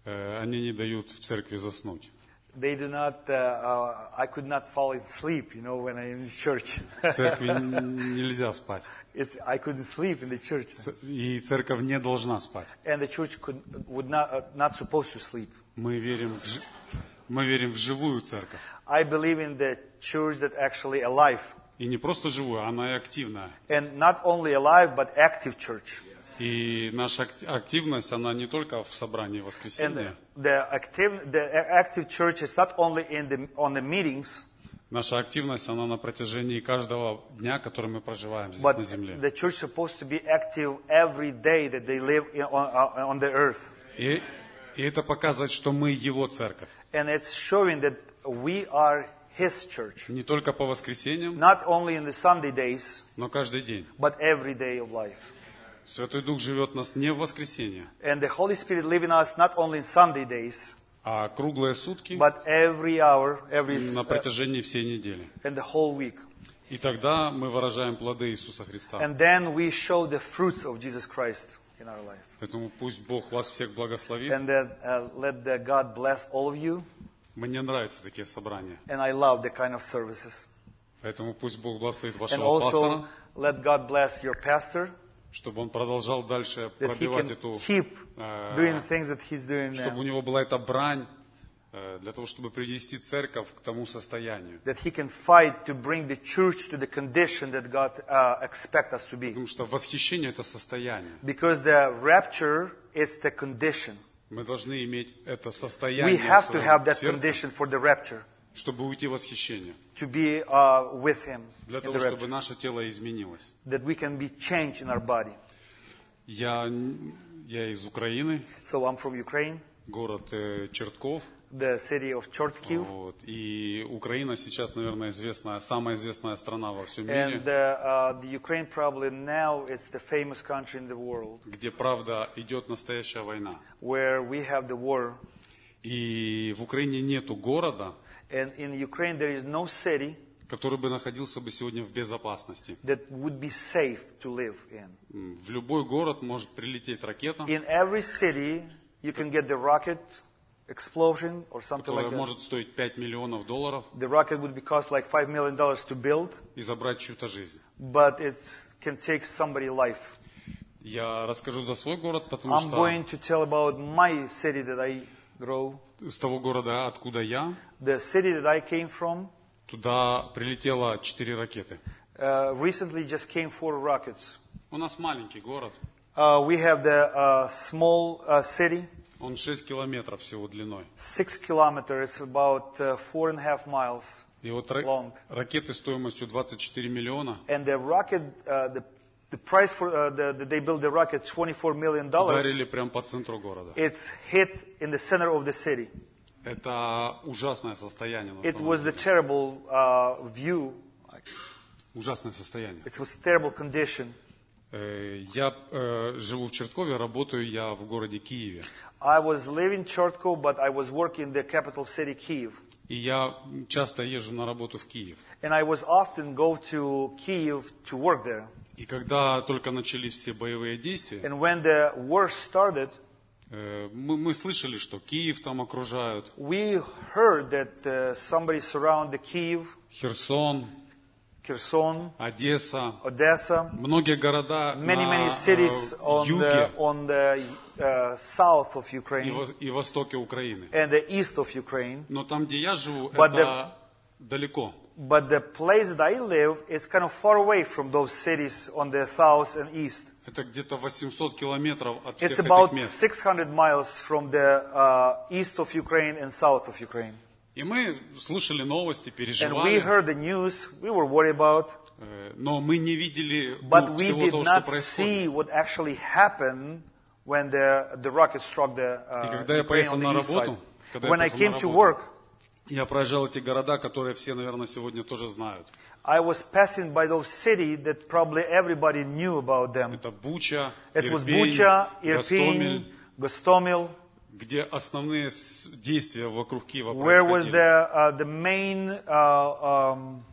S6: Э, Они не дают в церкви заснуть.
S5: They do not, uh, uh, I could not fall asleep, you know, when I'm in church.
S6: В церкви нельзя спать.
S5: it's, I couldn't sleep in the church.
S6: И церковь не должна спать.
S5: And the church could, would not, uh, not supposed to sleep.
S6: Мы верим в, мы верим в живую церковь.
S5: I believe in the church that actually alive.
S6: И не просто живую, она и активная.
S5: And not only alive, but active church.
S6: И наша ак- активность, она не только в собрании
S5: And
S6: воскресенья.
S5: the, the, active, the active church is not only in the, on the meetings,
S6: Наша активность, она на протяжении каждого дня, который мы проживаем здесь
S5: but
S6: на земле.
S5: the church supposed to be active every day that they live on, uh, on the earth.
S6: И, и это показывает, что мы Его церковь.
S5: And it's showing that we are His church.
S6: Не только по воскресеньям,
S5: Not only in the Sunday days,
S6: но каждый день.
S5: but every day of life.
S6: Святой Дух живет в нас не в воскресенье,
S5: And the Holy Spirit in us not only in Sunday days,
S6: а круглые сутки
S5: but every hour, every
S6: на
S5: uh,
S6: протяжении всей недели.
S5: and the whole week.
S6: И тогда мы выражаем плоды Иисуса Христа.
S5: And then we show the fruits of Jesus Christ in our life.
S6: Поэтому пусть Бог вас всех благословит.
S5: And then uh, let the God bless all of you.
S6: Мне нравятся такие собрания.
S5: And I love the kind of services.
S6: Поэтому пусть Бог благословит
S5: And
S6: вашего пастора,
S5: also let God bless your pastor,
S6: чтобы он продолжал дальше пробивать эту, э, чтобы у него была эта брань, э, для того, чтобы привести церковь к тому состоянию.
S5: Be.
S6: Потому что восхищение – это состояние.
S5: Because the rapture is the condition.
S6: Мы должны иметь это
S5: We
S6: состояние в
S5: have to
S6: своем
S5: have that
S6: сердце,
S5: condition for the rapture,
S6: чтобы уйти в восхищение.
S5: to be uh, with Him
S6: Для
S5: in
S6: того,
S5: the
S6: чтобы
S5: rapture,
S6: наше тело изменилось.
S5: that we can be changed in our body.
S6: Я, я из Украины,
S5: So I'm from Ukraine,
S6: город э, Чертков.
S5: the city of Chortkiv,
S6: Вот. И Украина сейчас, наверное, известная, самая известная страна во всем
S5: and
S6: мире,
S5: the, uh, the Ukraine probably now it's the famous country in the world
S6: где, правда, идет настоящая война.
S5: where we have the war,
S6: И в Украине нету города,
S5: and in Ukraine there is no city
S6: который бы находился бы сегодня в безопасности.
S5: that would be safe to live in.
S6: М, В любой город может прилететь ракета,
S5: In every city, you can get the rocket explosion or something
S6: которая
S5: like that.
S6: может стоить 5 миллионов долларов
S5: The rocket would be cost like five million dollars to build,
S6: и забрать чью-то жизнь.
S5: but it can take somebody's life.
S6: Я расскажу за свой город, потому
S5: I'm
S6: что
S5: going to tell about my city that I grow,
S6: с того города, откуда я,
S5: the city that I came from.
S6: туда прилетело 4 ракеты.
S5: Uh, recently, just came four rockets.
S6: У нас маленький город,
S5: Uh, we have the uh, small uh, city,
S6: Он 6 километров всего длиной.
S5: six kilometers, about uh, four and a half miles,
S6: И вот
S5: Long.
S6: ракеты стоимостью 24 миллиона
S5: and the rocket, uh, the the price for uh, the, the they built the rocket, 24 million dollars.
S6: ударили прямо по центру города.
S5: It's hit in the center of the city.
S6: Это ужасное состояние. на
S5: It
S6: самом
S5: was the
S6: деле.
S5: terrible uh, view.
S6: Ужасное состояние.
S5: It was terrible condition.
S6: Э, Я э, живу в Черткове, работаю я в городе Киеве.
S5: I was living in Chortko, but I was working in the capital city, Kiev.
S6: И я часто езжу на работу в Киев.
S5: And I was often go to Kiev to work there.
S6: И когда только начались все боевые действия,
S5: And when the war started,
S6: э, мы, мы слышали, что Киев там окружают,
S5: we heard that uh, somebody surrounded Kiev,
S6: Херсон,
S5: Kherson,
S6: Одесса,
S5: Odessa,
S6: многие города
S5: many,
S6: на
S5: many cities
S6: э,
S5: on
S6: юге
S5: the, on the uh, south of
S6: и,
S5: Ukraine
S6: во- и востоке Украины.
S5: and the east of Ukraine.
S6: Но там, где я живу,
S5: But
S6: это далеко.
S5: But the place that I live, it's kind of far away from those cities on the south and east.
S6: Это где-то 800 километров от всех
S5: It's
S6: этих
S5: about
S6: мест.
S5: 600 miles from the uh, east of Ukraine and south of Ukraine.
S6: И мы слушали новости, переживали.
S5: heard the news. We were worried about.
S6: Э, Но мы не видели ну,
S5: but
S6: всего того, что происходит.
S5: see what actually happened when the, the rocket struck the
S6: И
S5: uh,
S6: когда я поехал на работу, когда я
S5: When I
S6: поехал на работу,
S5: work,
S6: Я проезжал эти города, которые все, наверное, сегодня тоже знают.
S5: I was passing by those cities that probably everybody knew about them.
S6: Это Буча,
S5: It was
S6: Ирпень,
S5: Bucha, Irpin, Gostomel,
S6: где основные действия вокруг Киева
S5: where was
S6: происходили.
S5: the, uh, the main uh, um,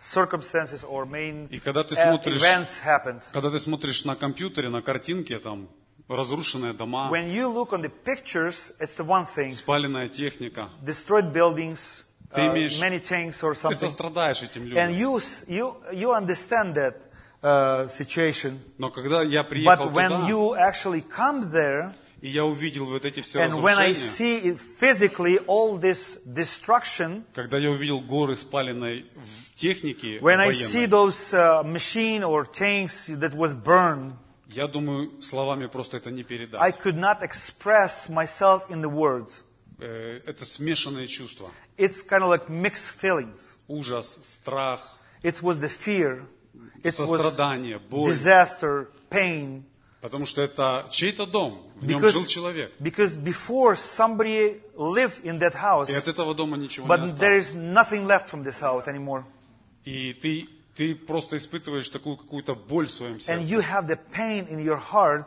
S5: circumstances or main
S6: И когда ты
S5: uh,
S6: смотришь-
S5: events.
S6: Когда ты смотришь на компьютере, на картинке, там разрушенные дома,
S5: When you look on the pictures, it's the one thing.
S6: спаленная техника,
S5: Destroyed buildings,
S6: Ты
S5: uh,
S6: имеешь-
S5: many tanks or
S6: ты
S5: something.
S6: сострадаешь этим
S5: And
S6: людям.
S5: you, s- you, you understand that uh, situation.
S6: Но когда я приехал
S5: But when
S6: туда,
S5: you actually come there,
S6: и я увидел вот эти все
S5: and when I
S6: разрушения,
S5: see it physically all this destruction,
S6: когда я увидел горы спаленной в технике
S5: when I see
S6: военной,
S5: those uh, machine or tanks that was burned,
S6: я думаю, словами просто это не
S5: I
S6: передать.
S5: could not express myself in the words.
S6: Э, Это смешанные чувства.
S5: It's kind of like mixed feelings.
S6: Ужас, страх,
S5: It was the fear. It was
S6: боль.
S5: disaster, pain.
S6: Потому что это чей-то дом, в нем жил
S5: Because,
S6: человек.
S5: because before somebody lived in that house,
S6: И от этого дома ничего не
S5: but there
S6: осталось.
S5: is nothing left from this house anymore.
S6: И ты, ты просто испытываешь такую какую-то боль в своем
S5: And
S6: сердце.
S5: you have the pain in your heart.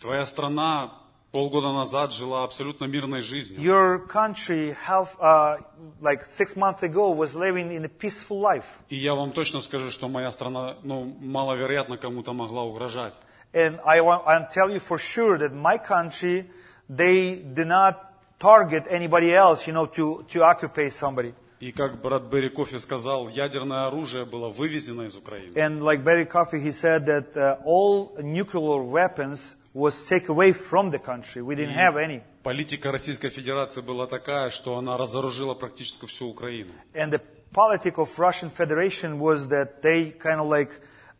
S6: Твоя страна полгода назад жила абсолютно мирной жизнью.
S5: Your country, half, uh, like six months ago, was living in a peaceful life.
S6: И я вам точно скажу, что моя страна, ну, маловероятно кому-то могла угрожать.
S5: And I want, I'll tell you for sure that my country, they do not target anybody else, you know, to, to occupy somebody.
S6: И как брат Берри Кофи сказал, ядерное оружие было вывезено из Украины.
S5: And like Barry Coffey, he said that uh, all nuclear weapons was taken away from the country. We didn't have any.
S6: Политика Российской Федерации была такая, что она разоружила практически всю Украину.
S5: And the politic of Russian Federation was that they kind of like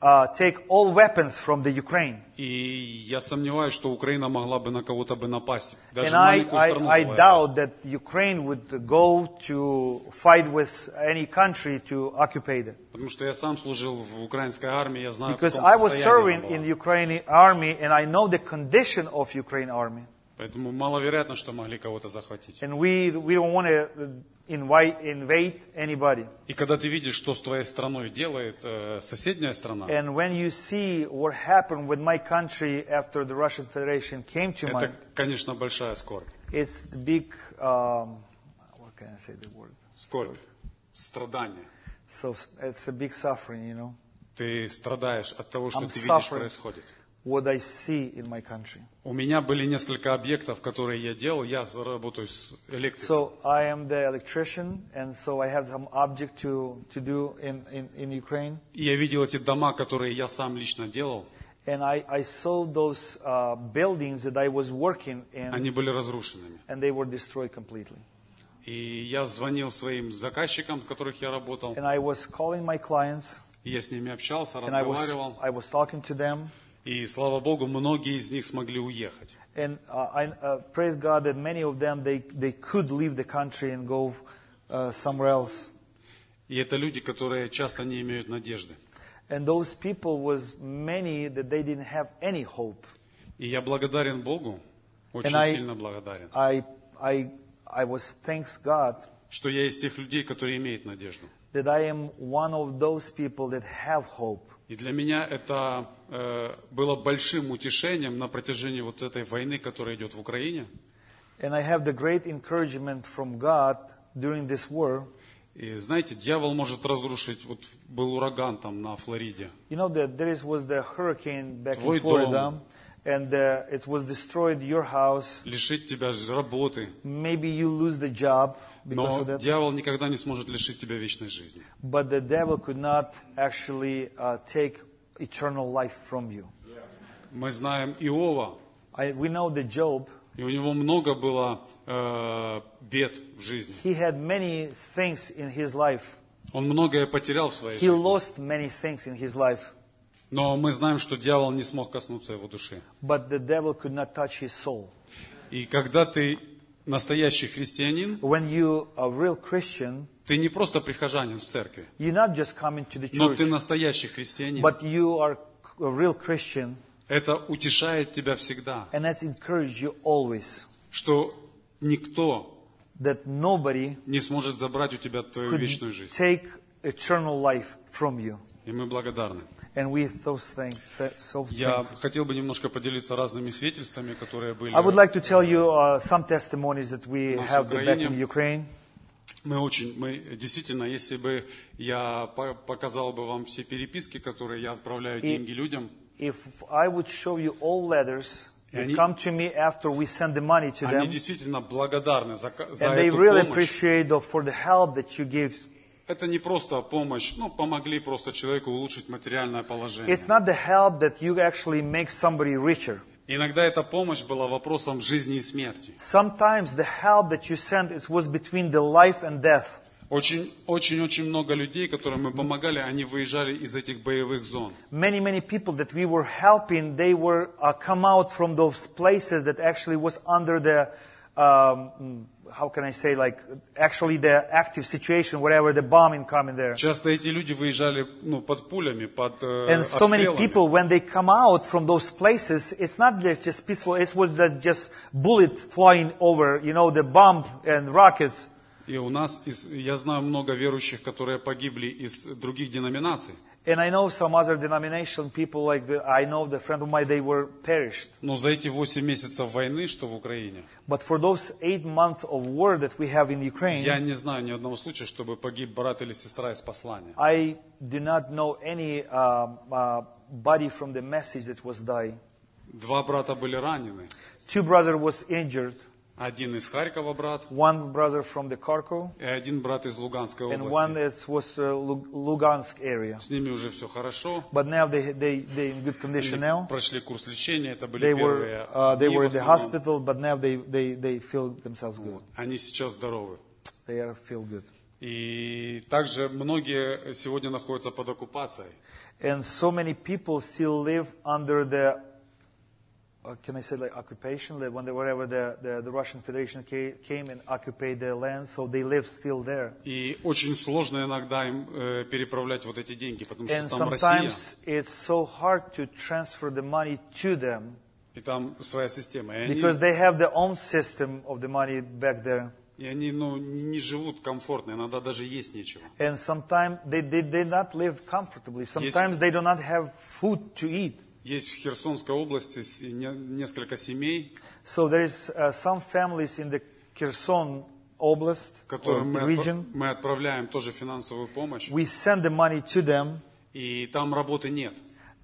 S5: uh, take all weapons from the Ukraine.
S6: И я сомневаюсь, что Украина могла бы на кого-то бы напасть. Даже
S5: and I,
S6: маленькую страну
S5: I, I
S6: завоевать.
S5: doubt that Ukraine would go to fight with any country to occupy them.
S6: Потому что я сам служил в украинской армии, я знаю, в
S5: Because
S6: каком
S5: I was
S6: состоянии
S5: serving
S6: она была.
S5: in the Ukrainian army and I know the condition of Ukraine army.
S6: Поэтому маловероятно, что могли кого-то захватить.
S5: And we, we don't want to invite, invade anybody.
S6: И когда ты видишь, что с твоей страной делает э, соседняя страна,
S5: And when you see what happened with my country after the Russian Federation came to
S6: это,
S5: mind,
S6: конечно, большая скорбь.
S5: it's the big, um, what can I say the word?
S6: Скорбь, страдание.
S5: So it's a big suffering, you know,
S6: Ты страдаешь от того, что
S5: I'm
S6: ты видишь
S5: suffering.
S6: происходит.
S5: what I see in my country.
S6: У меня были несколько объектов, которые я делал. Я работаю с электрикой.
S5: So I am the electrician, and so I have some object to, to do in, in, in Ukraine.
S6: И я видел эти дома, которые я сам лично делал.
S5: And I, I saw those uh, buildings that I was working in,
S6: Они были разрушенными.
S5: and they were destroyed completely.
S6: И я звонил своим заказчикам, с которых я работал.
S5: And I was calling my clients,
S6: И я с ними общался,
S5: and I was,
S6: разговаривал.
S5: I was talking to them.
S6: И слава Богу, многие из них смогли уехать.
S5: And uh, I uh, praise God that many of them, they, they could leave the country and go uh, somewhere else.
S6: И это люди, которые часто не имеют надежды.
S5: And those people was many that they didn't have any hope.
S6: И я благодарен Богу, очень
S5: And I-
S6: сильно благодарен,
S5: I, I, I was thanks God
S6: что я из тех людей, которые имеют надежду.
S5: that I am one of those people that have hope.
S6: И для меня это э, было большим утешением на протяжении вот этой войны, которая идет в Украине.
S5: And I have the great encouragement from God during this war.
S6: И знаете, дьявол может разрушить, вот был ураган там на Флориде.
S5: You know that there was the hurricane back
S6: Твой
S5: in Florida,
S6: дом.
S5: and uh, it was destroyed your house.
S6: лишить тебя ж- работы.
S5: Maybe you lose the job because
S6: Но
S5: of that.
S6: дьявол никогда не сможет лишить тебя вечной жизни.
S5: But the devil could not actually uh, take eternal life from you.
S6: Мы знаем Иова,
S5: I, we know that Job,
S6: и у него много было э, бед в жизни.
S5: he had many things in his life.
S6: Он многое потерял в своей
S5: He
S6: жизни.
S5: lost many things in his life.
S6: Но мы знаем, что дьявол не смог коснуться его души.
S5: But the devil could not touch his soul.
S6: И когда ты настоящий христианин,
S5: when you a real Christian,
S6: ты не просто прихожанин в церкви,
S5: you're not just coming to the
S6: но
S5: church,
S6: ты настоящий христианин.
S5: but you are a real Christian,
S6: Это утешает тебя всегда,
S5: and that's encouraged you always
S6: что никто
S5: that nobody
S6: не сможет забрать у тебя твою вечную жизнь.
S5: take eternal life from you.
S6: И мы благодарны.
S5: And we those things so
S6: Я
S5: thankful.
S6: хотел бы немножко поделиться разными свидетельствами, которые были.
S5: I would like to tell you uh, some testimonies that we
S6: Нас
S5: have back
S6: Украине.
S5: in Ukraine.
S6: Мы очень, мы действительно, если бы я по- показал бы вам все переписки, которые я отправляю
S5: И-
S6: деньги людям,
S5: If I would show you all letters that
S6: они-
S5: come to me after we send the money to
S6: они
S5: them,
S6: действительно благодарны за, ка- за
S5: and they
S6: эту
S5: really
S6: помощь.
S5: appreciate the, for the help that you give.
S6: Это не просто помощь, ну, помогли просто человеку улучшить материальное положение.
S5: It's not the help that you actually make somebody richer.
S6: Иногда эта помощь была вопросом жизни и смерти.
S5: Sometimes the help that you sent it was between the life and death.
S6: Очень, очень, очень много людей, которым мы помогали, они выезжали из этих боевых зон.
S5: Many, many people that we were helping, they were uh, come out from those places that actually was under the, um, mm, how can I say, like actually the active situation, whatever the bombing coming there.
S6: Часто эти люди выезжали ну, под пулями, под э,
S5: And so many
S6: обстрелами.
S5: people, when they come out from those places, it's not just, just peaceful, it was the- just bullet flying over, you know, the bomb and rockets.
S6: И у нас, из- я знаю много верующих, которые погибли из других деноминаций.
S5: And I know some other denomination people, like the, I know the friend of mine, they were perished.
S6: Но за эти 8 месяцев войны, что в Украине,
S5: But for those eight months of war that we have in
S6: я
S5: Ukraine,
S6: не знаю ни одного случая, чтобы погиб брат или сестра из послания.
S5: I do not know any um, uh, body from the message that was died.
S6: Два брата были ранены.
S5: Two brother was injured,
S6: Один из Харькова брат,
S5: one brother from the Kharkov,
S6: и один брат из Луганской
S5: and one
S6: области.
S5: that was uh, Lu- Lugansk area.
S6: С ними уже все хорошо.
S5: But now they they they in good condition now.
S6: Прошли курс лечения, это были
S5: They
S6: первые
S5: were uh, they were in the hospital, but now they they they feel themselves good.
S6: Они сейчас здоровы.
S5: They are feel good.
S6: И также многие сегодня находятся под оккупацией.
S5: And so many people still live under the, uh, can I say like occupation, like when they, wherever the, the, the Russian Federation ca- came and occupied their land, so they live still there.
S6: И очень сложно иногда им э, переправлять вот эти деньги, потому что
S5: And
S6: там Россия,
S5: sometimes it's so hard to transfer the money to them
S6: и там своя система. И они,
S5: because they have their own system of the money back there.
S6: и они ну, не живут комфортно, иногда даже есть нечего.
S5: And sometimes they, they, they not live comfortably. Sometimes they do not have food to eat.
S6: Есть в Херсонской области несколько семей,
S5: So there is uh, some families in the Kherson or
S6: которым мы,
S5: region.
S6: мы отправляем тоже финансовую помощь,
S5: We send the money to them.
S6: и там работы нет.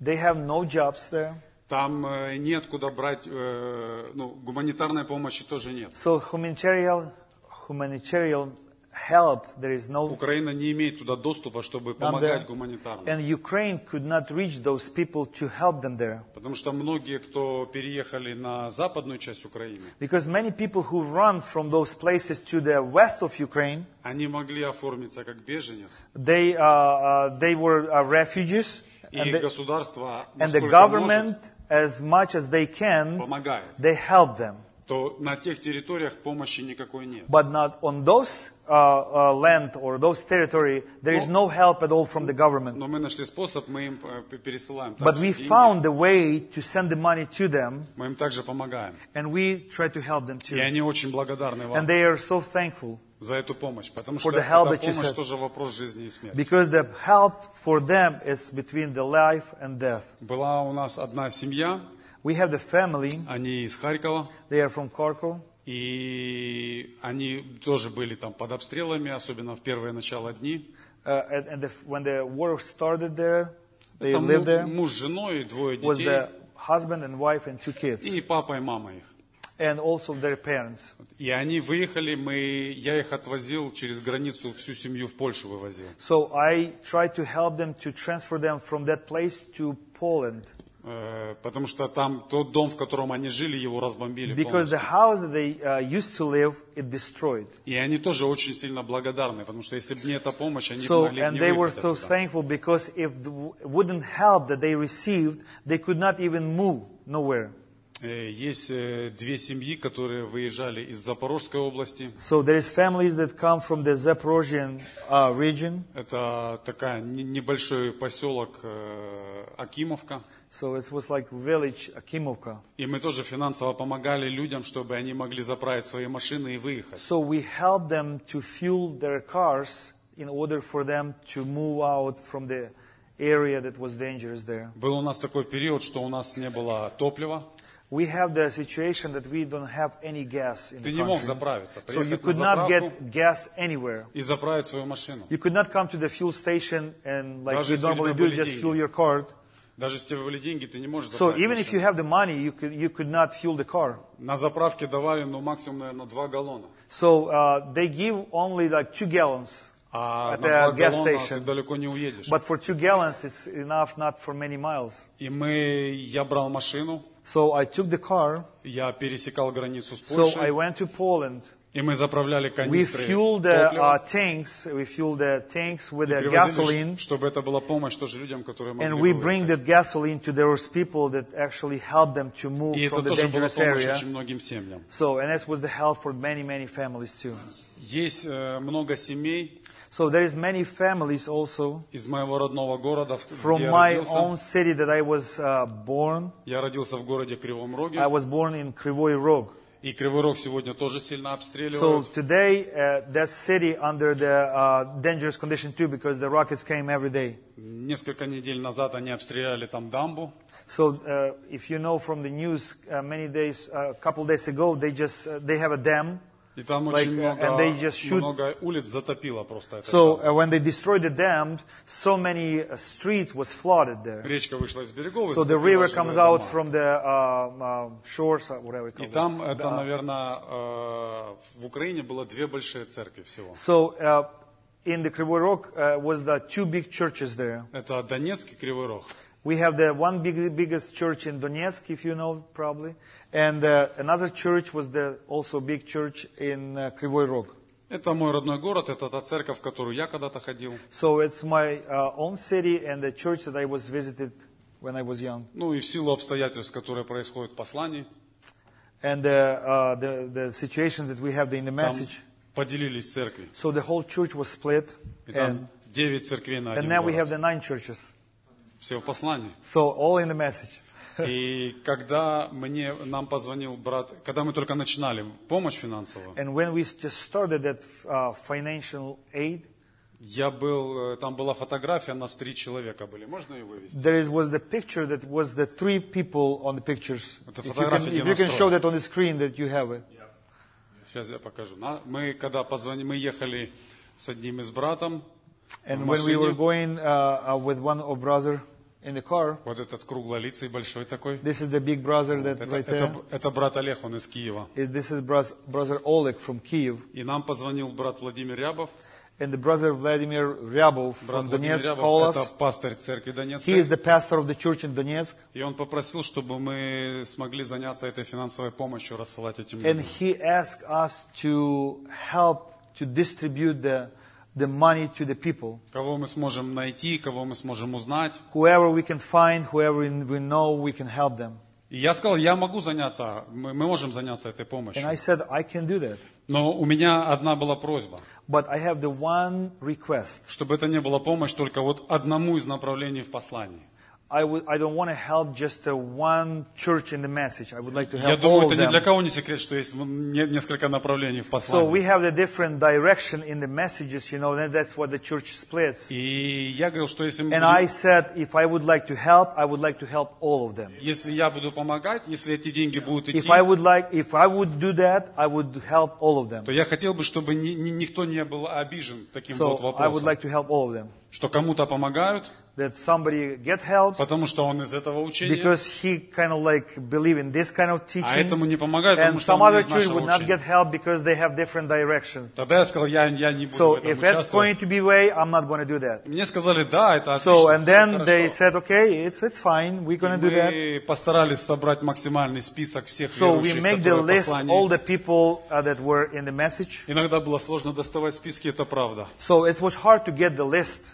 S5: They have no jobs there.
S6: Там э, нет куда брать, э, ну, гуманитарной помощи тоже нет.
S5: So humanitarian, humanitarian help, there is no.
S6: Украина не имеет туда доступа, чтобы
S5: none
S6: помогать
S5: there.
S6: гуманитарно.
S5: And Ukraine could not reach those people to help them there.
S6: Потому что многие, кто переехали на западную часть Украины,
S5: Because many people who run from those places to the west of Ukraine,
S6: они могли оформиться как беженец.
S5: they, uh, uh, they were uh, refugees.
S6: И
S5: And the,
S6: государство,
S5: and the
S6: насколько
S5: government,
S6: может,
S5: as much as they can,
S6: помогает.
S5: they help them.
S6: То на тех территориях помощи никакой нет.
S5: But not on those uh, uh, land or those territory, there is no help at all from the government.
S6: Но мы нашли способ, мы им э, пересылаем
S5: But we found a way to send the money to them,
S6: мы им также помогаем.
S5: and we try to help them
S6: И
S5: too.
S6: они очень благодарны вам
S5: And they are so thankful
S6: за эту помощь, потому что
S5: the
S6: эта помощь тоже вопрос жизни и смерти.
S5: because the help for them is between the life and death.
S6: Была у нас одна семья,
S5: We have the family,
S6: они из Харькова,
S5: they are from Kharkov,
S6: и они тоже были там под обстрелами, особенно в первые начало дни.
S5: uh, and, and the, when the war started there, they
S6: Это
S5: lived
S6: му-
S5: there,
S6: муж с женой, двое
S5: was
S6: детей,
S5: the husband and wife and two kids,
S6: и папа и мама их.
S5: and also their parents.
S6: И они выехали, мы, я их отвозил через границу, всю семью в Польшу вывозил.
S5: So I tried to help them to transfer them from that place to Poland.
S6: Э, Потому что там тот дом, в котором они жили, его разбомбили
S5: Because the house that they uh, used to live, it destroyed.
S6: И они тоже очень сильно благодарны, потому что если бы не эта помощь, они
S5: So,
S6: могли
S5: and
S6: не
S5: they were so
S6: оттуда.
S5: thankful because if the wouldn't help that they received, they could not even move nowhere.
S6: Э, Есть э, две семьи, которые выезжали из Запорожской области.
S5: So there is families that come from the Zaporozhian uh, region.
S6: Это такая не- небольшой поселок Акимовка.
S5: So it was like village Akimovka.
S6: И мы тоже финансово помогали людям, чтобы они могли заправить свои машины и выехать.
S5: So we helped them to fuel their cars in order for them to move out from the area that was dangerous there.
S6: Был у нас такой период, что у нас не было топлива.
S5: We have the situation that we don't have any gas in
S6: Ты
S5: the
S6: не мог
S5: country.
S6: заправиться,
S5: So you
S6: приехать на
S5: could not
S6: заправку
S5: get gas anywhere.
S6: и заправить свою машину.
S5: You could not come to the fuel station and like
S6: Даже
S5: you
S6: если у
S5: normally
S6: тебя
S5: do,
S6: были
S5: just
S6: деньги.
S5: fuel your car.
S6: Даже если у тебя были деньги, ты не можешь
S5: So
S6: заправить
S5: even if you
S6: машину.
S5: have the money, you could, you could not fuel the car.
S6: На заправке давали, ну, максимум, наверное, 2 галлона.
S5: So uh, they give only like two gallons.
S6: А
S5: At
S6: на
S5: the
S6: 2
S5: gas
S6: галлона
S5: station.
S6: ты далеко не уедешь.
S5: But for two gallons, it's enough not for many miles.
S6: И мы, я брал машину,
S5: So I took the car.
S6: я пересекал границу с
S5: So I
S6: Польшей,
S5: went to Poland.
S6: и мы заправляли
S5: We
S6: канистры
S5: fueled the uh,
S6: топлива.
S5: tanks. We fueled the tanks with
S6: и
S5: the
S6: привозили,
S5: gasoline,
S6: чтобы это была помощь тоже людям, которые могли
S5: and we
S6: бы
S5: bring
S6: выехать.
S5: that gasoline to those people that actually help them to move
S6: И это
S5: from the
S6: тоже была
S5: dangerous
S6: помощь
S5: area.
S6: очень многим семьям.
S5: So, and that was the help for many, many families too.
S6: Есть э, много семей
S5: So there is many families also
S6: из моего родного города, в-
S5: from
S6: где я
S5: my
S6: родился.
S5: own city that I was uh, born.
S6: Я родился в городе Кривом Роге.
S5: I was born in Krivoy Rog.
S6: И Кривой Рог сегодня тоже сильно
S5: So
S6: обстреливают.
S5: today, uh, that city under the uh, dangerous condition too, because the rockets came every day.
S6: Несколько недель назад они обстреляли там дамбу.
S5: So uh, if you know from the news, uh, many days, a couple days ago, they just uh, they have a dam.
S6: И там
S5: Like,
S6: очень
S5: uh,
S6: много,
S5: and they just shoot-
S6: много улиц затопило просто. этот
S5: So
S6: дам.
S5: uh, when they destroyed the dam, so many uh, streets was flooded there.
S6: Речка вышла из берегов. и
S5: So the
S6: затопила
S5: river
S6: жилые
S5: comes out
S6: дома.
S5: from the uh, uh, shores, uh, whatever you call
S6: И
S5: it.
S6: там, это,
S5: Uh,
S6: наверное, э, в Украине было две большие церкви всего.
S5: So uh, in the Krivoy Rog uh, was the two big churches there.
S6: Это Донецк и Кривой Рог.
S5: We have the one big, biggest church in Donetsk, if you know probably, and uh, another church was the also big church in uh, Krivoy Rog.
S6: Это мой родной город, это та церковь, в которую я когда-то ходил.
S5: So it's my uh, own city and the church that I was visited when I was young.
S6: Ну и в силу обстоятельств, которые происходят в послании,
S5: And uh, uh, the, the situation that we have in the
S6: там
S5: message.
S6: поделились церкви.
S5: So the whole church was split,
S6: И
S5: and,
S6: там девять церквей на
S5: and
S6: один
S5: now we have
S6: город.
S5: the nine churches.
S6: Все в послании.
S5: So all in the message.
S6: И когда мне, нам позвонил брат, когда мы только начинали помощь финансовую,
S5: And when we just started that uh, financial aid,
S6: я был, э, там была фотография, нас три человека были. Можно ее вывести?
S5: there is, was the picture that was the three people on the pictures.
S6: Это
S5: If you can,
S6: фотография,
S5: if you can show that on the screen that you have it.
S6: Сейчас я покажу. Мы когда позвонили, мы ехали с одним из братом
S5: And when we were going uh, uh, with one of brother in the car,
S6: Вот этот круглолицый большой такой.
S5: this is the big brother that
S6: Это,
S5: right
S6: это,
S5: there.
S6: это брат Олег, он из Киева.
S5: Uh, This is bros- brother Oleg from Kiev.
S6: И нам позвонил брат Владимир Рябов.
S5: And the brother Vladimir Ryabov
S6: Брат
S5: from
S6: Владимир
S5: Donetsk
S6: Рябов
S5: called
S6: это
S5: us.
S6: пастырь церкви
S5: He is
S6: Донецкой.
S5: the pastor of the church in Donetsk.
S6: И он попросил, чтобы мы смогли заняться этой финансовой помощью, рассылать этим
S5: And
S6: людям.
S5: he asked us to help to distribute the, the money to the people.
S6: Кого мы сможем найти, кого мы сможем узнать.
S5: Whoever we can find, whoever we know, we can help them.
S6: И я сказал, я могу заняться, мы, мы можем заняться этой помощью.
S5: And I said, I can do that.
S6: Но у меня одна была просьба,
S5: But I have the one request.
S6: чтобы это не была помощь только вот одному из направлений в послании.
S5: I would- I don't want to help just uh, one church in the message. I would like to
S6: Я
S5: help
S6: думаю,
S5: all
S6: это
S5: of
S6: ни для
S5: them.
S6: кого не секрет, что есть не- несколько направлений в
S5: So we
S6: послании.
S5: have the different direction in the messages, you know, and that's what the church splits.
S6: И я говорил, что если, мы
S5: And
S6: будем-
S5: I said, if I would like to help, I would like to help all of them.
S6: если я буду помогать, если эти деньги будут идти,
S5: If I would like, if I would do that, I would help all of them.
S6: то я хотел бы, чтобы ни- ни- никто не был обижен таким вот
S5: So I would
S6: вопросом,
S5: like to help all of them.
S6: Что кому-то помогают,
S5: That somebody get help
S6: потому что он из этого учения,
S5: because he kind of like believe in this kind of
S6: а этому
S5: teaching.
S6: не помогают, потому
S5: And
S6: что
S5: some
S6: он
S5: other church would not get help because they have different direction.
S6: Тогда я сказал, я, я не буду в
S5: So
S6: этом
S5: if that's going to be way, I'm not going to do that.
S6: Мне сказали, да, это
S5: So
S6: отлично,
S5: and
S6: всё
S5: then they said, okay, it's it's fine. We're going to do that.
S6: Мы постарались собрать максимальный список всех
S5: So we
S6: верующих,
S5: make the
S6: в
S5: list
S6: послании.
S5: all the people uh, that were in the message.
S6: Иногда было сложно доставать списки, это правда.
S5: So it was hard to get the list.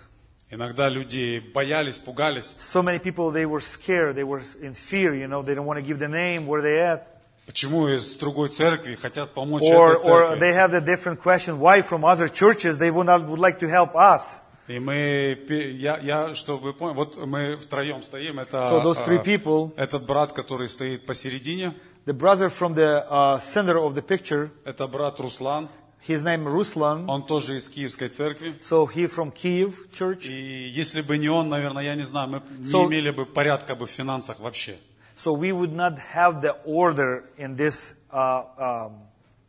S6: Иногда люди боялись, пугались.
S5: So many people, they were scared. They were in fear, you know. They don't want to give the name, where they at.
S6: Почему из другой церкви хотят помочь
S5: Or,
S6: этой
S5: or
S6: церкви?
S5: they have the different question, why from other churches they would not would like to help us.
S6: И мы, я, я, чтобы вы поняли, вот мы втроем стоим, это
S5: So those three
S6: а,
S5: people-
S6: этот брат, который стоит посередине,
S5: The brother from the uh, center of the picture,
S6: это брат Руслан,
S5: his name Ruslan.
S6: он тоже из Киевской церкви.
S5: So he from Kiev church.
S6: И если бы не он, наверное, я не знаю, мы не
S5: So-
S6: имели бы порядка бы в финансах вообще.
S5: So we would not have the order in this. Uh, um,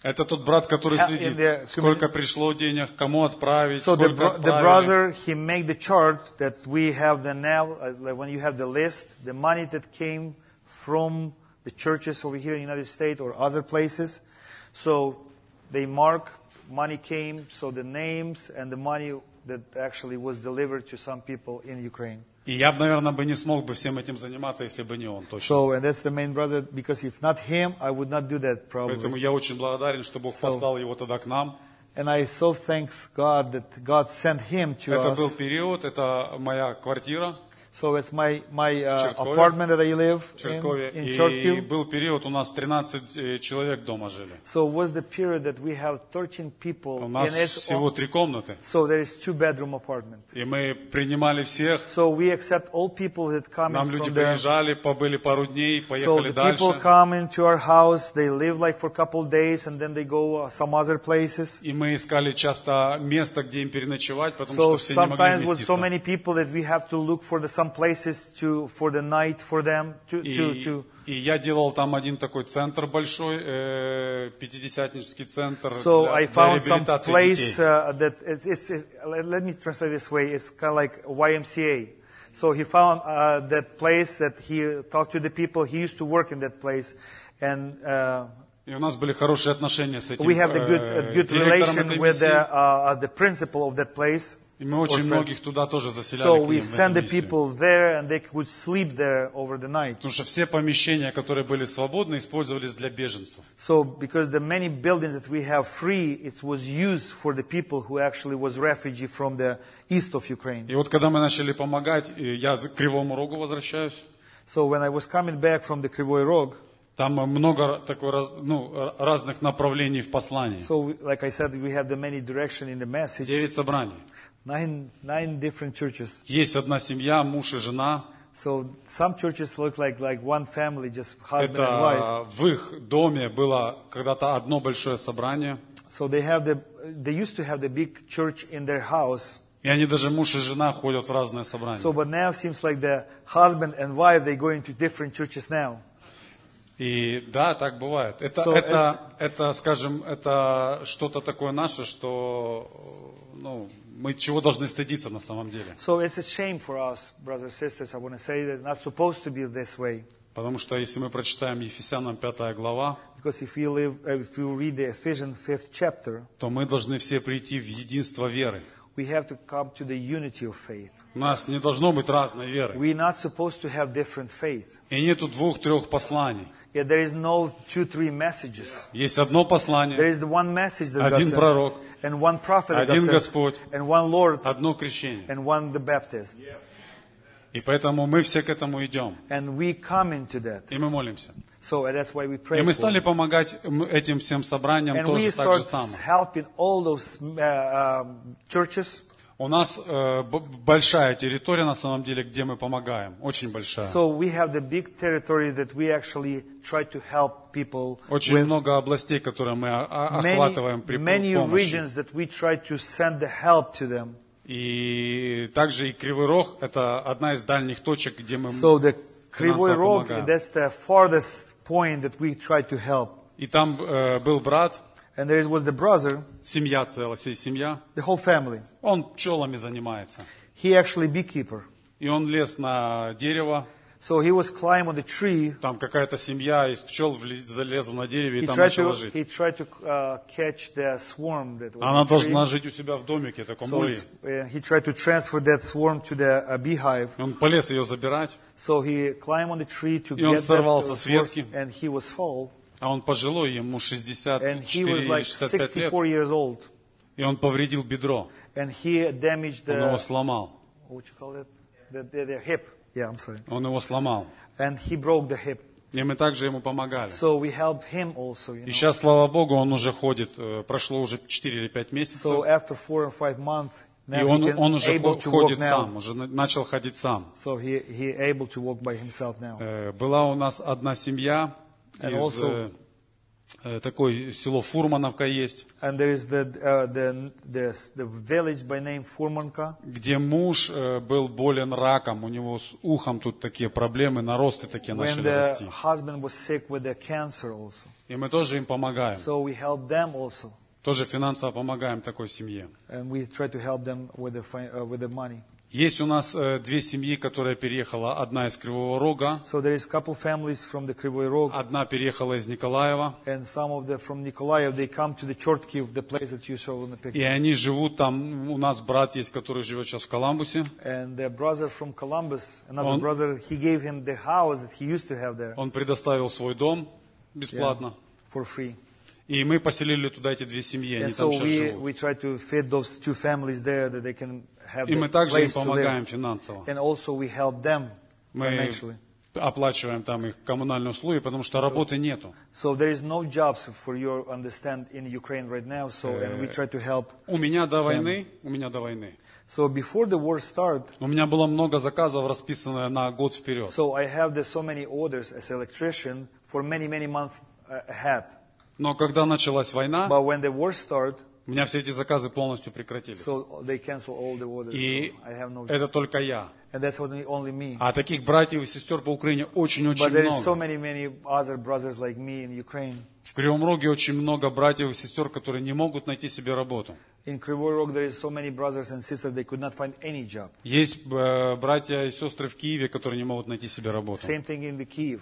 S6: Это тот брат, который
S5: Ha-
S6: следит,
S5: in the
S6: сколько пришло денег, кому отправить,
S5: so the,
S6: сколько
S5: bro- the
S6: отправили.
S5: brother he make the chart that we have the now. Uh, like when you have the list, the money that came from the churches over here in the United States or other places. So they mark money came. So the names and the money that actually was delivered to some people in Ukraine.
S6: И я бы, наверное, бы не смог бы всем этим заниматься, если бы не он, точно.
S5: So, and that's the main brother, because if not him, I would not do that
S6: Поэтому
S5: probably.
S6: я очень благодарен, что Бог
S5: So-
S6: послал его тогда к нам.
S5: And I so thanks God that God sent him to
S6: Это
S5: us.
S6: был период, это моя квартира
S5: So it's my, my uh,
S6: Черткове.
S5: apartment that I live
S6: в Черткове.
S5: in, in
S6: И
S5: Chertkov.
S6: был период, у нас 13 э, человек дома жили.
S5: So was the period that we have 13 people
S6: У нас
S5: and it's
S6: всего три комнаты.
S5: so there is two bedroom apartment.
S6: И мы принимали всех.
S5: So we accept all people that come
S6: Нам
S5: in
S6: люди
S5: from there.
S6: приезжали, побыли пару дней,
S5: So
S6: поехали
S5: the
S6: дальше.
S5: people come into our house, they live like for a couple of days and then they go uh, some other places.
S6: И мы искали часто место, где им переночевать, потому
S5: So
S6: что все не могли
S5: sometimes with so
S6: вместиться.
S5: many people that we have to look for the, some places to for the night for them to, to,
S6: И,
S5: to
S6: и я делал там один такой центр большой, э, пятидесятнический центр
S5: So
S6: для,
S5: I
S6: для
S5: found some
S6: реабилитации
S5: place
S6: детей.
S5: uh, that it's, it's, it, let let me translate this way. It's kind of like YMCA. So he found uh, that place that he talked to the people. He used to work in that place, and uh,
S6: И у нас были хорошие отношения с этим
S5: we have the good,
S6: э,
S5: a good
S6: директором
S5: relation
S6: этой
S5: with the,
S6: миссии.
S5: uh, the principal of that place.
S6: И мы очень многих туда тоже заселяли
S5: So we send the people there, and they could sleep there over the night.
S6: Потому что все помещения, которые были свободны, использовались для беженцев.
S5: So because the many buildings that we have free, it was used for the people who actually was refugee from the east of Ukraine.
S6: И вот когда мы начали помогать, я к Кривому Рогу возвращаюсь,
S5: So when I was coming back from the Krivoy Rog,
S6: там много такой, ну, разных направлений в послании.
S5: so like I said, we have the many direction in the message.
S6: Девять собраний.
S5: Nine, nine different churches.
S6: Есть одна семья, муж и жена.
S5: So some churches look like, like one family, just husband and wife.
S6: Это в их доме было когда-то одно большое собрание.
S5: So they have the, they used to have the big church in their house.
S6: И они даже муж и жена ходят в разные собрания.
S5: So, but now it seems like the husband and wife, they go into different churches now.
S6: И да, так бывает. Это,
S5: So
S6: это, это, скажем, это что-то такое наше, что ну, мы чего должны стыдиться на самом деле.
S5: So it's a shame for us, brothers and sisters. I want to say that not supposed to be this way.
S6: Потому что если мы прочитаем Ефесянам 5 глава,
S5: Because if you live, uh, if you read the Ephesians fifth chapter,
S6: то мы должны все прийти в единство веры.
S5: we have to come to the unity of faith.
S6: У нас не должно быть разной веры.
S5: We're not supposed to have different faith.
S6: И нету двух-трех посланий.
S5: Yet there is no two, three messages.
S6: Есть одно
S5: There
S6: послание,
S5: is the one message that God
S6: один
S5: sent,
S6: пророк,
S5: and one prophet that God
S6: один
S5: sent,
S6: Господь,
S5: and one Lord,
S6: одно крещение.
S5: and one the baptism.
S6: И поэтому мы все к этому идем.
S5: And we come into that.
S6: И мы молимся.
S5: So that's why we
S6: И
S5: pray.
S6: мы
S5: for
S6: стали
S5: it.
S6: помогать м, этим всем собраниям
S5: And we
S6: тоже так же
S5: start
S6: самое.
S5: helping all those uh, um, churches.
S6: У нас э, большая территория на самом деле, где мы помогаем. Очень большая.
S5: So we have the big territory that we actually try to help people
S6: Очень
S5: with.
S6: много областей, которые мы о-
S5: Many,
S6: охватываем при
S5: many
S6: помощи.
S5: regions that we try to send the help to them.
S6: И также и Кривой Рог – это одна из дальних точек, где мы
S5: So the Rog,
S6: помогаем.
S5: that's the farthest point that we try to help.
S6: И там э, был брат,
S5: And there was the brother,
S6: семья целая, вся семья.
S5: the whole family.
S6: Он пчелами занимается.
S5: He actually beekeeper.
S6: И он лез на дерево,
S5: So he was climb on the tree.
S6: там какая-то семья из пчел вли- залезла на дереве и
S5: He
S6: там
S5: tried
S6: начала
S5: to
S6: жить.
S5: he tried to uh, catch the swarm that was
S6: Она
S5: on the
S6: должна
S5: tree.
S6: жить у себя в домике, таком
S5: So
S6: улье.
S5: it's- uh, he tried to transfer that swarm to the uh, beehive.
S6: И Он полез ее забирать,
S5: So he climbed on the tree to
S6: И он
S5: get that
S6: сорвался
S5: uh,
S6: с
S5: swarm,
S6: ветки.
S5: and he was fall.
S6: А он пожилой, ему
S5: And
S6: 64
S5: he was
S6: или
S5: like
S6: 65 лет,
S5: 64 years old.
S6: и он повредил бедро,
S5: And he damaged
S6: он его
S5: the,
S6: сломал.
S5: what you call it? The, the, the hip. Yeah, I'm sorry.
S6: Он его сломал.
S5: And he broke the hip.
S6: И мы также ему помогали.
S5: So we helped him also, you
S6: И
S5: know.
S6: сейчас, слава Богу, он уже ходит, э, прошло уже 4 или 5
S5: So
S6: месяцев,
S5: after four or five months,
S6: и он, он уже ходит сам, уже на- начал ходить сам.
S5: So he he able to walk by himself now.
S6: Э, Была у нас одна семья
S5: And
S6: из
S5: also-
S6: э, э, такой село Фурмановка есть,
S5: And there is the uh, the the the village by name Furmanka,
S6: где муж э, был болен раком, у него с ухом тут такие проблемы, наросты такие
S5: when
S6: начали
S5: the
S6: расти.
S5: husband was sick with the cancer also.
S6: И мы тоже им помогаем,
S5: So we help them also,
S6: тоже финансово помогаем такой семье.
S5: and we try to help them with the fi- uh, with the money.
S6: Есть у нас э, две семьи, которая переехала, одна из Кривого Рога,
S5: So there is couple families from the Krivoy Rog,
S6: одна переехала из Николаева,
S5: and some of them from Nikolaev. They come to the Chortkiv, the place that you saw in the
S6: и
S5: picture.
S6: они живут там, у нас брат есть, который живет сейчас в Коламбусе,
S5: And the brother from Columbus, another
S6: Он-
S5: brother, he gave him the house that he used to have there
S6: он предоставил свой дом
S5: yeah,
S6: бесплатно,
S5: for free.
S6: и мы поселили туда эти две семьи, они
S5: And so
S6: там сейчас
S5: we,
S6: живут.
S5: we try to feed those two families there that they can have
S6: И мы также им помогаем финансово.
S5: And also we help them
S6: Мы оплачиваем там их коммунальные услуги, потому что работы нету.
S5: So there is no jobs for you understand in Ukraine right now. So and we try to help.
S6: У меня до войны, у меня до войны,
S5: So before the war start,
S6: у меня было много заказов, расписанное на год вперед.
S5: so I have the, so many orders as electrician for many many months uh, ahead.
S6: Но когда началась война,
S5: But when the war start,
S6: у меня все эти заказы полностью прекратились.
S5: so they cancel all the orders.
S6: И
S5: So I have no.
S6: это только я.
S5: And that's only only me.
S6: А таких братьев и сестер по Украине очень-очень
S5: so
S6: много.
S5: many many other brothers like me in Ukraine.
S6: В Кривом Роге очень много братьев и сестер, которые не могут найти себе работу.
S5: In Krivoy Rog, there is so many brothers and sisters they could not find any job.
S6: Есть э, братья и сестры в Киеве, которые не могут найти себе работу.
S5: Same thing in the Kiev.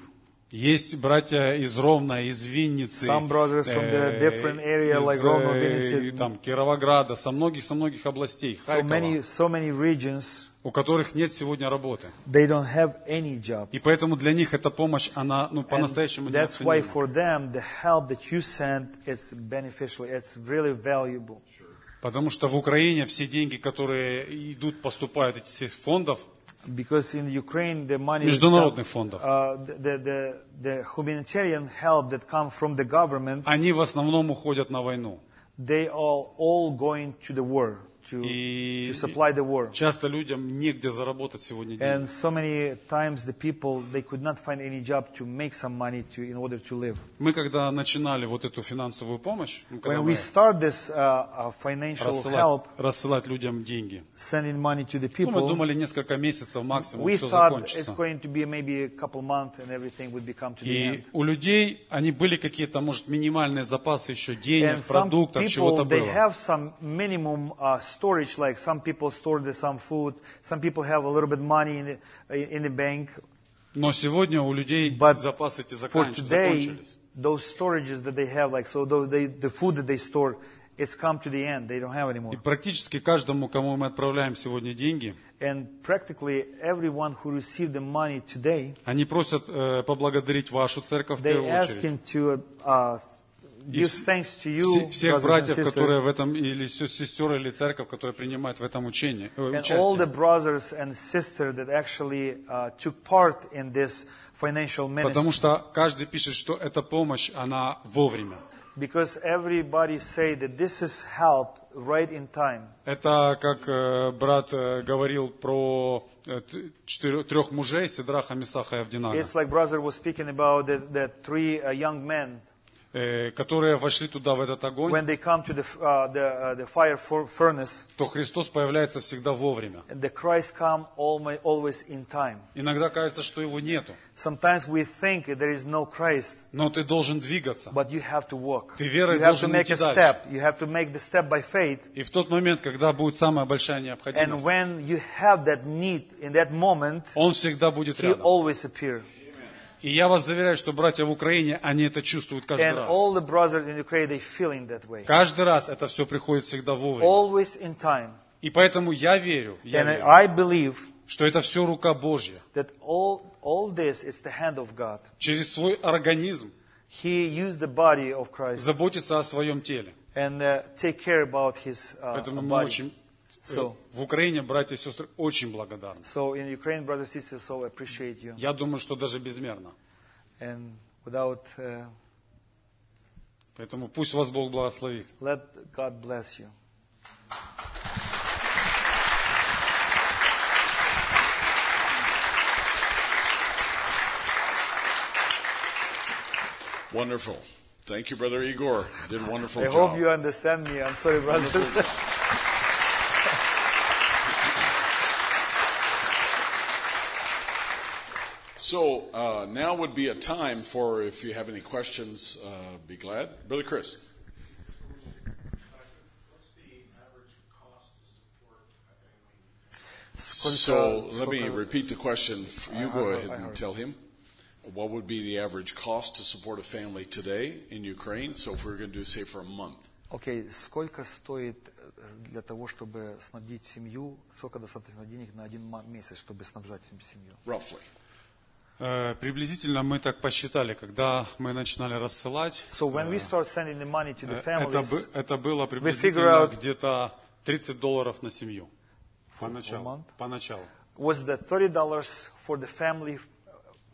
S6: Есть братья из Ровно, из Винницы,
S5: Some brothers from the
S6: э,
S5: different area,
S6: из,
S5: like Ровно,
S6: э,
S5: Винницы.
S6: там, Кировограда, со многих, со многих областей,
S5: So many so many regions
S6: у которых нет сегодня работы.
S5: they don't have any job.
S6: И поэтому для них эта помощь, она ну, по-настоящему неоценима.
S5: really.
S6: Потому что в Украине все деньги, которые идут, поступают из этих фондов,
S5: Because in Ukraine the money
S6: Международных фондов.
S5: uh, the, the the humanitarian help that come from the government
S6: они в основном уходят на войну.
S5: they are all going to the war To
S6: И
S5: to supply the war.
S6: часто людям негде заработать сегодня деньги.
S5: And so many times the people they could not find any job to make some money to in order to live.
S6: Мы когда начинали вот эту финансовую помощь, ну, когда
S5: When
S6: мы
S5: we start this uh, uh, financial
S6: рассылать,
S5: help,
S6: рассылать людям деньги,
S5: sending money to the
S6: ну, мы
S5: people,
S6: думали несколько месяцев максимум
S5: we
S6: все
S5: thought
S6: закончится.
S5: it's going to be maybe a couple months and everything would become to the
S6: И
S5: end.
S6: у людей, они были какие-то, может, минимальные запасы еще денег,
S5: And
S6: продуктов,
S5: people
S6: чего-то
S5: they
S6: было.
S5: have some minimum uh, storage, like some people store the, some food, some people have a little bit money in the, in the bank.
S6: Но сегодня у людей
S5: But
S6: запасы эти
S5: For
S6: заканч-
S5: today,
S6: закончились.
S5: those storages that they have, like so, though they, the food that they store, it's come to the end. They don't have anymore.
S6: И практически каждому, кому мы отправляем сегодня деньги,
S5: And practically everyone who received the money today,
S6: они просят э, поблагодарить вашу церковь в
S5: they
S6: первую
S5: ask
S6: очередь.
S5: him to uh, thanks to you,
S6: всех братьев, которые в этом, или сестер, или церковь, в этом учении, э, участие.
S5: And all the brothers and sisters that actually uh, took part in this financial ministry.
S6: Потому что каждый пишет, что эта помощь, она вовремя.
S5: Because everybody say that this is help right in time.
S6: Это как э, брат э, говорил про э, четырех, трех мужей, Седраха, Мисаха и Авдинага.
S5: It's like brother was speaking about the, the three uh, young men.
S6: Которые вошли туда, в этот огонь,
S5: when they come to the, f- uh, the, uh, the fire for, furnace,
S6: то Христос появляется всегда вовремя.
S5: and the Christ come alma- always in time.
S6: Иногда кажется, что его нету,
S5: Sometimes we think there is no Christ,
S6: но ты должен двигаться.
S5: but you have to walk.
S6: Ты верой
S5: You have to
S6: должен
S5: make
S6: идти
S5: a
S6: дальше.
S5: step. You have to make the step by faith.
S6: И в тот момент, когда будет самая большая
S5: And
S6: необходимость,
S5: when you have that need in that moment,
S6: Он всегда будет
S5: He
S6: рядом.
S5: always appear.
S6: И я вас заверяю, что братья в Украине, они это чувствуют каждый
S5: And
S6: раз.
S5: all the brothers in Ukraine, they feeling that way.
S6: Каждый раз это все приходит всегда вовремя.
S5: Always in time.
S6: И поэтому я верю, я
S5: And
S6: верю,
S5: I believe
S6: что это все рука Божья.
S5: that all, all this is the hand of God.
S6: Через свой организм
S5: He used the body of Christ
S6: заботиться о своем теле.
S5: and uh, take care about his uh,
S6: Поэтому мы
S5: body.
S6: очень
S5: So,
S6: В Украине братья и сестры очень благодарны.
S5: so in Ukraine, brothers and sisters, so appreciate you.
S6: Я думаю, что даже безмерно.
S5: And without, uh,
S6: Поэтому пусть вас Бог благословит.
S5: let God bless you.
S4: Wonderful. Thank you, Brother Igor. You did a wonderful
S5: I
S4: job.
S5: hope you understand me. I'm sorry, brothers.
S4: So uh, now would be a time for, if you have any questions, uh, be glad. Brother Chris.
S7: What's the average cost to support a family?
S4: So let me
S5: сколько-
S4: repeat the question. You
S5: I
S4: go
S5: heard-
S4: ahead
S5: I
S4: and
S5: heard.
S4: tell him. What would be the average cost to support a family today in Ukraine? So if we we're going to do, say, for a month.
S5: Окей, сколько стоит э, для того, чтобы снабдить семью, сколько достаточно денег на один ма- месяц, чтобы снабжать сем- семью?
S4: roughly.
S6: Э, Приблизительно мы так посчитали, когда мы начинали рассылать,
S5: So when we start sending the money to the
S6: э, это,
S5: families,
S6: бы- это было приблизительно где-то 30 долларов на семью. Поначалу. Поначалу.
S5: was the $30 for the family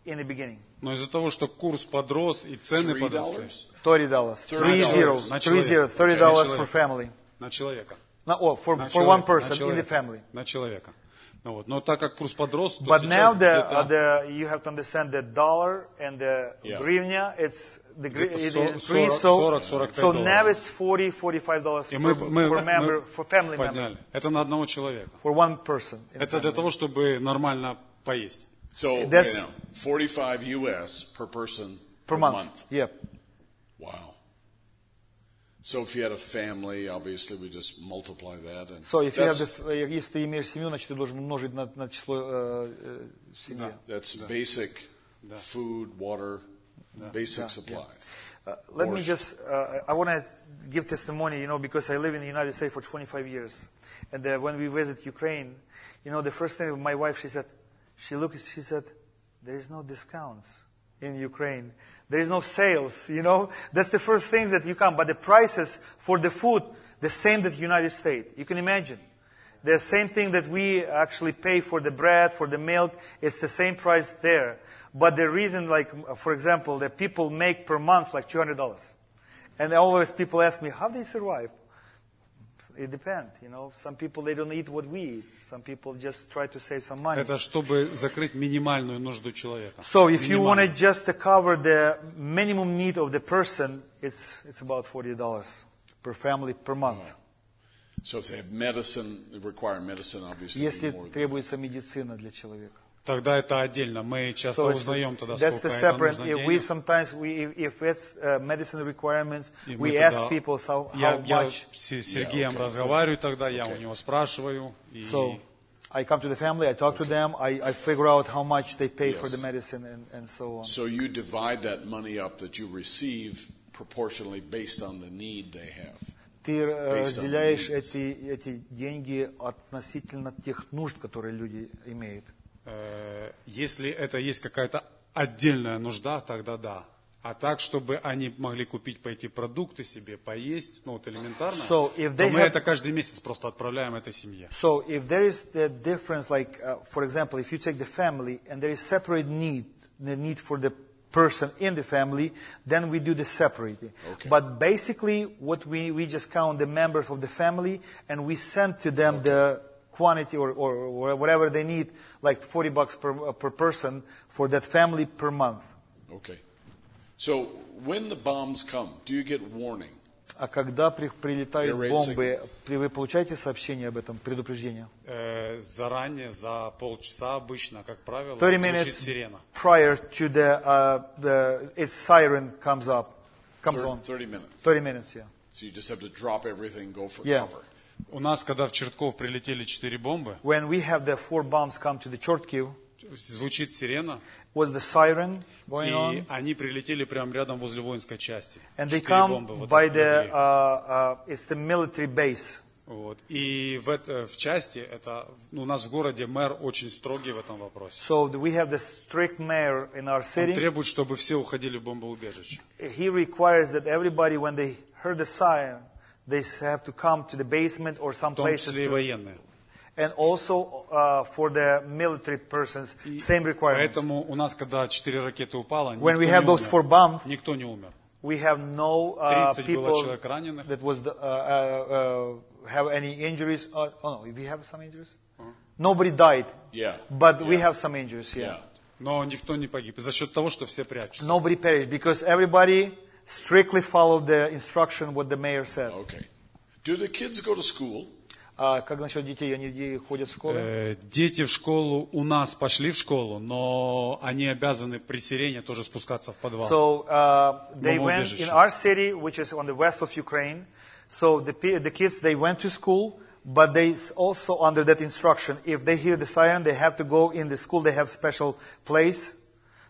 S5: in the beginning.
S6: Но из-за того, что курс подрос и цены подросли
S4: dollars?
S5: $30. Three
S4: $30
S5: zeros.
S6: на
S5: Three zero.
S6: человека.
S5: $30
S6: На
S5: for family.
S6: на человека.
S5: No, oh, for,
S6: На
S5: for one person in the family.
S6: На человека. Ну вот. Но так как курс подрос, то
S5: But now
S6: сейчас
S5: the,
S6: где-то
S5: uh, the, you have to understand the dollar and the
S4: Yeah.
S5: hryvnia, it's the gri-
S6: Где-то
S5: it
S6: сор-
S5: increased,
S6: 40,
S5: so,
S6: 45
S5: so
S6: долларов.
S5: now it's 40, 45 dollars
S6: и
S5: per,
S6: мы, мы,
S5: per member,
S6: мы
S5: for family member,
S6: подняли. Это на одного человека.
S5: for one person. in the
S6: Это для
S5: family.
S6: того, чтобы нормально поесть.
S4: So
S5: That's-
S4: wait now, 45 US per person
S5: per month. Yep.
S4: Wow. So if you had a family, obviously we just multiply that. And
S5: So if you have
S4: that's,
S5: the, uh, если ты имеешь семью, значит ты должен умножить на, на число э, э, в семье.
S4: that's basic food, water, basic supplies.
S5: Uh, let me
S4: Borscht.
S5: just, uh, I want to give testimony, you know, because I live in the United States for 25 years. And uh, when we visit Ukraine, you know, the first thing my wife, she said, she looked, she said, there is no discounts in Ukraine. There is no sales, you know. That's the first things that you come. But the prices for the food, the same that the United States. You can imagine. The same thing that we actually pay for the bread, for the milk, it's the same price there. But the reason, like, for example, that people make per month like $200. And always people ask me, how they survive?
S6: Это чтобы закрыть минимальную нужду человека.
S5: So if you want to
S6: Минимальную.
S5: just to cover the minimum need of the person, it's, it's about $40 per family per month.
S4: So if they have medicine, they require medicine, obviously. it'd be
S5: Если
S4: more than
S5: требуется медицина для человека.
S6: Тогда это отдельно. Мы часто
S5: So it's-
S6: узнаем тогда,
S5: that's
S6: сколько
S5: the
S6: это
S5: separate.
S6: нужно
S5: If we
S6: денег.
S5: sometimes we if, if it's uh, medicine requirements,
S6: И мы
S5: we
S6: тогда-
S5: ask people so, how
S6: я, я
S5: much.
S6: с Сергеем
S4: okay.
S6: разговариваю тогда, я
S4: Okay.
S6: у него спрашиваю. И
S5: So I come to the family, I talk to them, I, I figure out how much they pay for
S4: Yes.
S5: the medicine and, and so on.
S4: So you divide that money up that you receive proportionally based on the need they have.
S5: Ты э,
S4: Based on
S5: разделяешь
S4: the needs.
S5: эти, эти деньги относительно тех нужд, которые люди имеют.
S6: Э, если это есть какая-то отдельная нужда, тогда да. А так, чтобы они могли купить, пойти продукты себе, поесть, ну вот элементарно,
S5: So, if
S6: то
S5: they
S6: мы
S5: have-
S6: это каждый месяц просто отправляем этой семье.
S5: So if there is the difference, like uh, for example, if you take the family and there is separate need, the need for the person in the family, then we do the separate.
S4: Okay.
S5: But basically, what we we just count the members of the family and we send to them the quantity or, or, or whatever they need, like 40 bucks per, uh, per person for that family per month.
S4: Okay. So when the bombs come, do you get warning?
S5: А когда при- прилетают
S4: Air raid
S5: бомбы,
S4: signals.
S5: при- вы получаете сообщение об этом, предупреждение?
S6: Э, заранее, за полчаса обычно, как правило,
S5: 30
S6: звучит
S5: minutes
S6: сирена.
S5: prior to the, uh, the its siren comes up, comes
S4: Thir-
S5: on.
S4: 30 minutes.
S5: 30 minutes, yeah.
S4: So you just have to drop everything, go for
S5: Yeah.
S4: cover.
S6: У нас, когда в Чертков прилетели четыре бомбы,
S5: When we have the four bombs come to the queue,
S6: звучит сирена,
S5: was the siren going
S6: и
S5: on,
S6: они прилетели прямо рядом возле воинской части.
S5: and they come
S6: бомбы вот
S5: by the, uh, uh, it's the military base.
S6: Вот. И в, это- в части, это, ну, у нас в городе мэр очень строгий в этом вопросе.
S5: So we have the strict mayor in our
S6: Он
S5: city.
S6: требует, чтобы все уходили в бомбоубежище.
S5: He requires that everybody, when they heard the siren, they have to come to the basement or some
S6: в том
S5: places.
S6: числе и
S5: to-
S6: военные.
S5: and also uh, for the military persons, same requirements.
S6: Поэтому у нас, когда четыре ракеты упало,
S5: When we
S6: никто
S5: have
S6: не
S5: those four
S6: умер.
S5: bombs,
S6: Никто не умер.
S5: we have no uh,
S6: 30 было
S5: people
S6: человек раненых.
S5: that was the, uh, uh, uh, have any injuries. Uh, oh no, we have some injuries. Nobody died,
S4: Yeah.
S5: but we
S4: Yeah.
S5: have some injuries.
S4: Yeah.
S5: Yeah.
S6: Но никто не погиб. За счет того, что все прячутся.
S5: Nobody perished because everybody strictly followed the instruction what the mayor said.
S4: Okay. Do the kids go to school?
S5: А как насчет детей? Они где ходят в школу?
S6: Э, Дети в школу у нас пошли в школу, но они обязаны при сирене тоже спускаться в подвал.
S5: So uh, they went
S6: Бомбоубежище.
S5: in our city, which is on the west of Ukraine. So the, pe- the kids they went to school, but they s- also under that instruction, if they hear the siren, they have to go in the school. They have special place,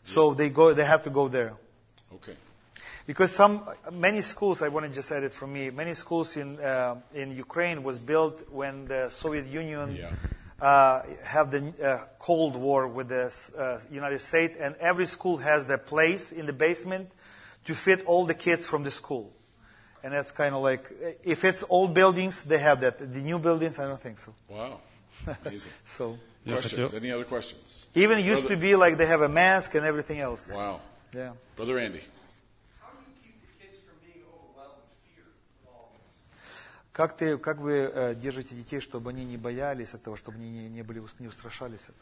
S5: so they go. They have to go there.
S4: Okay.
S5: Because some, many schools, I want to just add it from me, many schools in, uh, in Ukraine was built when the Soviet Union
S4: yeah.
S5: uh, have the uh, Cold War with the uh, United States, and every school has their place in the basement to fit all the kids from the school. And that's kind of like, if it's old buildings, they have that. The new buildings, I don't think so.
S4: Wow. Amazing.
S5: so.
S4: Questions? Any other questions?
S5: Even used Brother, to be like they have a mask and everything else.
S4: Wow.
S5: Yeah.
S4: Brother Andy.
S5: Как, ты, как вы э, держите детей, чтобы они не боялись этого, чтобы они не, не, были, не устрашались этого?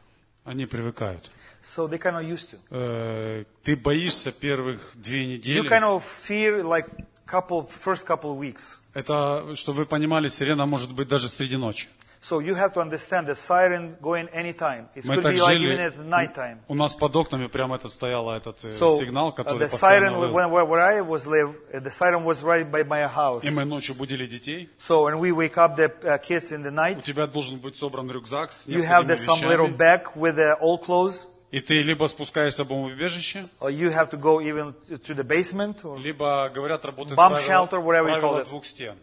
S6: Они привыкают.
S5: So they kind of used to.
S6: Э, Ты боишься первых две
S5: You
S6: недели.
S5: kind of fear like couple first couple weeks.
S6: Это, чтобы вы понимали, сирена может быть даже среди ночи.
S5: So you have to understand the siren going anytime. It
S6: Мы
S5: could
S6: так
S5: be like
S6: жили.
S5: even at night time.
S6: У нас под окнами прямо этот стоял этот э,
S5: So
S6: сигнал,
S5: uh,
S6: который
S5: the
S6: постоянно
S5: siren
S6: выл.
S5: when, where, where I was live, uh, the siren was right by my house.
S6: И мы ночью будили детей.
S5: So when we wake up the uh, kids in the
S6: У
S5: night,
S6: тебя должен быть собран рюкзак с
S5: you have
S6: необходимыми
S5: the, some little
S6: вещами.
S5: bag with the old clothes,
S6: И ты либо спускаешься в бомбоубежище,
S5: or you have to go even to the basement. Or,
S6: либо, говорят, работает
S5: Bomb
S6: правило,
S5: shelter, whatever you call
S6: правило
S5: it.
S6: двух стен.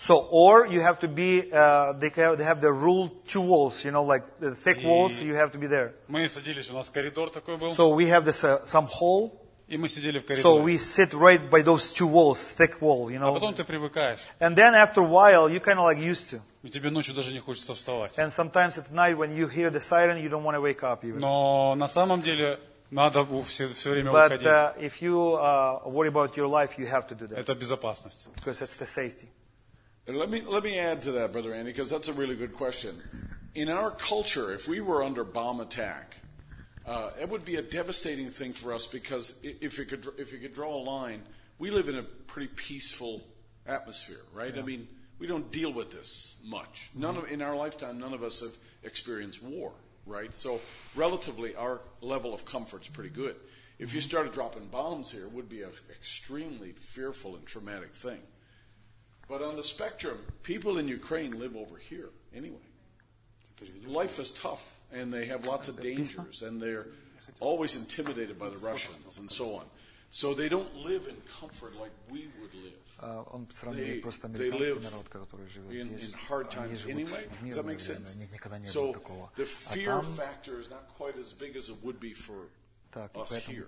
S5: so or you have to be. Uh, they have, they have the rule two walls. You know, like the thick walls.
S6: И-
S5: You have to be there.
S6: Мы садились, у нас коридор такой был,
S5: So we have this uh, some hole.
S6: и мы сидели в
S5: So
S6: коридоре.
S5: we sit right by those two walls, thick wall, you
S6: А
S5: know.
S6: потом ты привыкаешь,
S5: And then after a while, you kind of like used to.
S6: и тебе ночью даже не хочется вставать.
S5: And sometimes at night when you hear the siren, you don't want to wake up even.
S6: Но на самом деле надо все, все время
S5: But
S6: выходить.
S5: uh, if you uh, worry about your life, you have to do that
S6: Это безопасность.
S5: because that's the safety.
S4: And let me let me add to that, brother Andy, because that's a really good question. In our culture, if we were under bomb attack, uh, it would be a devastating thing for us because if you could if you could draw a line, we live in a pretty peaceful atmosphere, right? I mean, we don't deal with this much. None of in our lifetime, none of us have experienced war, right? So relatively, our level of comfort's pretty good. If you started dropping bombs here, it would be an extremely fearful and traumatic thing. But on the spectrum, people in Ukraine live over here anyway. Life is tough, and they have lots of dangers, and they're always intimidated by the Russians and so on. So they don't live in comfort like we would live.
S5: Uh, он
S4: They,
S5: сравнивает просто
S4: they
S5: американский
S4: live
S5: народ, который живет
S4: in,
S5: здесь.
S4: in hard
S5: Они
S4: times
S5: живут
S4: anyway.
S5: в
S4: Does that
S5: мирное
S4: make
S5: время,
S4: sense?
S5: у них никогда не было
S4: So
S5: такого.
S4: the
S5: А
S4: fear
S5: там,
S4: factor is not quite as big as it would be for
S5: Так, и
S4: us
S5: поэтому-
S4: here.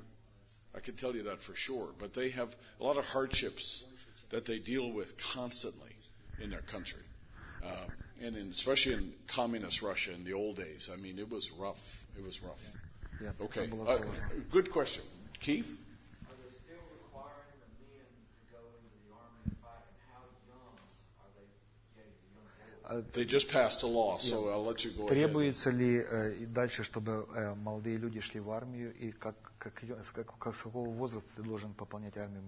S4: I can tell you that for sure. But they have a lot of hardships that they deal with constantly in their country. Um, and in, especially in communist Russia in the old days. I mean, it was rough. It was rough.
S5: Yeah,
S4: Okay.
S5: там было
S4: Uh,
S5: сложно.
S4: good question. Keith?
S7: Are they still requiring the men to go into the army and fight? And how young are they getting the young boys?
S4: They just passed a law, so I'll let you go ahead.
S5: Требуется ли э, и дальше, чтобы э, молодые люди шли в армию, и как, как, с, как, как- с какого возраста ты должен пополнять армию?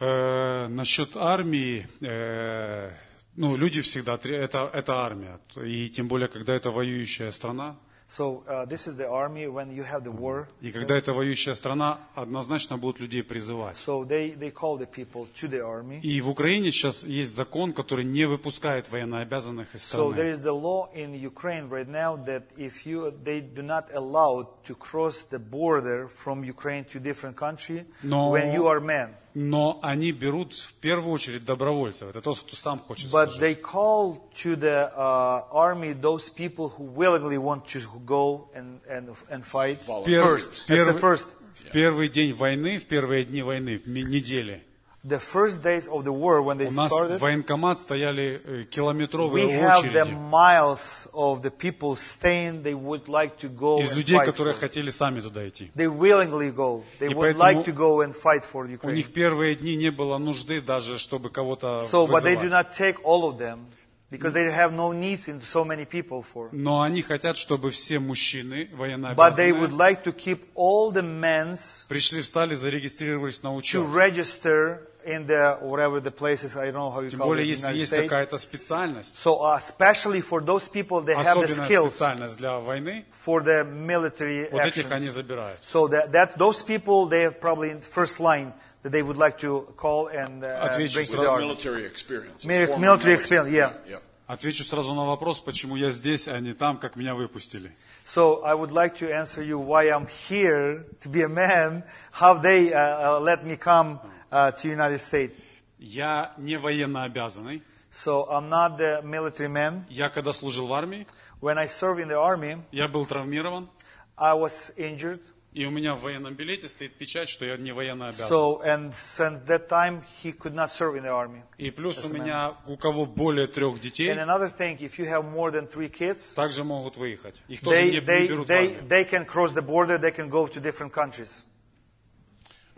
S6: Э, насчет армии, э, ну, люди всегда, это, это армия. И тем более, когда это воюющая страна.
S5: So uh, this is the army when you have the war.
S6: И когда это воюющая страна, однозначно будут людей призывать.
S5: So they, they call the people to the army.
S6: И в Украине сейчас есть закон, который не выпускает военнообязанных из
S5: So there
S6: страны.
S5: is the law in Ukraine right now that if you they do not allow to cross the border from Ukraine to different country
S6: Но-
S5: when you are man.
S6: Но они берут в первую очередь добровольцев. Это тот, кто сам хочет
S5: But
S6: служить.
S5: they call to the uh, army those people who willingly want to go and, and, and fight first. That's the first.
S6: в первый день войны, в первые дни войны, недели,
S5: The first days of the war, when they
S6: У нас в
S5: started,
S6: военкомат стояли э,
S5: we
S6: километровые
S5: have the
S6: очереди
S5: miles of the people staying. They would like to go
S6: из
S5: and
S6: людей,
S5: fight
S6: которые
S5: for it.
S6: хотели сами туда идти.
S5: They willingly go. They
S6: И
S5: would
S6: поэтому
S5: like to go and fight for
S6: У
S5: Ukraine.
S6: них первые дни не было нужды даже, чтобы кого-то
S5: So, but they do
S6: вызывать.
S5: not take all of them because they have no needs in so many people for.
S6: Но они хотят, чтобы все мужчины
S5: But they would
S6: военнообязанные
S5: like to keep all the men's
S6: пришли, встали, зарегистрировались на
S5: to
S6: учет.
S5: register in the whatever the places I don't know how you
S6: Тем
S5: call it.
S6: более,
S5: in the
S6: если
S5: United
S6: есть
S5: States.
S6: какая-то специальность,
S5: So uh, especially for those people, they have the
S6: особенная
S5: skills
S6: специальность для войны,
S5: for the military
S6: вот этих
S5: actions.
S6: они забирают.
S5: So that, that those people, they are probably in the first line that they would like to call and uh,
S6: Отвечу
S5: bring to
S4: With
S5: the army.
S4: military experience.
S5: Mil-
S4: former
S5: military experience, yeah.
S4: yeah.
S6: Отвечу сразу на вопрос, почему я здесь, а не там, как меня выпустили.
S5: So I would like to answer you why I'm here to be a man, how they uh, uh, let me come uh, to United States.
S6: Я не военно обязанный.
S5: So I'm not the military man.
S6: Я когда служил в армии,
S5: When I served in the army,
S6: я был травмирован,
S5: I was injured.
S6: и у меня в военном билете стоит печать, что я не военно обязан.
S5: So and since that time, he could not serve in the army.
S6: И плюс
S5: Yes,
S6: у
S5: ma'am.
S6: меня, у кого более трех детей,
S5: And another thing, if you have more than three kids,
S6: также могут выехать. Их тоже
S5: they,
S6: не, не
S5: they,
S6: берут в
S5: they,
S6: армию.
S5: they can cross the border, they can go to different countries.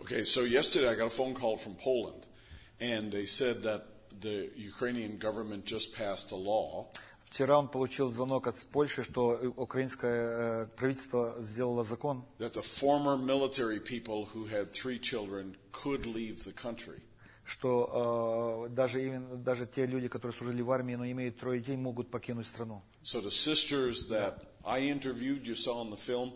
S4: Okay, so yesterday I got a phone call from Poland, and they said that the Ukrainian government just passed a law
S5: Вчера он получил звонок от Польши, что украинское э, правительство сделало закон,
S4: that the former military people who had three children could leave the country.
S5: что э, даже, именно, даже те люди, которые служили в армии, но имеют трое детей, могут покинуть страну.
S4: So the sisters that I interviewed, you saw in the film,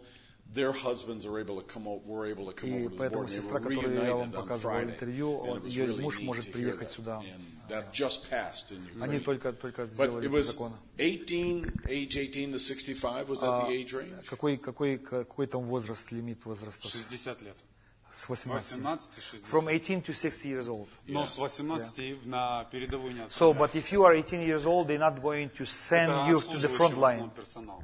S5: И поэтому сестра, которую я вам показывал интервью, он, ее муж может приехать сюда. Они только, только сделали закон.
S4: А,
S5: какой, какой, какой там возраст, лимит возраста?
S6: 60 лет
S5: с 18.
S6: 18
S5: From 18 to 60 years old.
S6: Но с 18 на передовую не отправляют.
S5: So, but if you are 18 years old, they're not going to send you to the front line.
S6: Персонал.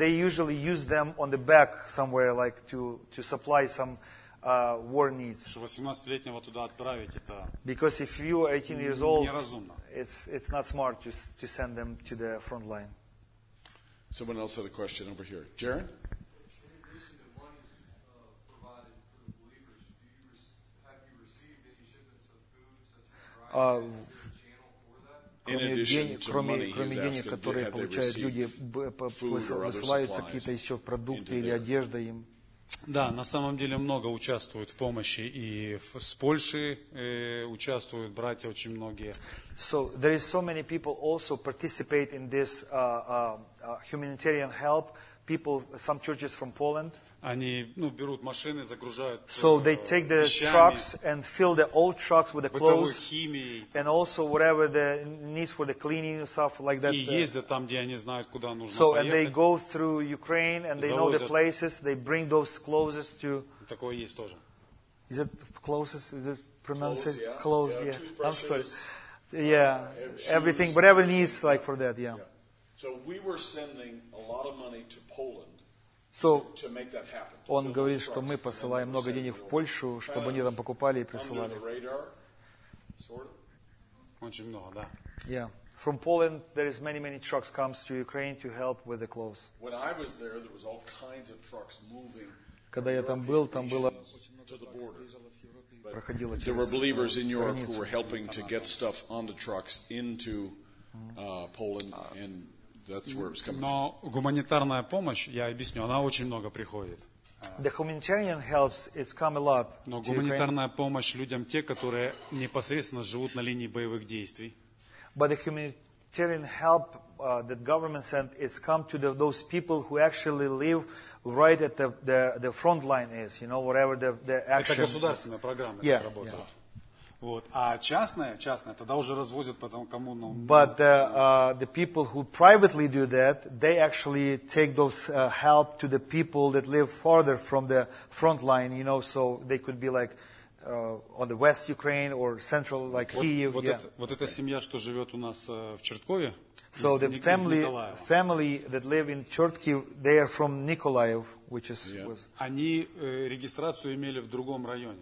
S5: They usually use them on the back somewhere, like to, to supply some uh, war needs. Because if you are 18 years old, it's, it's not smart to, to send them to the front line.
S4: Someone else had a question over here.
S7: Jared? Uh,
S5: Кроме денег, кроме, кроме денег, которые получают люди, высылаются какие-то еще продукты или одежда им.
S6: Да, на самом деле много участвуют в помощи и в- с Польши э, участвуют братья очень многие.
S5: So there is so many people also participate in this uh, uh, uh, humanitarian help. People, some churches from Poland.
S6: Они ну, берут машины, загружают
S5: So
S6: э,
S5: they take the
S6: вещами,
S5: trucks and fill the old trucks with the
S6: бытовой
S5: clothes
S6: химией
S5: and also whatever the needs for the cleaning stuff like that.
S6: и
S5: uh,
S6: ездят там, где они знают, куда нужно
S5: So and they
S6: поехать.
S5: go through Ukraine and they know the
S6: Завозят.
S5: places. They bring those clothes to.
S6: Такое есть тоже.
S5: Is it clothes? Is it pronounced
S4: Clothes, yeah.
S5: clothes?
S4: Yeah,
S5: Yeah. I'm sorry.
S4: toothbrushes.
S5: Yeah,
S4: shoes.
S5: everything, whatever needs like for that. Yeah.
S4: So we were sending a lot of money to Poland
S5: So
S4: to make that happen. to
S5: он
S4: fill
S5: говорит,
S4: those
S5: что
S4: trucks.
S5: мы
S4: And then
S5: посылаем
S4: we
S5: много
S4: sent
S5: денег
S4: it
S5: в
S4: over.
S5: Польшу, чтобы они там покупали и присылали.
S4: Under the radar, sort of.
S6: Очень много, да.
S5: Yeah. From Poland, there is many, many trucks comes to Ukraine to help with the clothes.
S4: When I was there, there was all kinds of trucks moving
S5: Когда я там был, там было
S4: to the border.
S5: проходило
S4: There were
S5: через
S4: believers in Europe who
S5: границу.
S4: were helping to get stuff on the trucks into uh, Poland, and that's where it was coming from.
S6: Но гуманитарная помощь, я объясню, она очень много приходит.
S5: The humanitarian helps, it's come a lot
S6: Но гуманитарная помощь людям те, которые непосредственно живут на линии боевых действий.
S5: But the humanitarian help uh, that government sent, it's come to the, those people who actually live right at the, the, the front line is, you know, whatever the, the
S6: Это
S5: action.
S6: государственная программа
S5: Yeah,
S6: работает. Вот. А частная, частная, тогда уже развозят потом кому ну,
S5: But the, uh, the people who privately do that, they actually take those uh, help to the people that live farther from the front line, you know, so they could be like uh, on the west Ukraine or central, like
S6: Вот,
S5: Kiev.
S6: вот
S5: yeah.
S6: это- вот эта семья, что живет у нас э, в Черткове,
S5: So
S6: из
S5: the
S6: Ник- из
S5: family,
S6: Николаева,
S5: family that live in Chertkiv, they are from Nikolaev, which is
S4: Yeah.
S5: was-
S6: они э, регистрацию имели в другом районе.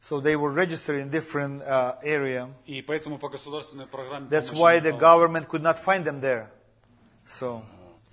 S5: So they were registered in different uh, area.
S6: И поэтому по государственной программе
S5: That's
S6: помощи
S5: why
S6: не
S5: the
S6: получили.
S5: government could not find them there. So,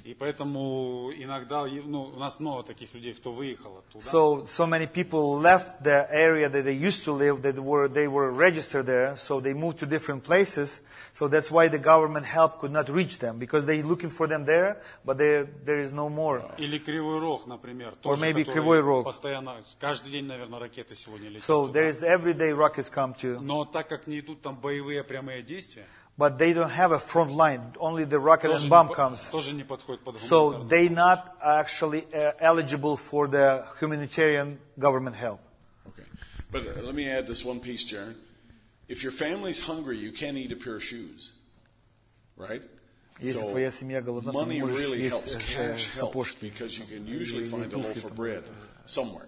S6: И поэтому иногда, ну, у нас много таких людей, кто выехал оттуда.
S5: so, so many people left the area that they used to live, that were, they were registered there, so they moved to different places. So that's why the government help could not reach them, because they looking for them there, but there, there is no more.
S6: Или Кривой Рог, например,
S5: Or
S6: тоже,
S5: maybe
S6: который
S5: Кривой Рог.
S6: постоянно, каждый день, наверное, ракеты сегодня летят
S5: So
S6: туда.
S5: there is everyday rockets come to,
S6: Но так как не идут там боевые прямые действия,
S5: but they don't have a front line. Only the rocket
S6: тоже,
S5: and
S6: не,
S5: bomb
S6: по-
S5: comes.
S6: тоже не подходит под
S5: So
S6: гуманитарную.
S5: they not actually uh, eligible for the humanitarian government help.
S4: Okay. But uh, let me add this one piece, Jaron. If your family's hungry, you can't eat a pair of shoes. Right?
S5: Если
S4: So,
S5: твоя семья голодна, ты не
S4: money
S5: можешь
S4: really
S5: съесть
S4: helps.
S5: э,
S4: Cash helps
S5: сапожки.
S4: because you can usually
S5: Или
S4: find a
S5: туфли
S4: loaf of
S5: там.
S4: bread somewhere.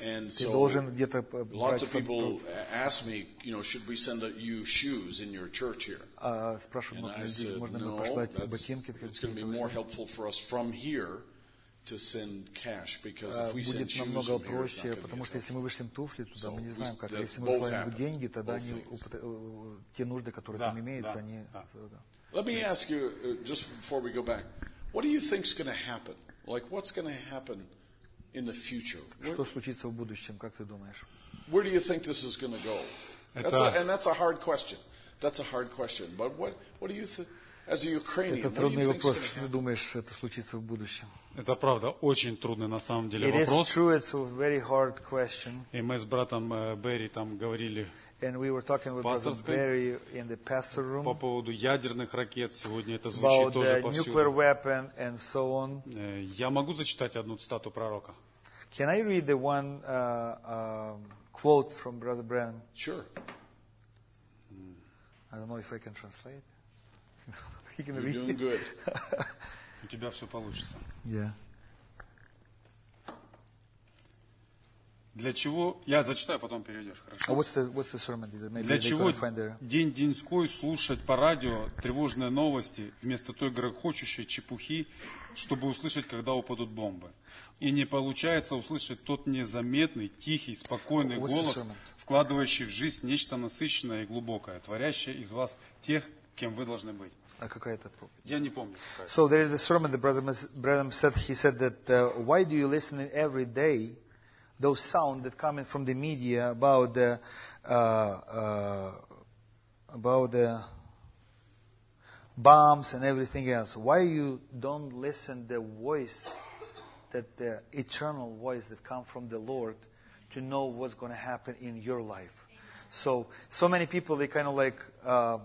S4: And
S5: Ты
S4: so
S5: должен где-то п-
S4: lots
S5: брать
S4: of
S5: фон-
S4: people ask me, you know, should we send you shoes in your church here?
S5: А, спрашивают
S4: And
S5: много
S4: I
S5: людей,
S4: said,
S5: можно ли
S4: no,
S5: послать
S4: that's,
S5: ботинки.
S4: it's going to be more helpful for us from here to send cash because
S5: А,
S4: if we send
S5: Будет
S4: shoes
S5: намного
S4: from here, it's not
S5: проще,
S4: going to be
S5: потому
S4: as
S5: что если мы вышлем туфли туда,
S4: So
S5: мы не
S4: we-
S5: знаем как.
S4: that
S5: Если мы
S4: both
S5: высылаем
S4: happen.
S5: деньги, тогда
S4: Both
S5: они,
S4: things.
S5: упот- э, те нужды, которые
S6: Да,
S5: там имеются,
S6: да,
S5: они...
S6: да.
S5: да.
S4: Let me ask you, uh, just before we go back, what do you think's going to happen? Like, what's going to happen in the future? Where,
S5: Что случится в будущем, как ты думаешь?
S4: where do you think this is going to go? That's
S6: Это-
S4: a, and that's a hard question. That's a hard question. But what, what do you think, as a Ukrainian,
S5: Это
S4: what do
S5: трудный
S4: you think's
S5: вопрос.
S4: going to
S5: Что ты
S4: happen?
S5: думаешь, что это случится в будущем?
S6: Это правда очень трудный на самом деле
S5: It is
S6: вопрос.
S5: true, it's a very hard question.
S6: И мы с братом э, Берри там говорили
S5: And we were talking with Brother
S6: Пасторской.
S5: Barry in the pastor room
S6: по поводу ядерных ракет. Сегодня это звучит
S5: about
S6: тоже
S5: the nuclear
S6: повсюду.
S5: weapon and so on.
S6: Э, Я могу зачитать одну цитату пророка?
S5: Can I read the one uh, um, quote from Brother Branham?
S4: Sure.
S5: I don't know if I can translate. he can
S4: You're
S5: read
S4: doing
S5: it.
S4: good.
S6: У тебя все получится.
S5: Yeah.
S6: Для чего... Я зачитаю, потом переведешь,
S5: Uh,
S6: хорошо?
S5: what's the what's the sermon? Maybe
S6: Для чего
S5: there.
S6: день-деньской слушать по радио тревожные новости вместо той грохочущей чепухи, чтобы услышать, когда упадут бомбы? И не получается услышать тот незаметный, тихий, спокойный
S5: What's the
S6: голос, вкладывающий в жизнь нечто насыщенное и глубокое, творящее из вас тех, кем вы должны быть.
S5: А какая это проповедь?
S6: Я не помню.
S5: So there is the sermon that Brother Branham said. He said that uh, why do you listen every day those sounds that coming from the media about the uh, uh, about the bombs and everything else? Why you don't listen the voice that the eternal voice that come from the Lord to know what's going to happen in your life? So so many people they kind of like. Uh,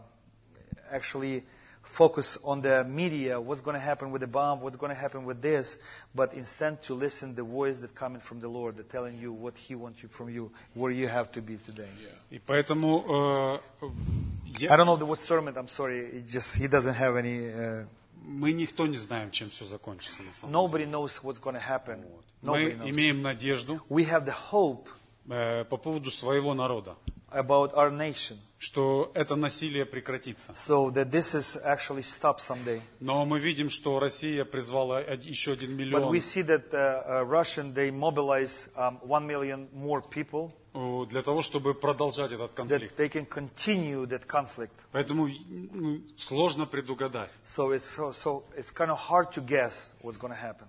S5: actually focus on the media, what's going to happen with the bomb, what's going to happen with this, but instead to listen the voice that coming from the Lord, that telling you what He wants you from you, where you have to be today.
S6: И поэтому э, я-
S5: I don't know the, what sermon. I'm sorry. It just he doesn't have any. Uh,
S6: мы никто не знаем, чем все закончится. На самом
S5: nobody knows what's going to happen.
S6: деле.
S5: Nobody
S6: Мы
S5: knows.
S6: имеем надежду
S5: We have the hope
S6: э, по поводу своего народа,
S5: about our nation,
S6: Что это насилие прекратится.
S5: so that this is actually stopped someday.
S6: Но мы видим, что Россия призвала еще один
S5: But
S6: миллион
S5: we see that uh, uh, Russian they mobilize um, one million more people
S6: э, для того, чтобы продолжать этот
S5: that
S6: конфликт.
S5: they can continue that conflict.
S6: Поэтому ну, сложно предугадать.
S5: So it's so, so it's kind of hard to guess what's going to happen.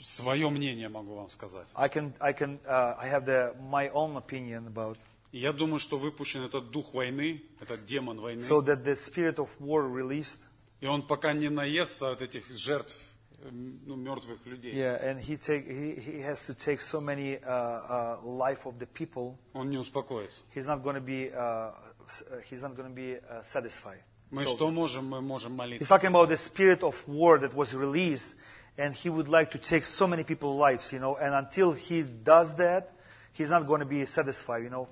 S6: Свое мнение могу вам сказать.
S5: I can I can uh, I have the my own opinion about
S6: И я думаю, что выпущен этот дух войны, этот демон войны,
S5: so that the spirit of war released.
S6: и он пока не наестся от этих жертв, э, ну, мертвых людей.
S5: Yeah, and he take he, he has to take so many uh, uh, life of the people.
S6: Он не успокоится.
S5: He's not going to be uh, s- uh, he's not going to be uh, satisfied.
S6: Мы
S5: So-
S6: что можем? Мы можем
S5: He's
S6: молиться.
S5: talking about the spirit of war that was released, and he would like to take so many people's lives, you know. And until he does that, he's not going to be satisfied, you know.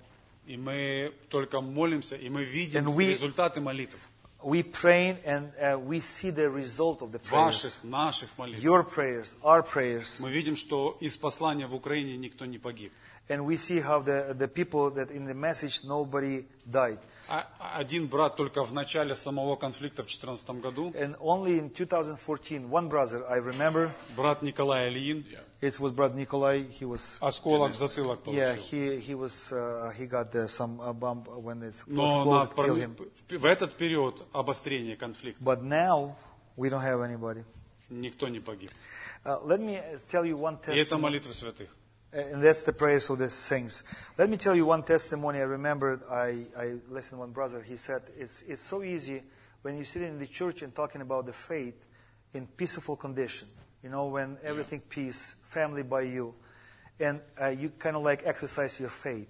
S6: И мы только молимся, и мы видим
S5: And we-
S6: результаты молитв.
S5: We pray and uh, we see the result of the prayers.
S6: Ваших, наших молитв.
S5: Your prayers, our prayers.
S6: Мы видим, что из послания в Украине никто не погиб.
S5: And we see how the, the people that in the message nobody died.
S6: А один брат только в начале самого конфликта в 2014 году,
S5: And only in 2014, one brother, I remember,
S6: брат Николай Ильин,
S5: It was brother Nikolai. He was
S6: Осколок в затылок
S5: yeah.
S6: получил.
S5: He he was uh, he got uh, some uh, bump when it's
S6: Но на
S5: exploded, killed him.
S6: пrom- в этот период обострения конфликта
S5: But now we don't have anybody.
S6: никто не погиб.
S5: Uh, let me tell you one
S6: И это
S5: testimony.
S6: молитва святых.
S5: And that's the prayers of the saints. Let me tell you one testimony. I remember I, I listened to one brother. He said, it's, it's so easy when you sit in the church and talking about the faith in peaceful condition. You know, when everything peace, family by you, and uh, you kind of like exercise your faith.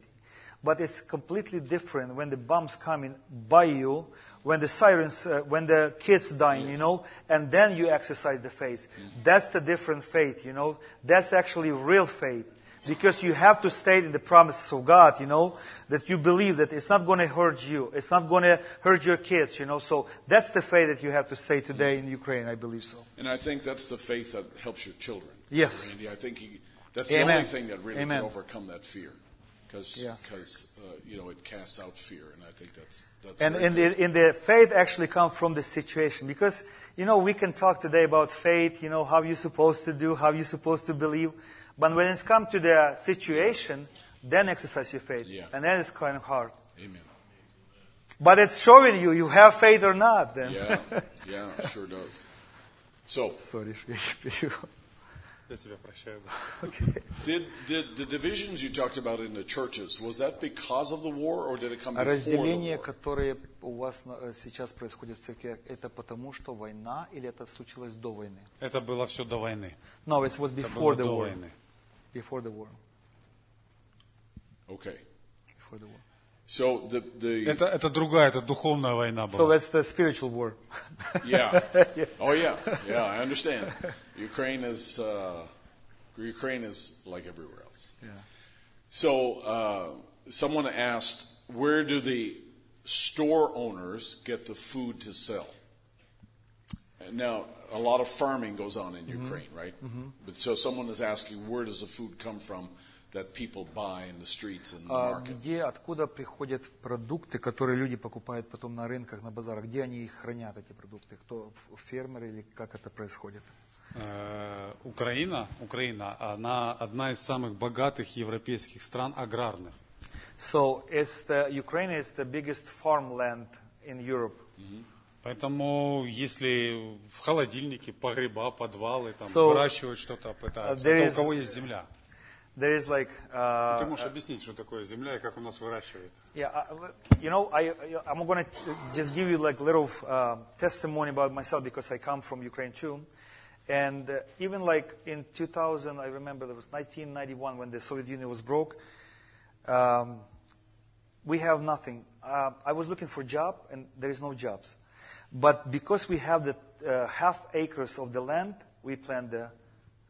S5: But it's completely different when the bombs coming by you, when the sirens, uh, when the kids dying, you know, and then you exercise the faith. That's the different faith, you know. That's actually real faith. Because you have to stay in the promises of God, you know, that you believe that it's not going to hurt you. It's not going to hurt your kids, you know. So that's the faith that you have to stay today in Ukraine, I believe so.
S4: And I think that's the faith that helps your children.
S5: Yes.
S4: Randy, I think he, that's the
S5: Amen.
S4: only thing that really
S5: Amen.
S4: can overcome that fear. Because,
S5: Yes.
S4: uh, you know, it casts out fear. And I think that's, that's
S5: And
S4: very
S5: in the, in the faith actually comes from the situation because you know we can talk today about faith, you know how you're supposed to do, how you're supposed to believe, but when it's come to the situation, then exercise your faith,
S4: Yeah.
S5: and then it's kind of hard.
S4: Amen.
S5: But it's showing you you have faith or not. Then
S4: Yeah, yeah, it sure does. So,
S5: sorry,
S6: Я тебя прощаю.
S4: did, did the divisions you talked about in the churches, was that because of the war or did it come
S5: А
S4: before the
S5: разделения,
S4: war?
S5: которые у вас на- э, сейчас происходят в церкви, это потому, что война или это случилось до войны?
S6: Это было все до войны.
S5: No, it was
S6: Это
S5: before
S6: было
S5: the
S6: до
S5: war.
S6: войны.
S5: Before the war.
S4: Okay.
S5: Before the war.
S4: So the, the
S6: Это, это другая, это духовная война
S5: So
S6: была.
S5: that's the spiritual war.
S4: yeah. Oh yeah, yeah, I understand. Ukraine is, uh, Ukraine is like everywhere else.
S5: Yeah.
S4: So uh, someone asked, where do the store owners get the food to sell? And Now, a lot of farming goes on in Ukraine, right? But so someone is asking, where does the food come from That people buy in the streets and the
S5: А
S4: markets?
S5: где, откуда приходят продукты, которые люди покупают потом на рынках, на базарах? Где они их хранят, эти продукты? Кто, фермеры или как это происходит?
S6: Э, Украина, Украина, она одна из самых богатых европейских стран аграрных.
S5: So it's the, Ukraine is the biggest farmland in Europe.
S6: Поэтому если в холодильнике погреба, подвалы, там,
S5: So,
S6: выращивают что-то, пытаются, то у кого есть земля.
S5: There is like, uh,
S6: Ты можешь объяснить, что такое земля и как у нас выращивают?
S5: yeah, uh, you know, I, I'm going to just give you like little uh, testimony about myself because I come from Ukraine too. And uh, even like in 2000, I remember it was 1991 when the Soviet Union was broke. Um, we have nothing. Uh, I was looking for a job, and there is no jobs. But because we have the uh, half acres of the land, we plant the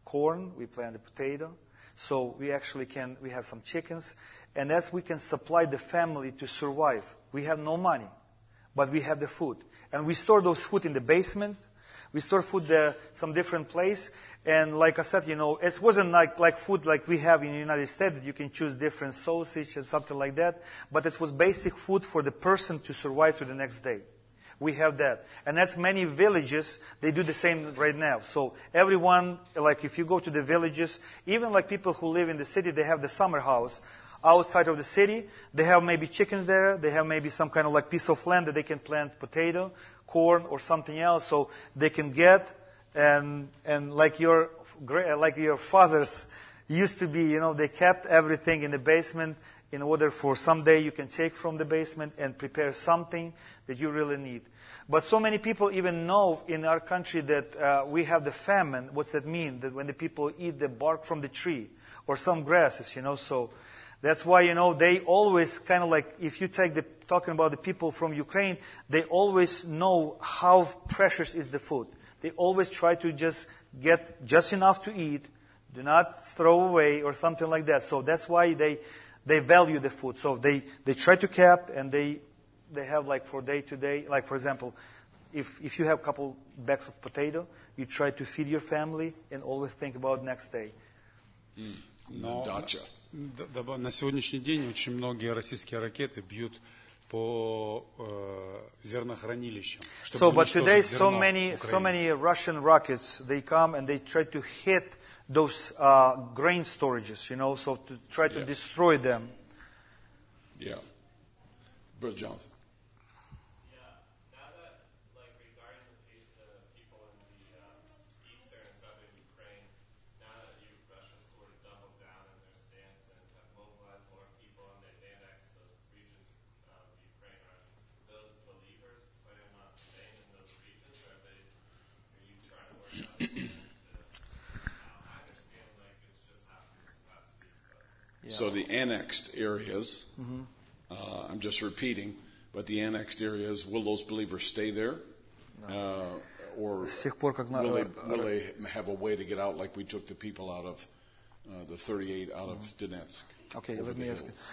S5: corn, we plant the potato. so we actually can, we have some chickens, and as we can supply the family to survive. We have no money, but we have the food. And we store those food in the basement. We store food there, some different place. And like I said, you know, it wasn't like, like food like we have in the United States that you can choose different sausage and something like that. But it was basic food for the person to survive to the next day. We have that. And that's many villages, they do the same right now. So everyone, like if you go to the villages, even like people who live in the city, they have the summer house outside of the city. They have maybe chickens there. They have maybe some kind of like piece of land that they can plant potato, corn, or something else. So they can get and and like your like your fathers used to be, you know, they kept everything in the basement in order for someday you can take from the basement and prepare something that you really need. But so many people even know in our country that uh, we have the famine. What's that mean? That when the people eat the bark from the tree or some grasses, you know, so that's why, you know, they always kind of like, if you take the, talking about the people from Ukraine, they always know how precious is the food. They always try to just get just enough to eat, do not throw away or something like that. So that's why they, they value the food. So they, they try to keep and they, they have like for day to day, like for example, if, if you have a couple bags of potato, you try to feed your family and always think about next day.
S6: Но
S4: Dacha.
S6: д- д- на сегодняшний день очень многие российские ракеты бьют по э, зернохранилищам. чтобы
S5: So, but
S6: уничтожить
S5: today, so
S6: зерно
S5: many, so
S6: Украины.
S5: many Russian rockets, they come and they try to hit those uh, grain storages, you know, so to try to
S4: Yeah.
S5: destroy them.
S4: Yeah. Brother Jonathan.
S8: but
S4: So the annexed areas, uh, I'm just repeating, but the annexed areas, will those believers stay there? Uh, or
S5: С тех пор, как на-
S4: will they, will they have a way to get out like we took the people out of uh, the 38 out of Donetsk?
S5: Окей,
S4: over
S5: let
S4: the
S5: me ask you.
S4: hills?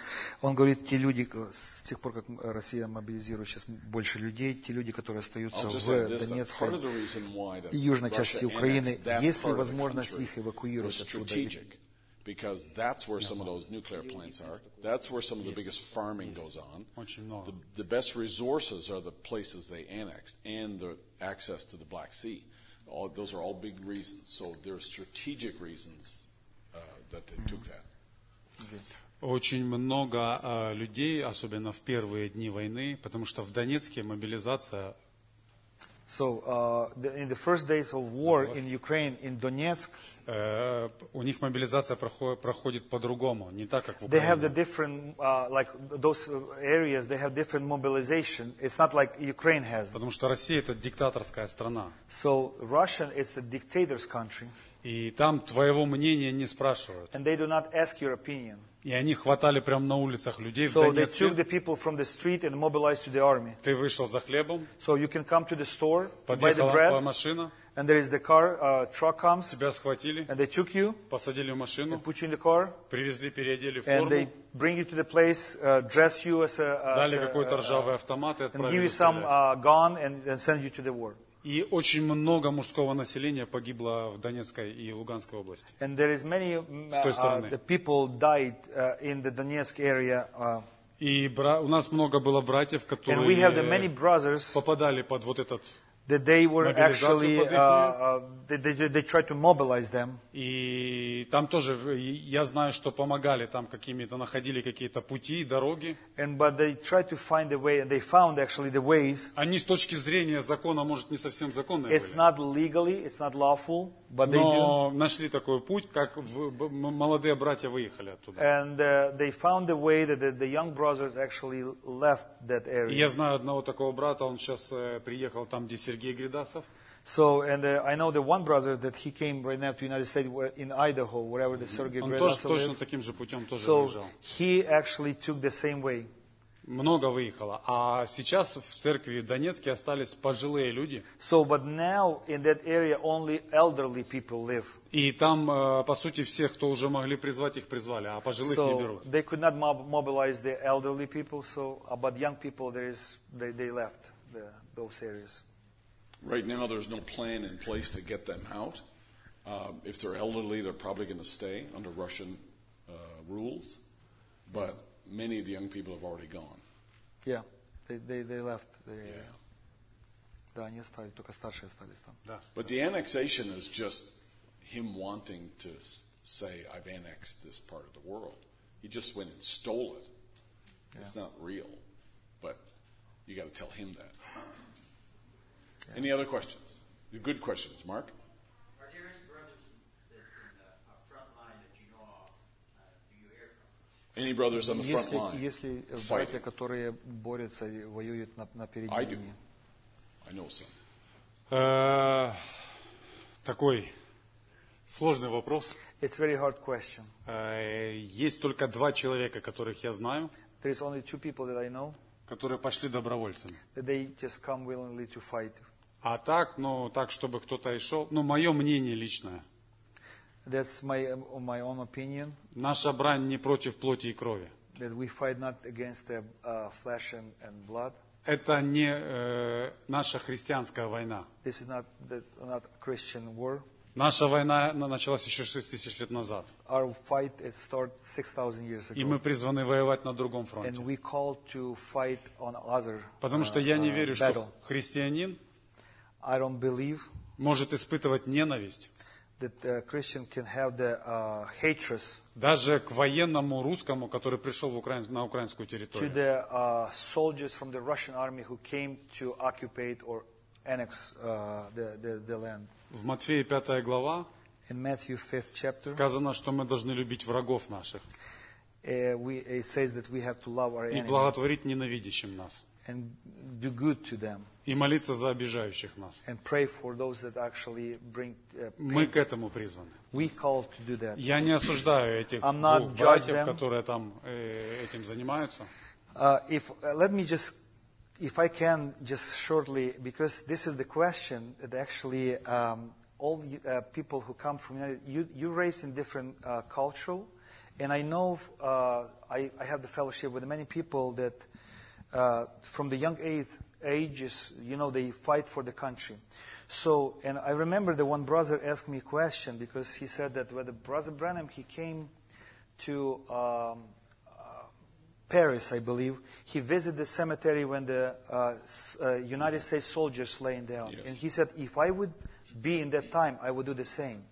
S5: Он говорит, те люди, к- с тех пор, как Россия мобилизирует сейчас больше людей, те люди, которые остаются
S4: I'll just
S5: в
S4: say this, that
S5: Донецкой
S4: part of the reason why the
S5: и южной
S4: Russia
S5: части Украины,
S4: annexed that
S5: есть ли
S4: part of the
S5: возможность
S4: country
S5: их эвакуировать
S4: was
S5: оттуда?
S4: strategic because that's where some of those nuclear plants are. That's where some of the biggest farming goes on.
S6: Очень много.
S4: The, the best resources are the places they annexed and the access to the Black Sea. All, those are all big reasons. So there are strategic reasons uh, that they took that.
S6: Очень много э, людей, особенно в первые дни войны, потому что в Донецке мобилизация
S5: So, uh, the, in the first days of war in Ukraine, in Donetsk,
S6: э, у них мобилизация проходит, проходит по-другому, не так как в
S5: they have the
S6: Украине.
S5: different, uh, like those uh, areas, they have different mobilization. It's not like Ukraine has.
S6: Потому что Россия это диктаторская страна.
S5: So, Russian is a dictator's country,
S6: И там твоего мнения не спрашивают.
S5: and they do not ask your opinion.
S6: И они хватали прямо на улицах людей в
S5: So, they took the
S6: Донецке.
S5: people from the street and mobilized to the army.
S6: Ты вышел за хлебом,
S5: So, you can come to the store, buy the
S6: подъехала
S5: bread,
S6: машина,
S5: and there is the car, uh, truck comes,
S6: тебя схватили,
S5: and they took you,
S6: посадили в машину,
S5: and put you in the car,
S6: привезли, переодели в
S5: and they
S6: форму,
S5: bring you to the place, uh, dress you as a, as
S6: дали
S5: a,
S6: какой-то
S5: uh,
S6: ржавый автомат и
S5: and give
S6: отправили
S5: you some
S6: стрелять.
S5: uh, gun and, and send you to the war.
S6: И очень много мужского населения погибло в Донецкой и Луганской области.
S5: And there is many
S6: С той
S5: uh,
S6: стороны.
S5: the people died uh, in the Donetsk area, uh,
S6: И бра- у нас много было братьев, которые
S5: brothers
S6: попадали под вот этот...
S5: that they were actually uh, uh, they, they, they tried to mobilize them,
S6: И там тоже, и я знаю, что помогали там какими-то, находили какие-то пути, дороги.
S5: and but they tried to find a way, and they found actually the ways.
S6: Они с точки зрения закона, может, не совсем законные
S5: It's
S6: были.
S5: not legally, it's not lawful, but they do.
S6: Но нашли такой путь, как в- молодые братья выехали оттуда.
S5: And uh, they found a way that the, the young brothers actually left that
S6: И
S5: area.
S6: я знаю одного такого брата, он сейчас э, приехал там, где Сергей Гридасов.
S5: So, and uh, I know the one brother that he came right now to the United States where- in Idaho, wherever the Sergei
S6: Он тоже
S5: Gradasov
S6: точно
S5: lived.
S6: таким же путем тоже
S5: So
S6: выезжал.
S5: he actually took the same way.
S6: Много выехало. А сейчас в церкви в Донецке остались пожилые люди.
S5: So, but now in that area only elderly people live.
S6: И там, э, по сути, всех, кто уже могли призвать, их призвали, а пожилых не
S5: So
S6: берут.
S5: they could not mob- mobilize the elderly people. So, uh, but young people, there is they, they left the, those areas.
S4: Right now, there's no plan in place to get them out. Um, if they're elderly, they're probably going to stay under Russian uh, rules. But many of the young people have already gone.
S5: Yeah, they they, they left. The area.
S4: Yeah.
S5: Да, они остались, только старшие остались там.
S4: But the annexation is just him wanting to s- say, I've annexed this part of the world. He just went and stole it. It's not real. But you got to tell him that. Any other questions? Good questions, Mark?
S7: Are there any brothers that in the uh, front line that you know of, uh, do you hear from?
S4: Any brothers on the front
S5: Если,
S4: line?
S5: если
S4: fighting?
S5: братья, которые борются и воюют на, на передней
S4: I do.
S5: линии.
S4: I know some.
S6: Э, Такой сложный вопрос.
S5: It's a very hard question.
S6: Э, Есть только два человека, которых я знаю,
S5: There is only two people that I know
S6: которые пошли добровольцами.
S5: that they just come willingly to fight.
S6: А так, ну, так, чтобы кто-то и шел, ну, мое мнение личное.
S5: That's my my own opinion.
S6: Наша брань не против плоти и крови.
S5: That we fight not against the uh, flesh and, and blood.
S6: Это не э, наша христианская война.
S5: This is not the, not Christian war.
S6: Наша война на- началась еще 6 тысяч лет назад.
S5: Our fight it started six thousand years
S6: И мы
S5: ago,
S6: призваны воевать на другом
S5: and
S6: фронте.
S5: we called to fight on other
S6: Потому
S5: uh,
S6: что я не
S5: uh,
S6: верю,
S5: battle.
S6: что христианин
S5: I don't believe
S6: может испытывать ненависть
S5: that uh, Christian can have the uh, hatred
S6: Даже к военному русскому, который пришел в Украин- на украинскую
S5: to
S6: территорию.
S5: the uh, soldiers from the Russian army who came to occupy or annex uh, the, the, the land.
S6: В Матфея 5 глава
S5: In Matthew 5th chapter,
S6: сказано, что мы должны любить врагов наших
S5: uh, we, it says that we have to love our
S6: и
S5: enemies
S6: благотворить ненавидящим нас,
S5: and do good to them
S6: и молиться за обижающих нас.
S5: and pray for those that actually bring uh,
S6: Мы
S5: pain.
S6: к этому призваны.
S5: We call to do that.
S6: Я не осуждаю этих
S5: I'm not
S6: двух
S5: judge
S6: братьев,
S5: them.
S6: которые там э, этим занимаются.
S5: Uh, if uh, let me just, if I can, just shortly, because this is the question that actually um, all the, uh, people who come from United, you you raised in different uh, cultural, and I know uh, I, I have the fellowship with many people that uh, from the young age ages, you know, they fight for the country. So, and I remember the one brother asked me a question because he said that when the brother Branham he came to um, Paris, I believe, he visited the cemetery when the uh, s- uh, United States soldiers laying down.
S4: Yes.
S5: And he said, if I would be in that time, I would do the same.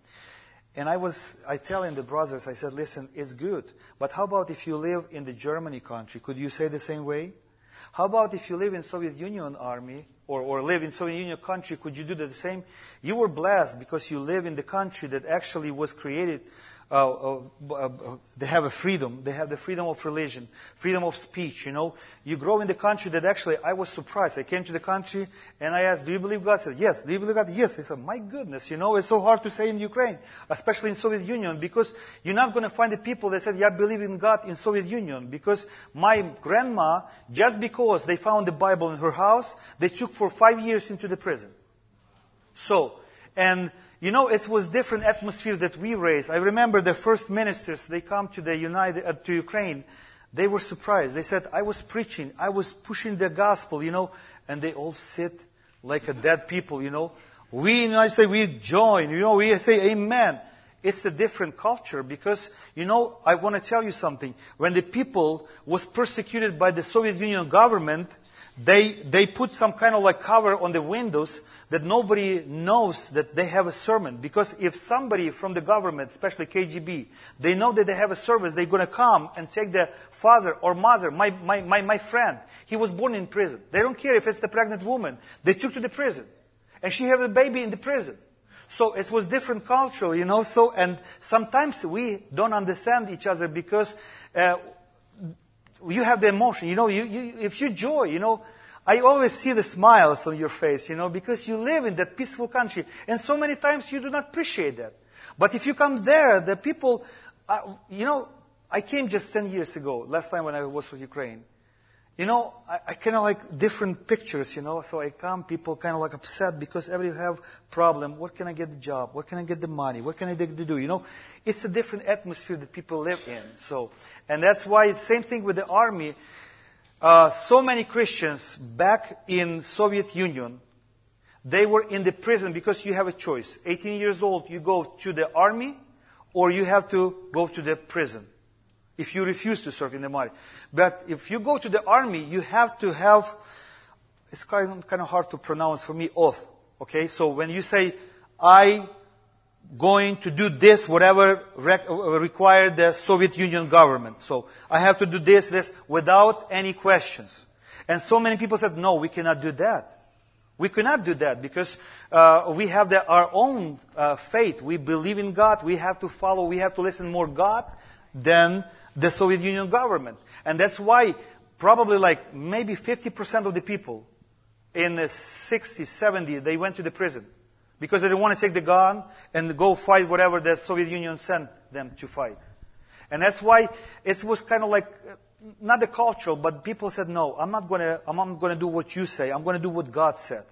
S5: And I was, I telling the brothers, I said, listen, it's good, but how about if you live in the Germany country? Could you say the same way? How about if you live in Soviet Union army or, or live in Soviet Union country? Could you do the same? You were blessed because you live in the country that actually was created. Uh, uh, uh, uh, they have a freedom. They have the freedom of religion, freedom of speech. You know, you grow in the country that actually I was surprised. I came to the country and I asked, "Do you believe God?" I said, "Yes." Do you believe God? Yes. I said, "My goodness, you know, it's so hard to say in Ukraine, especially in Soviet Union, because you're not going to find the people that said, "Yeah, I believe in God in Soviet Union." Because my grandma, just because they found the Bible in her house, they took for five years into the prison. So, and you know, it was different atmosphere that we raised. I remember the first ministers, they come to the United, uh, to Ukraine. They were surprised. They said, I was preaching, I was pushing the gospel, you know, and they all sit like a dead people, you know. We in the United States, we join, you know, we say amen. It's a different culture because, you know, I want to tell you something. When the people was persecuted by the Soviet Union government, they, they put some kind of like cover on the windows that nobody knows that they have a sermon. Because if somebody from the government, especially KGB, they know that they have a service, they're going to come and take the father or mother, my, my, my, my friend. He was born in prison. They don't care if it's the pregnant woman. They took to the prison. And she have a baby in the prison. So it was different culture, you know. So and sometimes we don't understand each other because uh, you have the emotion, you know. You, you if you joy, you know. I always see the smiles on your face, you know, because you live in that peaceful country, and so many times you do not appreciate that. But if you come there, the people, uh, you know, I came just ten years ago, last time when I was with Ukraine. You know, I, I kind of like different pictures, you know. So I come, people kind of like upset because every have problem. What can I get the job? What can I get the money? What can I do? You know, it's a different atmosphere that people live in. So, and that's why the same thing with the army. Uh, so many Christians back in Soviet Union, they were in the prison because you have a choice. 18 years old, you go to the army, or you have to go to the prison if you refuse to serve in the army. But if you go to the army, you have to have, it's kind kind of hard to pronounce for me, oath. Okay? So when you say, I going to do this, whatever rec- required the Soviet Union government. So I have to do this, this, without any questions. And so many people said, no, we cannot do that. We cannot do that because uh, we have the, our own uh, faith. We believe in God. We have to follow. We have to listen more God than the Soviet Union government. And that's why probably like maybe 50% of the people in the 60s, 70s, they went to the prison because they didn't want to take the gun and go fight whatever the Soviet Union sent them to fight. And that's why it was kind of like uh, not the cultural, but people said, no, I'm not going to, I'm not going to do what you say. I'm going to do what God said.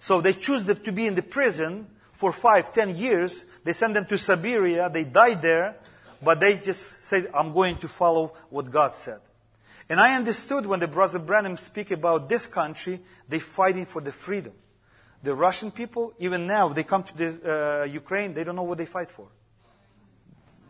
S5: So they choose to be in the prison for five, ten years. They send them to Siberia. They died there, but they just said, I'm going to follow what God said. And I understood when the brother Branham speak about this country, they fighting for the freedom. The Russian people, even now, they come to the, uh, Ukraine, they don't know what they fight for.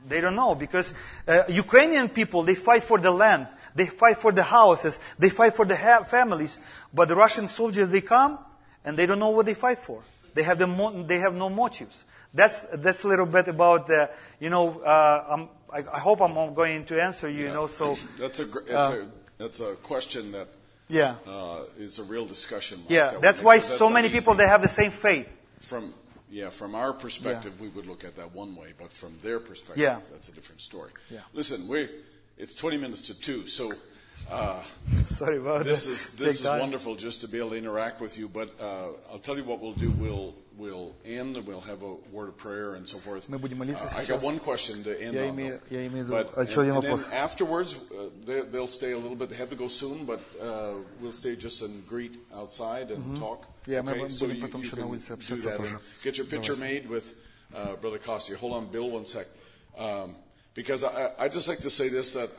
S5: They don't know because uh, Ukrainian people, they fight for the land. They fight for the houses. They fight for the ha- families. But the Russian soldiers, they come and they don't know what they fight for. They have, the mo- they have no motives. That's that's a little bit about the, you know. Uh, I'm, I, I hope I'm going to answer you. You know, so
S4: That's a, gr-
S5: Uh,
S4: a, that's a question that
S5: yeah,
S4: uh, is a real discussion. mark
S5: yeah.
S4: that
S5: That's
S4: why
S5: why
S4: 'cause that's
S5: so many people they have the same faith.
S4: From yeah, from our perspective, we would look at that one way, but from their perspective,
S5: Yeah.
S4: that's a different story.
S5: Yeah.
S4: Listen, we it's twenty minutes to two, so uh,
S5: Sorry about
S4: this
S5: that.
S4: is
S5: Take
S4: this is
S5: time.
S4: wonderful just to be able to interact with you. But uh, I'll tell you what we'll do. We'll we'll end and we'll have a word of prayer and so forth.
S5: Мы будем молиться
S4: Uh, I
S5: сейчас.
S4: got one question to end
S5: Я
S4: on.
S5: имею-
S4: though.
S5: я имею в виду
S4: But,
S5: еще один
S4: and, and then
S5: вопрос.
S4: afterwards, uh, they, they'll stay a little bit. They have to go soon, but uh, we'll stay just and greet outside and talk.
S5: Mm-hmm. Yeah, мы
S4: okay,
S5: будем
S4: so you,
S5: потом
S4: you
S5: еще на
S4: can
S5: улице
S4: do
S5: общаться
S4: that.
S5: тоже.
S4: and Get your picture made with uh, Brother Costi. Hold on, Bill, one sec. Um, because I, I just like to say this that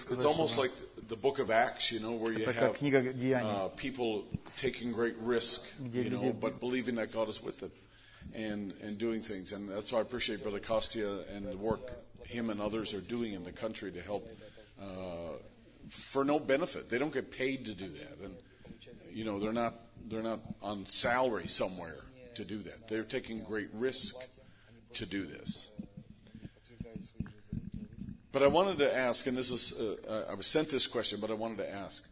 S5: сказать,
S4: it's almost like the book of Acts, you know, where you have uh, people taking great risk, you know, but believing that God is with them and and doing things. And that's why I appreciate Brother Kostya and the work him and others are doing in the country to help uh, for no benefit. They don't get paid to do that, and you know they're not they're not on salary somewhere to do that. They're taking great risk to do this. But I wanted to ask, and this is, uh, I was sent this question, but I wanted to ask.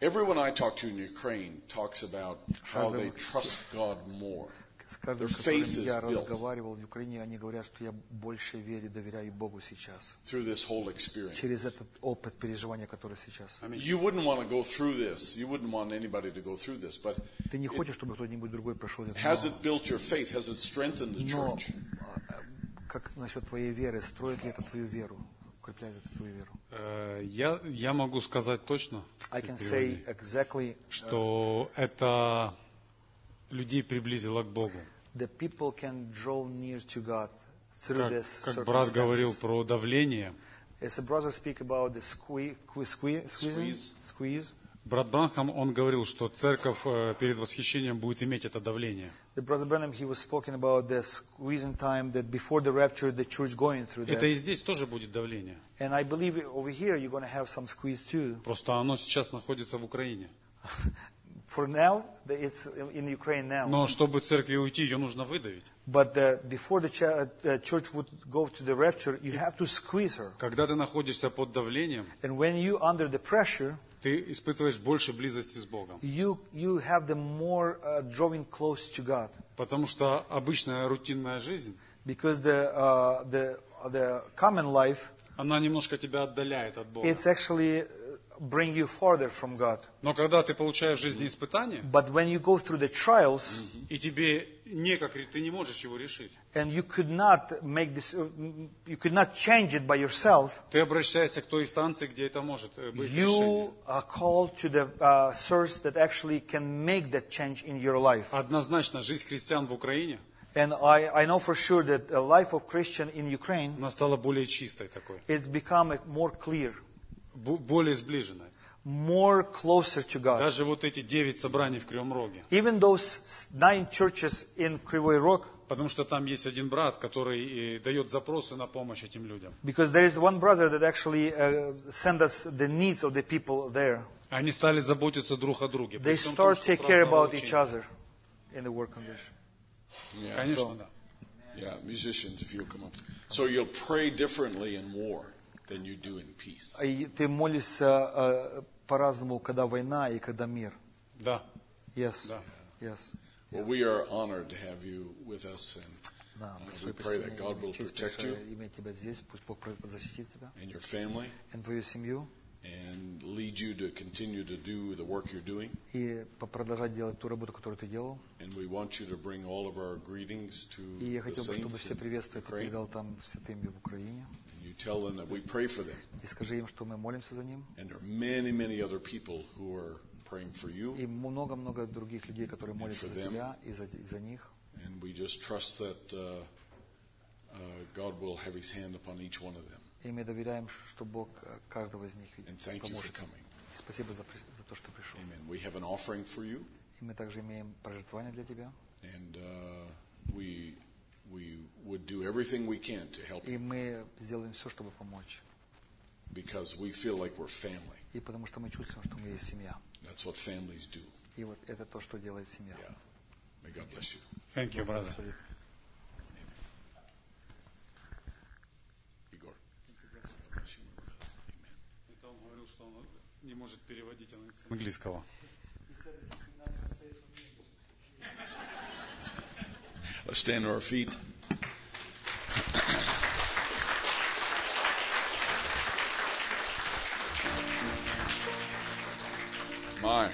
S4: Everyone I talk to in Ukraine talks about how they trust God more.
S5: С каждым,
S4: Their
S5: с
S4: faith
S5: которым
S4: is
S5: я
S4: built
S5: разговаривал в Украине, они говорят, что я больше верю, доверяю Богу сейчас.
S4: through this whole experience.
S5: Через этот опыт переживания, который сейчас.
S4: You wouldn't want to go through this. You wouldn't want anybody to go through this. But
S5: Ты не хочешь, чтобы кто-нибудь другой прошел это.
S4: has
S5: но-
S4: it built your faith? Has it strengthened the
S5: Но
S4: church?
S5: Как насчет твоей веры? Строит ли это твою веру? Укрепляет это твою веру?
S6: Э, Я, я могу сказать точно,
S5: I can say exactly
S6: что это людей приблизило к Богу.
S5: the people can draw near to God through
S6: Как,
S5: this
S6: как брат говорил про давление,
S5: As a brother speak about the squeeze, squeeze,
S4: Squeeze.
S5: squeeze.
S6: Брат Бранхам, он говорил, что церковь э, перед восхищением будет иметь это давление.
S5: The brother Branham, he was speaking about the squeezing time that before the rapture, the church going through
S6: Это и здесь тоже будет давление.
S5: And I believe over here you're going to have some squeeze too.
S6: Просто оно сейчас находится в Украине.
S5: For now, it's in Ukraine now.
S6: Но чтобы церкви уйти, ее нужно выдавить.
S5: But the, before the, uh, church would go to the rapture, you have to squeeze her.
S6: Когда ты находишься под давлением,
S5: And when you under the pressure,
S6: ты испытываешь больше близости с Богом.
S5: you you have the more uh, drawing close to God,
S6: Потому что обычная рутинная жизнь,
S5: because the uh, the the common life
S6: она немножко тебя отдаляет от Бога.
S5: it's actually uh, bring you farther from God.
S6: Но когда ты получаешь в жизни испытания,
S5: But when you go through the trials
S6: и тебе некак, ты не можешь его решить,
S5: and you could not make this, uh, you could not change it by yourself,
S6: ты обращаешься к той инстанции, где это может э, быть решение.
S5: you are called to the uh, source that actually can make that change in your life.
S6: Однозначно, жизнь христиан в Украине,
S5: And I, I know for sure that the life of Christian in Ukraine,
S6: она стала более чистой такой,
S5: it's become uh, more clear,
S6: бу- более сближенной.
S5: more closer to God.
S6: Даже вот эти девять собраний в Кривом Роге.
S5: Even those s- nine churches in Krivoy Rog,
S6: Потому что там есть один брат, который э, дает запросы на помощь этим людям.
S5: because there is one brother that actually uh, send us the needs of the people there.
S6: Они стали заботиться друг о друге.
S5: They start take
S6: с
S5: care about each other in the work condition.
S4: Yeah.
S6: Конечно, да.
S4: Yeah, musicians, if you'll come up. So you'll pray differently in war than you do in peace.
S5: А ты молишься э, по-разному, когда война и когда мир.
S6: Да.
S5: Yes.
S6: Да.
S5: Yes.
S4: Well, we are honored to have you with us, and
S5: Да,
S4: uh,
S5: большое
S4: we pray that
S5: присоединение.
S4: God will
S5: Честь
S4: protect
S5: большая
S4: you
S5: иметь тебя здесь. Пусть Бог защитит тебя
S4: and your family
S5: и твою семью.
S4: and lead you to continue to do the work you're doing.
S5: И по- продолжать делать ту работу, которую ты делал.
S4: And we want you to bring all of our greetings to
S5: И я
S4: the
S5: хотел бы, чтобы
S4: saints
S5: все
S4: in
S5: приветствия ты
S4: Ukraine.
S5: передал там святым в Украине.
S4: And you tell them that we pray for them.
S5: И скажи им, что мы молимся за ним.
S4: And there are many, many other people who are praying for you.
S5: И много-много других людей, которые молятся за тебя и за, и за них.
S4: And we just trust that uh, uh, God will have His hand upon each one of them.
S5: И мы доверяем, что Бог э, каждого из них
S4: And thank you for
S5: поможет.
S4: coming.
S5: И Спасибо за, за то, что пришел.
S4: Amen. We have an offering for you,
S5: И мы также имеем пожертвования для тебя.
S4: and uh, we we would do everything we can to help
S5: И
S4: you
S5: мы сделаем все, чтобы помочь.
S4: because we feel like we're family.
S5: И потому что мы чувствуем, что мы есть семья.
S4: That's what families do.
S5: И вот это то, что делает семья.
S4: Yeah. May God bless you.
S6: Thank you, brother.
S5: Игорь.
S6: Это не может переводить английского.
S4: Let's stand on our feet. My,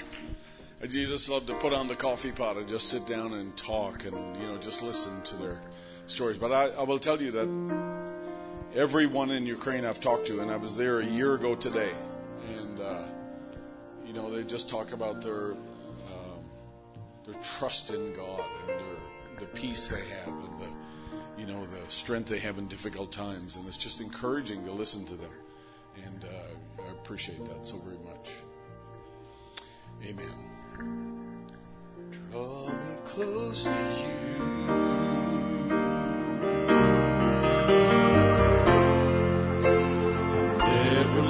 S4: Jesus love to put on the coffee pot and just sit down and talk and you know just listen to their stories. But I, I will tell you that everyone in Ukraine I've talked to, and I was there a year ago today, and uh, you know they just talk about their um, their trust in God and their the peace they have and the you know the strength they have in difficult times, and it's just encouraging to listen to them, and uh, I appreciate that so very much. Amen.
S1: Draw me close to you. Never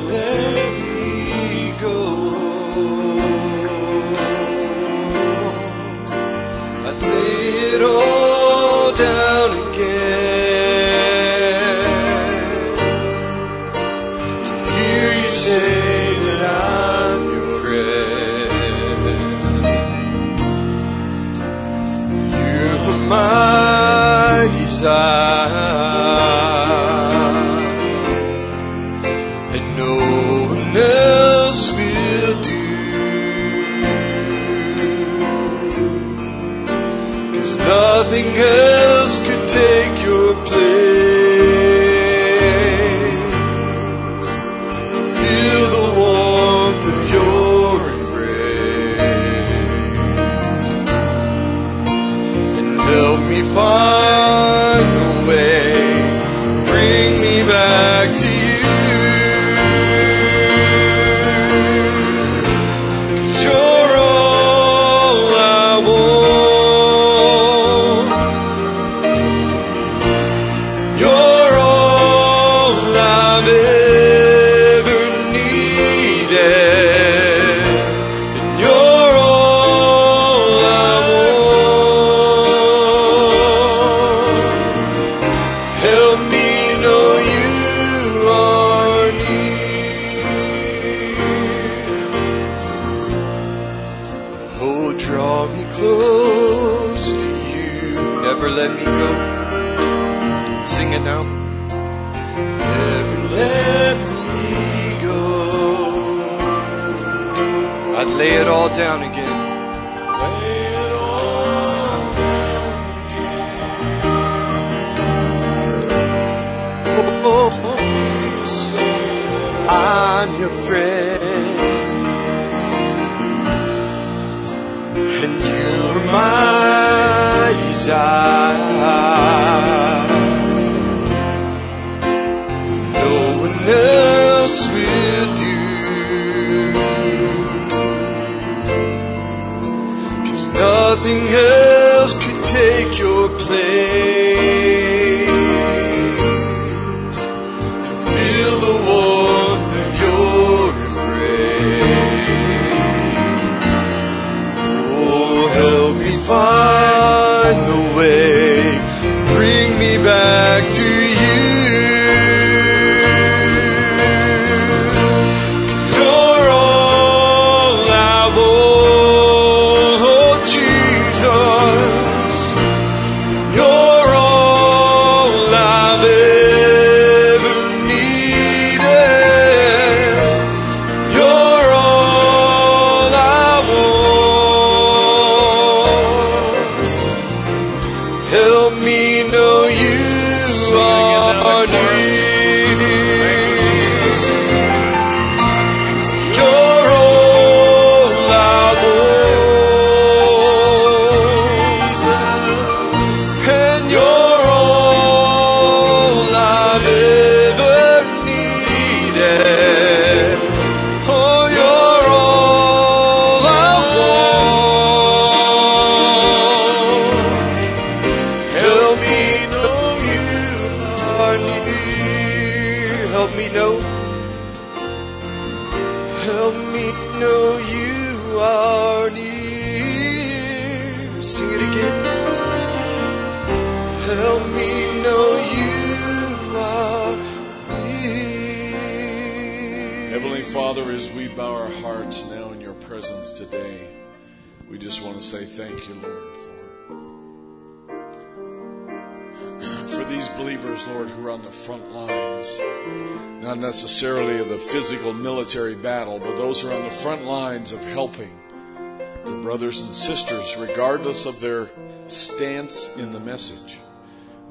S4: message,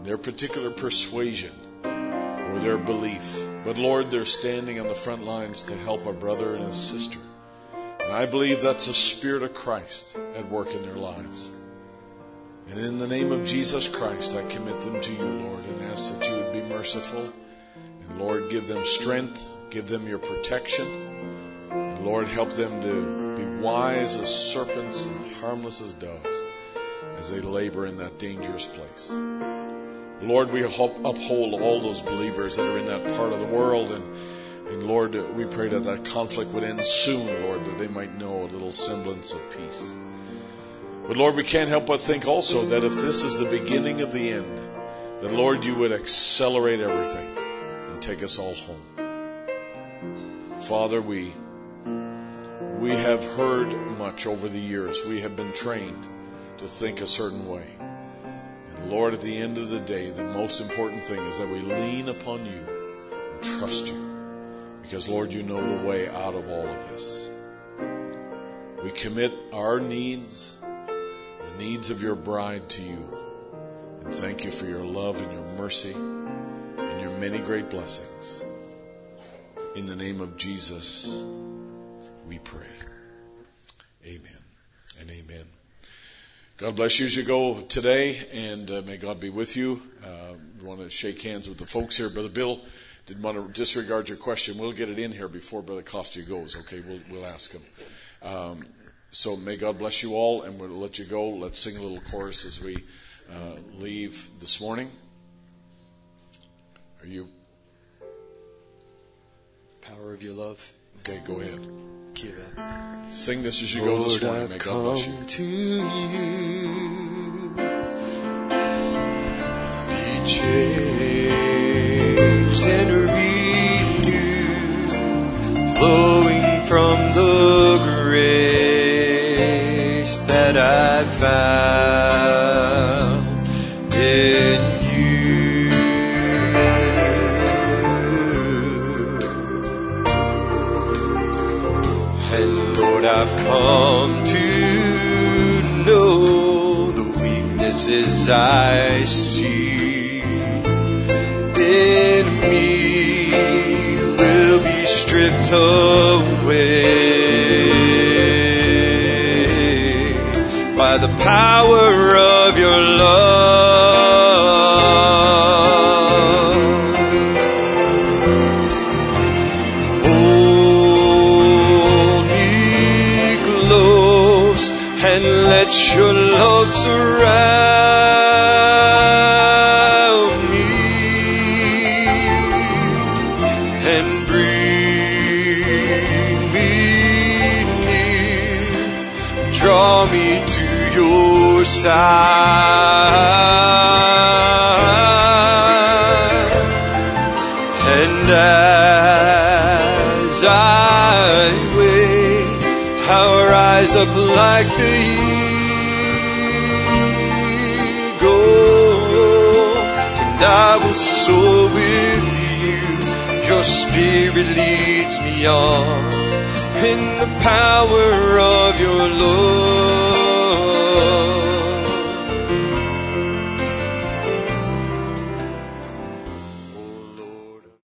S4: their particular persuasion, or their belief. But Lord, they're standing on the front lines to help a brother and a sister. And I believe that's the Spirit of Christ at work in their lives. And in the name of Jesus Christ, I commit them to you, Lord, and ask that you would be merciful. And Lord, give them strength, give them your protection. And Lord, help them to be wise as serpents and harmless as doves as they labor in that dangerous place. Lord, we uphold all those believers that are in that part of the world. And, and Lord, we pray that that conflict would end soon, Lord, that they might know a little semblance of peace. But Lord, we can't help but think also that if this is the beginning of the end, that Lord, you would accelerate everything and take us all home. Father, we we have heard much over the years. We have been trained to think a certain way. And Lord, at the end of the day, the most important thing is that we lean upon you and trust you. Because, Lord, you know the way out of all of this. We commit our needs, the needs of your bride to you. And thank you for your love and your mercy and your many great blessings. In the name of Jesus, we pray. Amen and amen. God bless you as you go today, and uh, may God be with you. Uh, we want to shake hands with the folks here. Brother Bill didn't want to disregard your question. We'll get it in here before Brother Costa goes, okay? We'll, we'll ask him. Um, so may God bless you all, and we'll let you go. Let's sing a little chorus as we uh, leave this morning. Are you?
S1: Power of your love.
S4: Okay, go ahead. Sing this as you go this
S1: Lord,
S4: morning. May God bless you.
S1: to you. Be changed and renewed, flowing from the grace that I found come to know the weaknesses I see. In me will be stripped away by the power Your spirit leads me on in the power of your love.